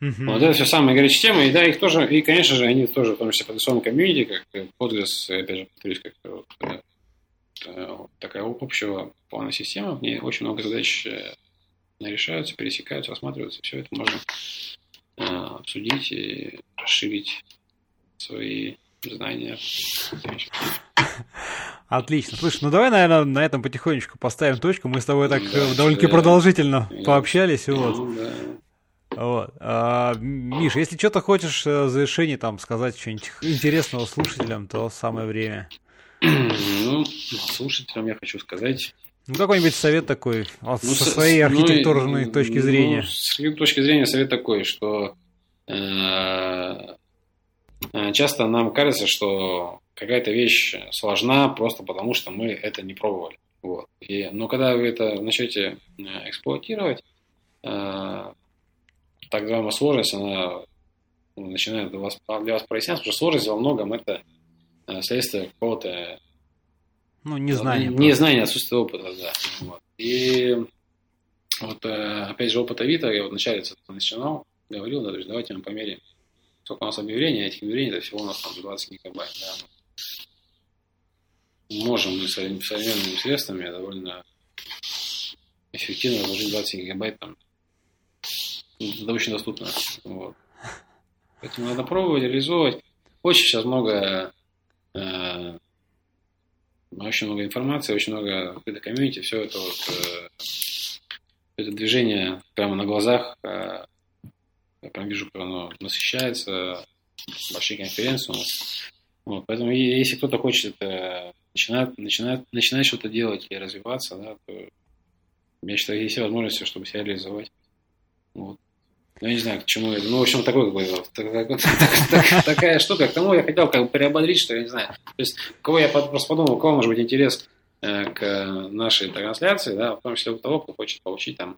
Uh-huh. Вот это все самые горячие темы, и да, их тоже, и, конечно же, они тоже, в том числе, в комьюнити, как Postgres, опять же, повторюсь, как вот, э, такая общего плана система, в ней очень много задач э, решаются, пересекаются, рассматриваются, все это можно э, обсудить и расширить свои знания. Отлично. Слушай, ну давай, наверное, на этом потихонечку поставим точку. Мы с тобой так да, довольно-таки продолжительно да, пообщались. Вот. Ну, да. Вот. А, Миш, если что-то хочешь в завершении там сказать что-нибудь интересного слушателям, то самое время. Ну, слушателям я хочу сказать. Ну, какой-нибудь совет такой, ну, со своей ну, архитектурной ну, точки зрения. Ну, с точки зрения совет такой, что э, э, часто нам кажется, что какая-то вещь сложна просто потому, что мы это не пробовали. Вот. И, но когда вы это начнете э, эксплуатировать, э, так называемая сложность, она ну, начинает для вас, для вас проясняться, потому что сложность во многом это э, следствие какого-то ну, незнания. Незнания, отсутствия опыта, да. Вот. И вот, э, опять же, опыт Авито, я вот вначале начинал, говорил, да, то есть давайте мы померяем, сколько у нас объявлений, а этих объявлений, это всего у нас там 20 гигабайт, да. Можем мы современными средствами довольно эффективно вложить 20 гигабайт там это очень доступно. Вот. Поэтому надо пробовать, реализовывать. Очень сейчас много, э, очень много информации, очень много это комьюнити, все это вот, э, это движение прямо на глазах. Э, я прям вижу, как оно насыщается, большие конференции у нас. Вот, поэтому если кто-то хочет это начинать, начинать, начинать что-то делать и развиваться, да, то я считаю, есть возможности, чтобы себя реализовать. Вот. Ну, не знаю, к чему это. Ну, в общем, такой, как бы, такая штука. К тому я хотел как бы приободрить, что я не знаю. То есть, кого я просто подумал, у кого может быть интерес э, к нашей трансляции, да, в том числе у того, кто хочет получить там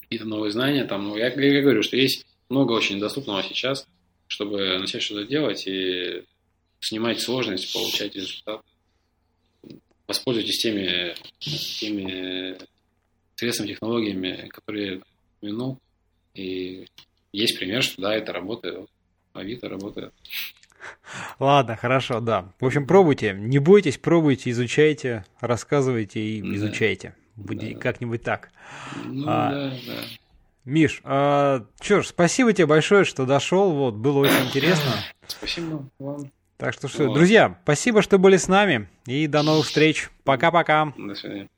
какие-то новые знания. Там, ну, я, я говорю, что есть много очень доступного сейчас, чтобы начать что-то делать и снимать сложность, получать результат. Воспользуйтесь теми, теми средствами, технологиями, которые упомянул. И есть пример, что да, это работает. Авито работает. Ладно, хорошо, да. В общем, пробуйте. Не бойтесь, пробуйте, изучайте, рассказывайте и да. изучайте. Будет да. как-нибудь так. Ну, а, да, да. Миш, а, что ж, спасибо тебе большое, что дошел. Вот, было очень интересно. Спасибо вам. Так что, что, вот. друзья, спасибо, что были с нами. И до новых встреч. Пока-пока. До свидания.